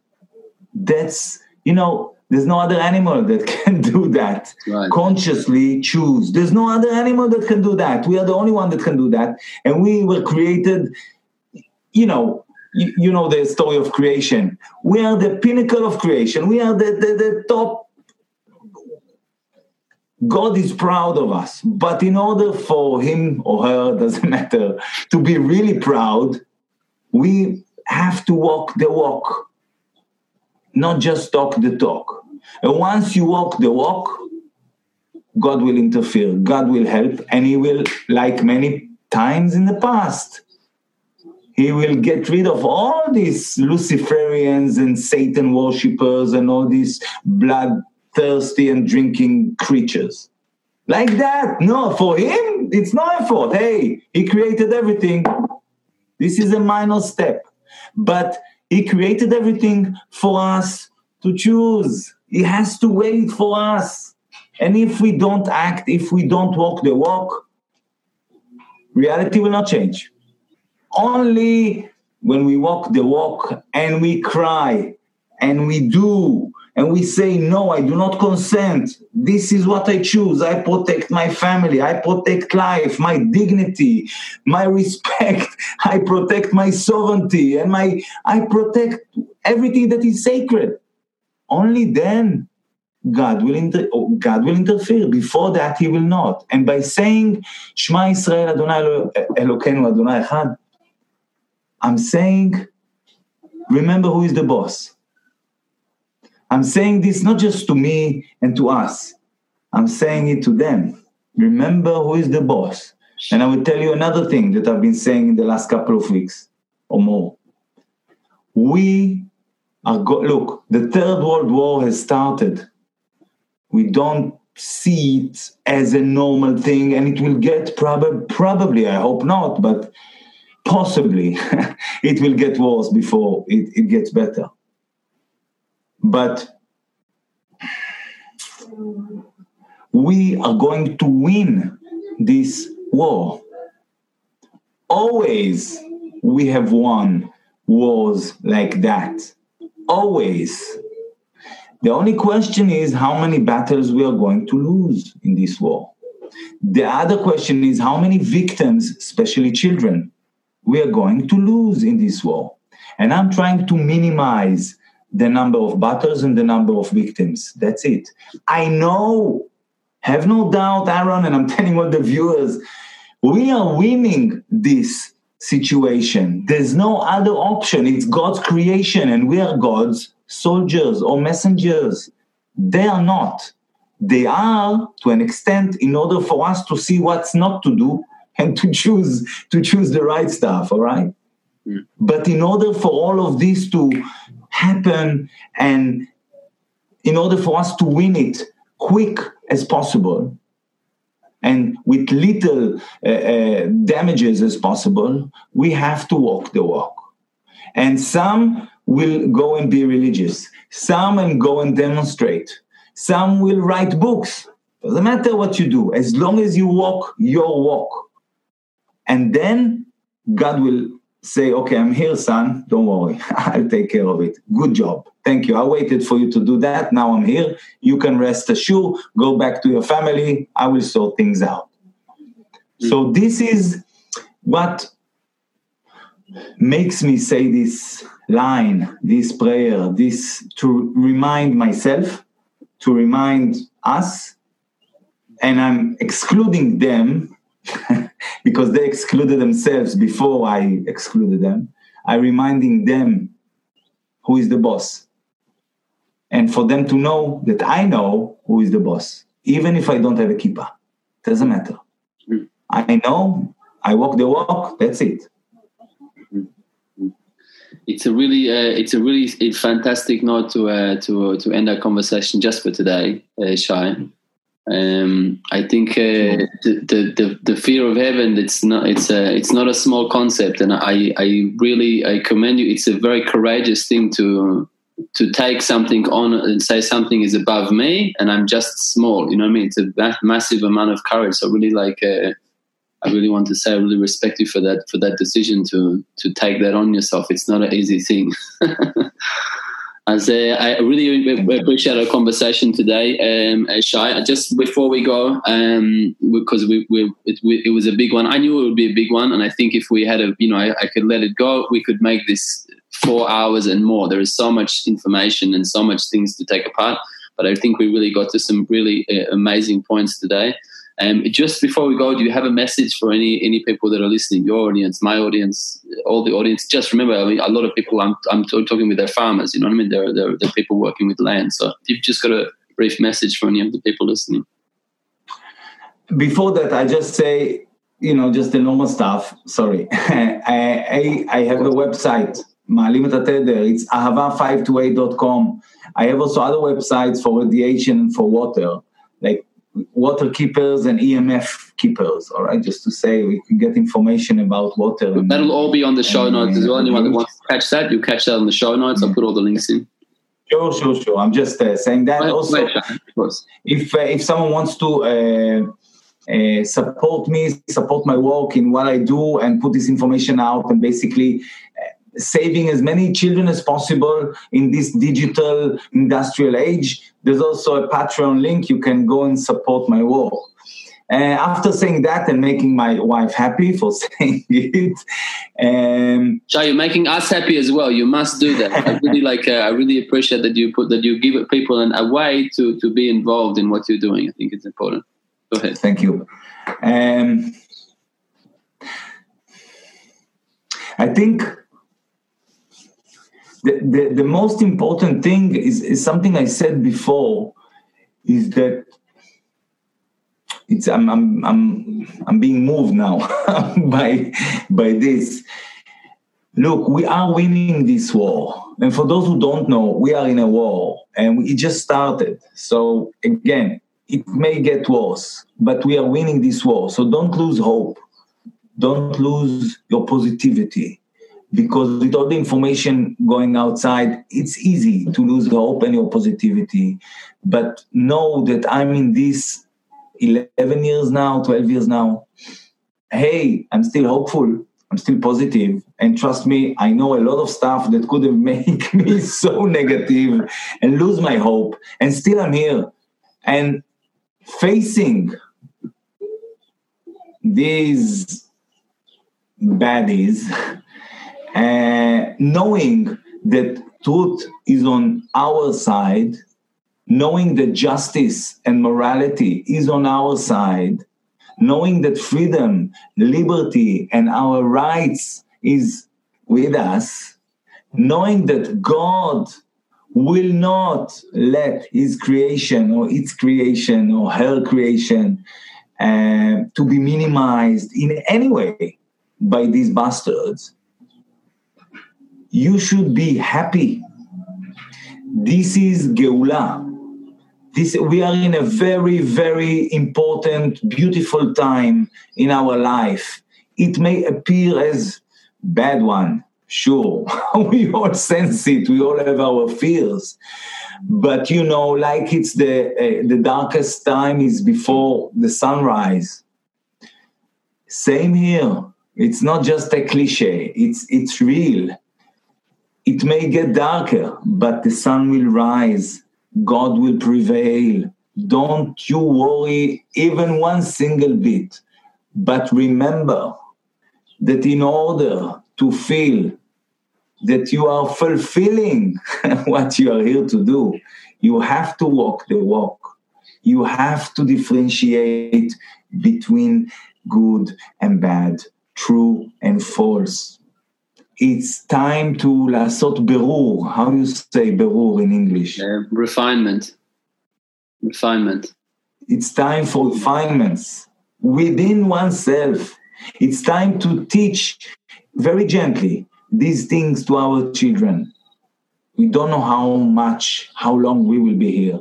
That's you know, there's no other animal that can do that. Right. Consciously choose. There's no other animal that can do that. We are the only one that can do that. And we were created, you know, you, you know the story of creation. We are the pinnacle of creation. We are the, the, the top God is proud of us. But in order for him or her, doesn't matter, to be really proud, we have to walk the walk, not just talk the talk. And once you walk the walk, God will interfere, God will help, and He will, like many times in the past, He will get rid of all these Luciferians and Satan worshippers and all these blood thirsty and drinking creatures. Like that. No, for him, it's no effort. Hey, he created everything. This is a minor step. But he created everything for us to choose. He has to wait for us. And if we don't act, if we don't walk the walk, reality will not change. Only when we walk the walk and we cry and we do and we say, No, I do not consent. This is what I choose. I protect my family. I protect life, my dignity, my respect. I protect my sovereignty and my I protect everything that is sacred. Only then God will inter- oh, God will interfere. Before that, He will not. And by saying Shema Israel Adonai Elokeinu Adonai Echad, I'm saying, remember who is the boss. I'm saying this not just to me and to us, I'm saying it to them. Remember who is the boss. And I will tell you another thing that I've been saying in the last couple of weeks or more. We are, go- look, the Third World War has started. We don't see it as a normal thing, and it will get prob- probably, I hope not, but possibly it will get worse before it, it gets better. But we are going to win this war. Always we have won wars like that. Always. The only question is how many battles we are going to lose in this war. The other question is how many victims, especially children, we are going to lose in this war. And I'm trying to minimize the number of battles and the number of victims. That's it. I know, have no doubt, Aaron, and I'm telling all the viewers, we are winning this situation. There's no other option. It's God's creation, and we are God's soldiers or messengers. They are not. They are, to an extent, in order for us to see what's not to do and to choose to choose the right stuff. All right. Mm. But in order for all of this to happen and in order for us to win it quick as possible and with little uh, uh, damages as possible, we have to walk the walk. And some will go and be religious, some will go and demonstrate, some will write books. Doesn't matter what you do, as long as you walk your walk. And then God will say, okay, I'm here, son. Don't worry. I'll take care of it. Good job. Thank you. I waited for you to do that. Now I'm here. You can rest assured. Go back to your family. I will sort things out. So this is what makes me say this line, this prayer, this to remind myself, to remind us, and I'm excluding them because they excluded themselves before I excluded them. I reminding them who is the boss. And for them to know that I know who is the boss, even if I don't have a kippah. Doesn't matter. Mm. I know, I walk the walk, that's it. It's a really, uh, it's a really it's fantastic note to uh, to to end our conversation just for today, uh, Shai. Um, I think uh, the, the, the fear of heaven it's not it's a it's not a small concept, and I I really I commend you. It's a very courageous thing to to take something on and say something is above me, and I'm just small. You know what I mean? It's a massive amount of courage. So really like. Uh, I really want to say I really respect you for that for that decision to to take that on yourself. It's not an easy thing. As uh, I really appreciate our conversation today, um, uh, Shai. Just before we go, um, because we, it, it, was a big one. I knew it would be a big one, and I think if we had a, you know, I, I, could let it go, we could make this four hours and more. There is so much information and so much things to take apart. But I think we really got to some really uh, amazing points today. Um, just before we go, do you have a message for any any people that are listening? Your audience, my audience, all the audience. Just remember, I mean, a lot of people I'm I'm talking with their farmers. You know what I mean? They're they're, they're people working with land. So you've just got a brief message for any of the people listening. Before that, I just say, you know, just the normal stuff. Sorry, I, I I have a website. מעלים את התדר, it's ahava528.com. I have also other websites for radiation for water, like water keepers and EMF keepers. All right, just to say we can get information about water. And, That'll all be on the show notes as well. Anyone that wants to catch that, you'll catch that on the show notes. I'll put all the links in. Sure, sure, sure. I'm just uh, saying that. Wait, also, wait, if uh, if someone wants to. Uh, uh, support me, support my work in what I do, and put this information out, and basically saving as many children as possible in this digital industrial age. There's also a Patreon link. You can go and support my work. Uh, after saying that and making my wife happy for saying it, um, so you're making us happy as well. You must do that. I really like. Uh, I really appreciate that you put that you give people an, a way to to be involved in what you're doing. I think it's important. Go ahead. Thank you. Um, I think the, the, the most important thing is, is something I said before is that it's I'm I'm I'm I'm being moved now by by this. Look, we are winning this war. And for those who don't know, we are in a war and it just started. So again, it may get worse, but we are winning this war. So don't lose hope. Don't lose your positivity because with all the information going outside, it's easy to lose the hope and your positivity. But know that I'm in this 11 years now, 12 years now, hey, I'm still hopeful. I'm still positive, and trust me, I know a lot of stuff that could have made me so negative and lose my hope, and still I'm here. And facing these baddies, uh, knowing that truth is on our side, knowing that justice and morality is on our side, knowing that freedom, liberty, and our rights is with us, knowing that God will not let his creation or its creation or her creation uh, to be minimized in any way by these bastards. You should be happy. This is Geula. This, we are in a very, very important, beautiful time in our life. It may appear as bad one, sure. We all sense it. We all have our fears. But you know like it's the uh, the darkest time is before the sunrise. Same here. It's not just a cliche it's it's real it may get darker but the sun will rise god will prevail don't you worry even one single bit but remember that in order to feel that you are fulfilling what you are here to do. You have to walk the walk. You have to differentiate between good and bad, true and false It's time to לעשות ברור. How you say ברור in English? Uh, refinement. Refinement. It's time for refinements within oneself. It's time to teach very gently these things to our children. We don't know how much, how long we will be here,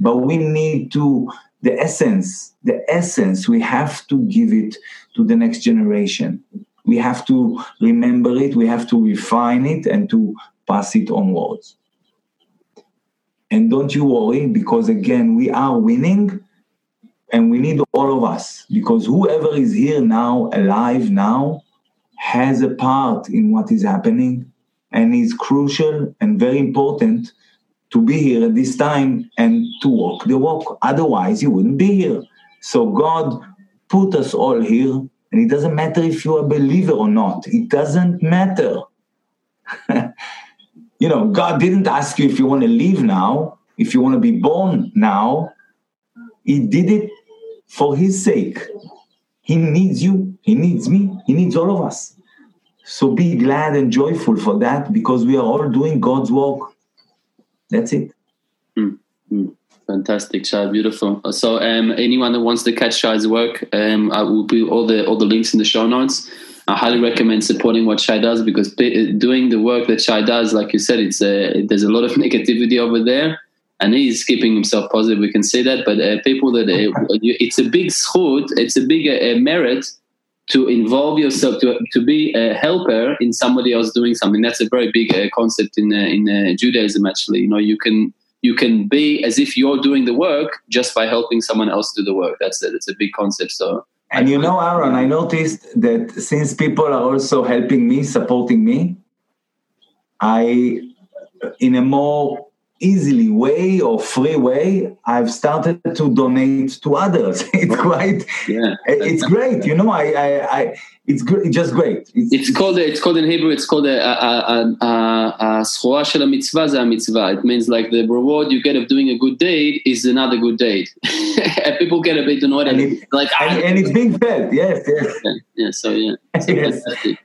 but we need to, the essence, the essence, we have to give it to the next generation. We have to remember it, we have to refine it, and to pass it onwards. And don't you worry, because again, we are winning and we need all of us because whoever is here now, alive now, has a part in what is happening and is crucial and very important to be here at this time and to walk the walk. Otherwise, you wouldn't be here. So God put us all here, and it doesn't matter if you're a believer or not. It doesn't matter. you know, God didn't ask you if you want to live now, if you want to be born now. He did it for His sake. He needs you. He needs me. He needs all of us. So be glad and joyful for that because we are all doing God's work. That's it. Mm-hmm. Fantastic, Shai, beautiful. So, um, anyone that wants to catch Shai's work, um, I will put all the all the links in the show notes. I highly recommend supporting what Shai does because doing the work that Shai does, like you said, it's a, there's a lot of negativity over there and he's keeping himself positive. We can see that. But uh, people that uh, it's a big schut, it's a big uh, merit to involve yourself to, to be a helper in somebody else doing something. That's a very big uh, concept in uh, in uh, Judaism. Actually, you know, you can you can be as if you're doing the work just by helping someone else do the work. That's a, that's a big concept. So. And you know, Aaron, I noticed that since people are also helping me, supporting me, I, in a more easily way or free way i've started to donate to others it's quite yeah it's great you know i i, I it's it's just great. It's, it's called it's called in hebrew it's called a a a a mitzvah mitzvah it means like the reward you get of doing a good deed is another good deed. And people get a bit annoyed and it, like and, and, it's being fed. Yes yes. Yeah, yeah so yeah. So yes.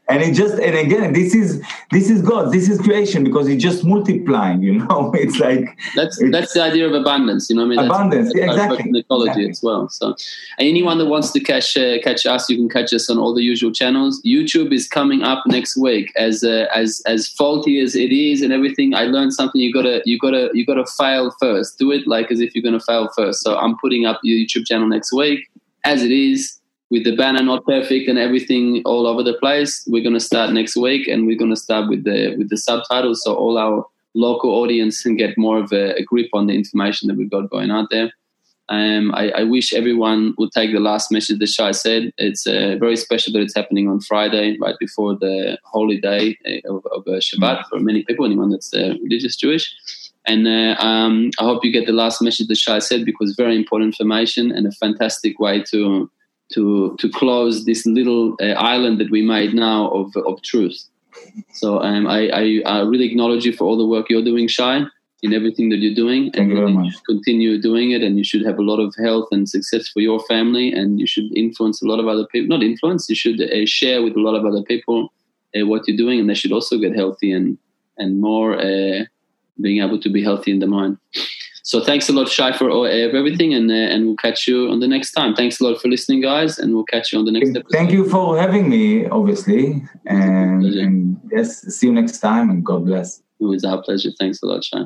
and it just and again this is this is god this is creation because it's just multiplying you know? It's like that's that's the idea of abundance you know I mean? Abundance that's, that's exactly. ecology exactly. as well so. Anyone that wants to catch uh, catch us you can catch us on all the usual channels. Youtube is coming up next week. As uh, as as faulty as it is and everything i learned something you gotta you gotta you gotta fail first. Do it like as if you're gonna fail first. So i'm putting up your youtube channel next week. As it is with the banner not perfect and everything all over the place we're to start next week and we're to start with the with the subtitles so all our local audience can get more of a, a, grip on the information that we've got going out there Um, I, I, wish everyone would take the last message that Shai said. It's uh, very special that it's happening on Friday, right before the holy day uh, of, of uh, Shabbat for many people, anyone that's uh, religious Jewish. And uh, um, I hope you get the last message that Shai said because very important information and a fantastic way to to to close this little uh, island that we made now of of truth. So um, I, I, I really acknowledge you for all the work you're doing, Shai in everything that you're doing. Thank and you very much. continue doing it, and you should have a lot of health and success for your family, and you should influence a lot of other people. Not influence, you should uh, share with a lot of other people uh, what you're doing, and they should also get healthy and and more uh, being able to be healthy in the mind. So thanks a lot, Shai, for uh, everything, and uh, and we'll catch you on the next time. Thanks a lot for listening, guys, and we'll catch you on the next episode. Thank you for having me, obviously, and, and yes, see you next time, and God bless. It was our pleasure. Thanks a lot, Shai.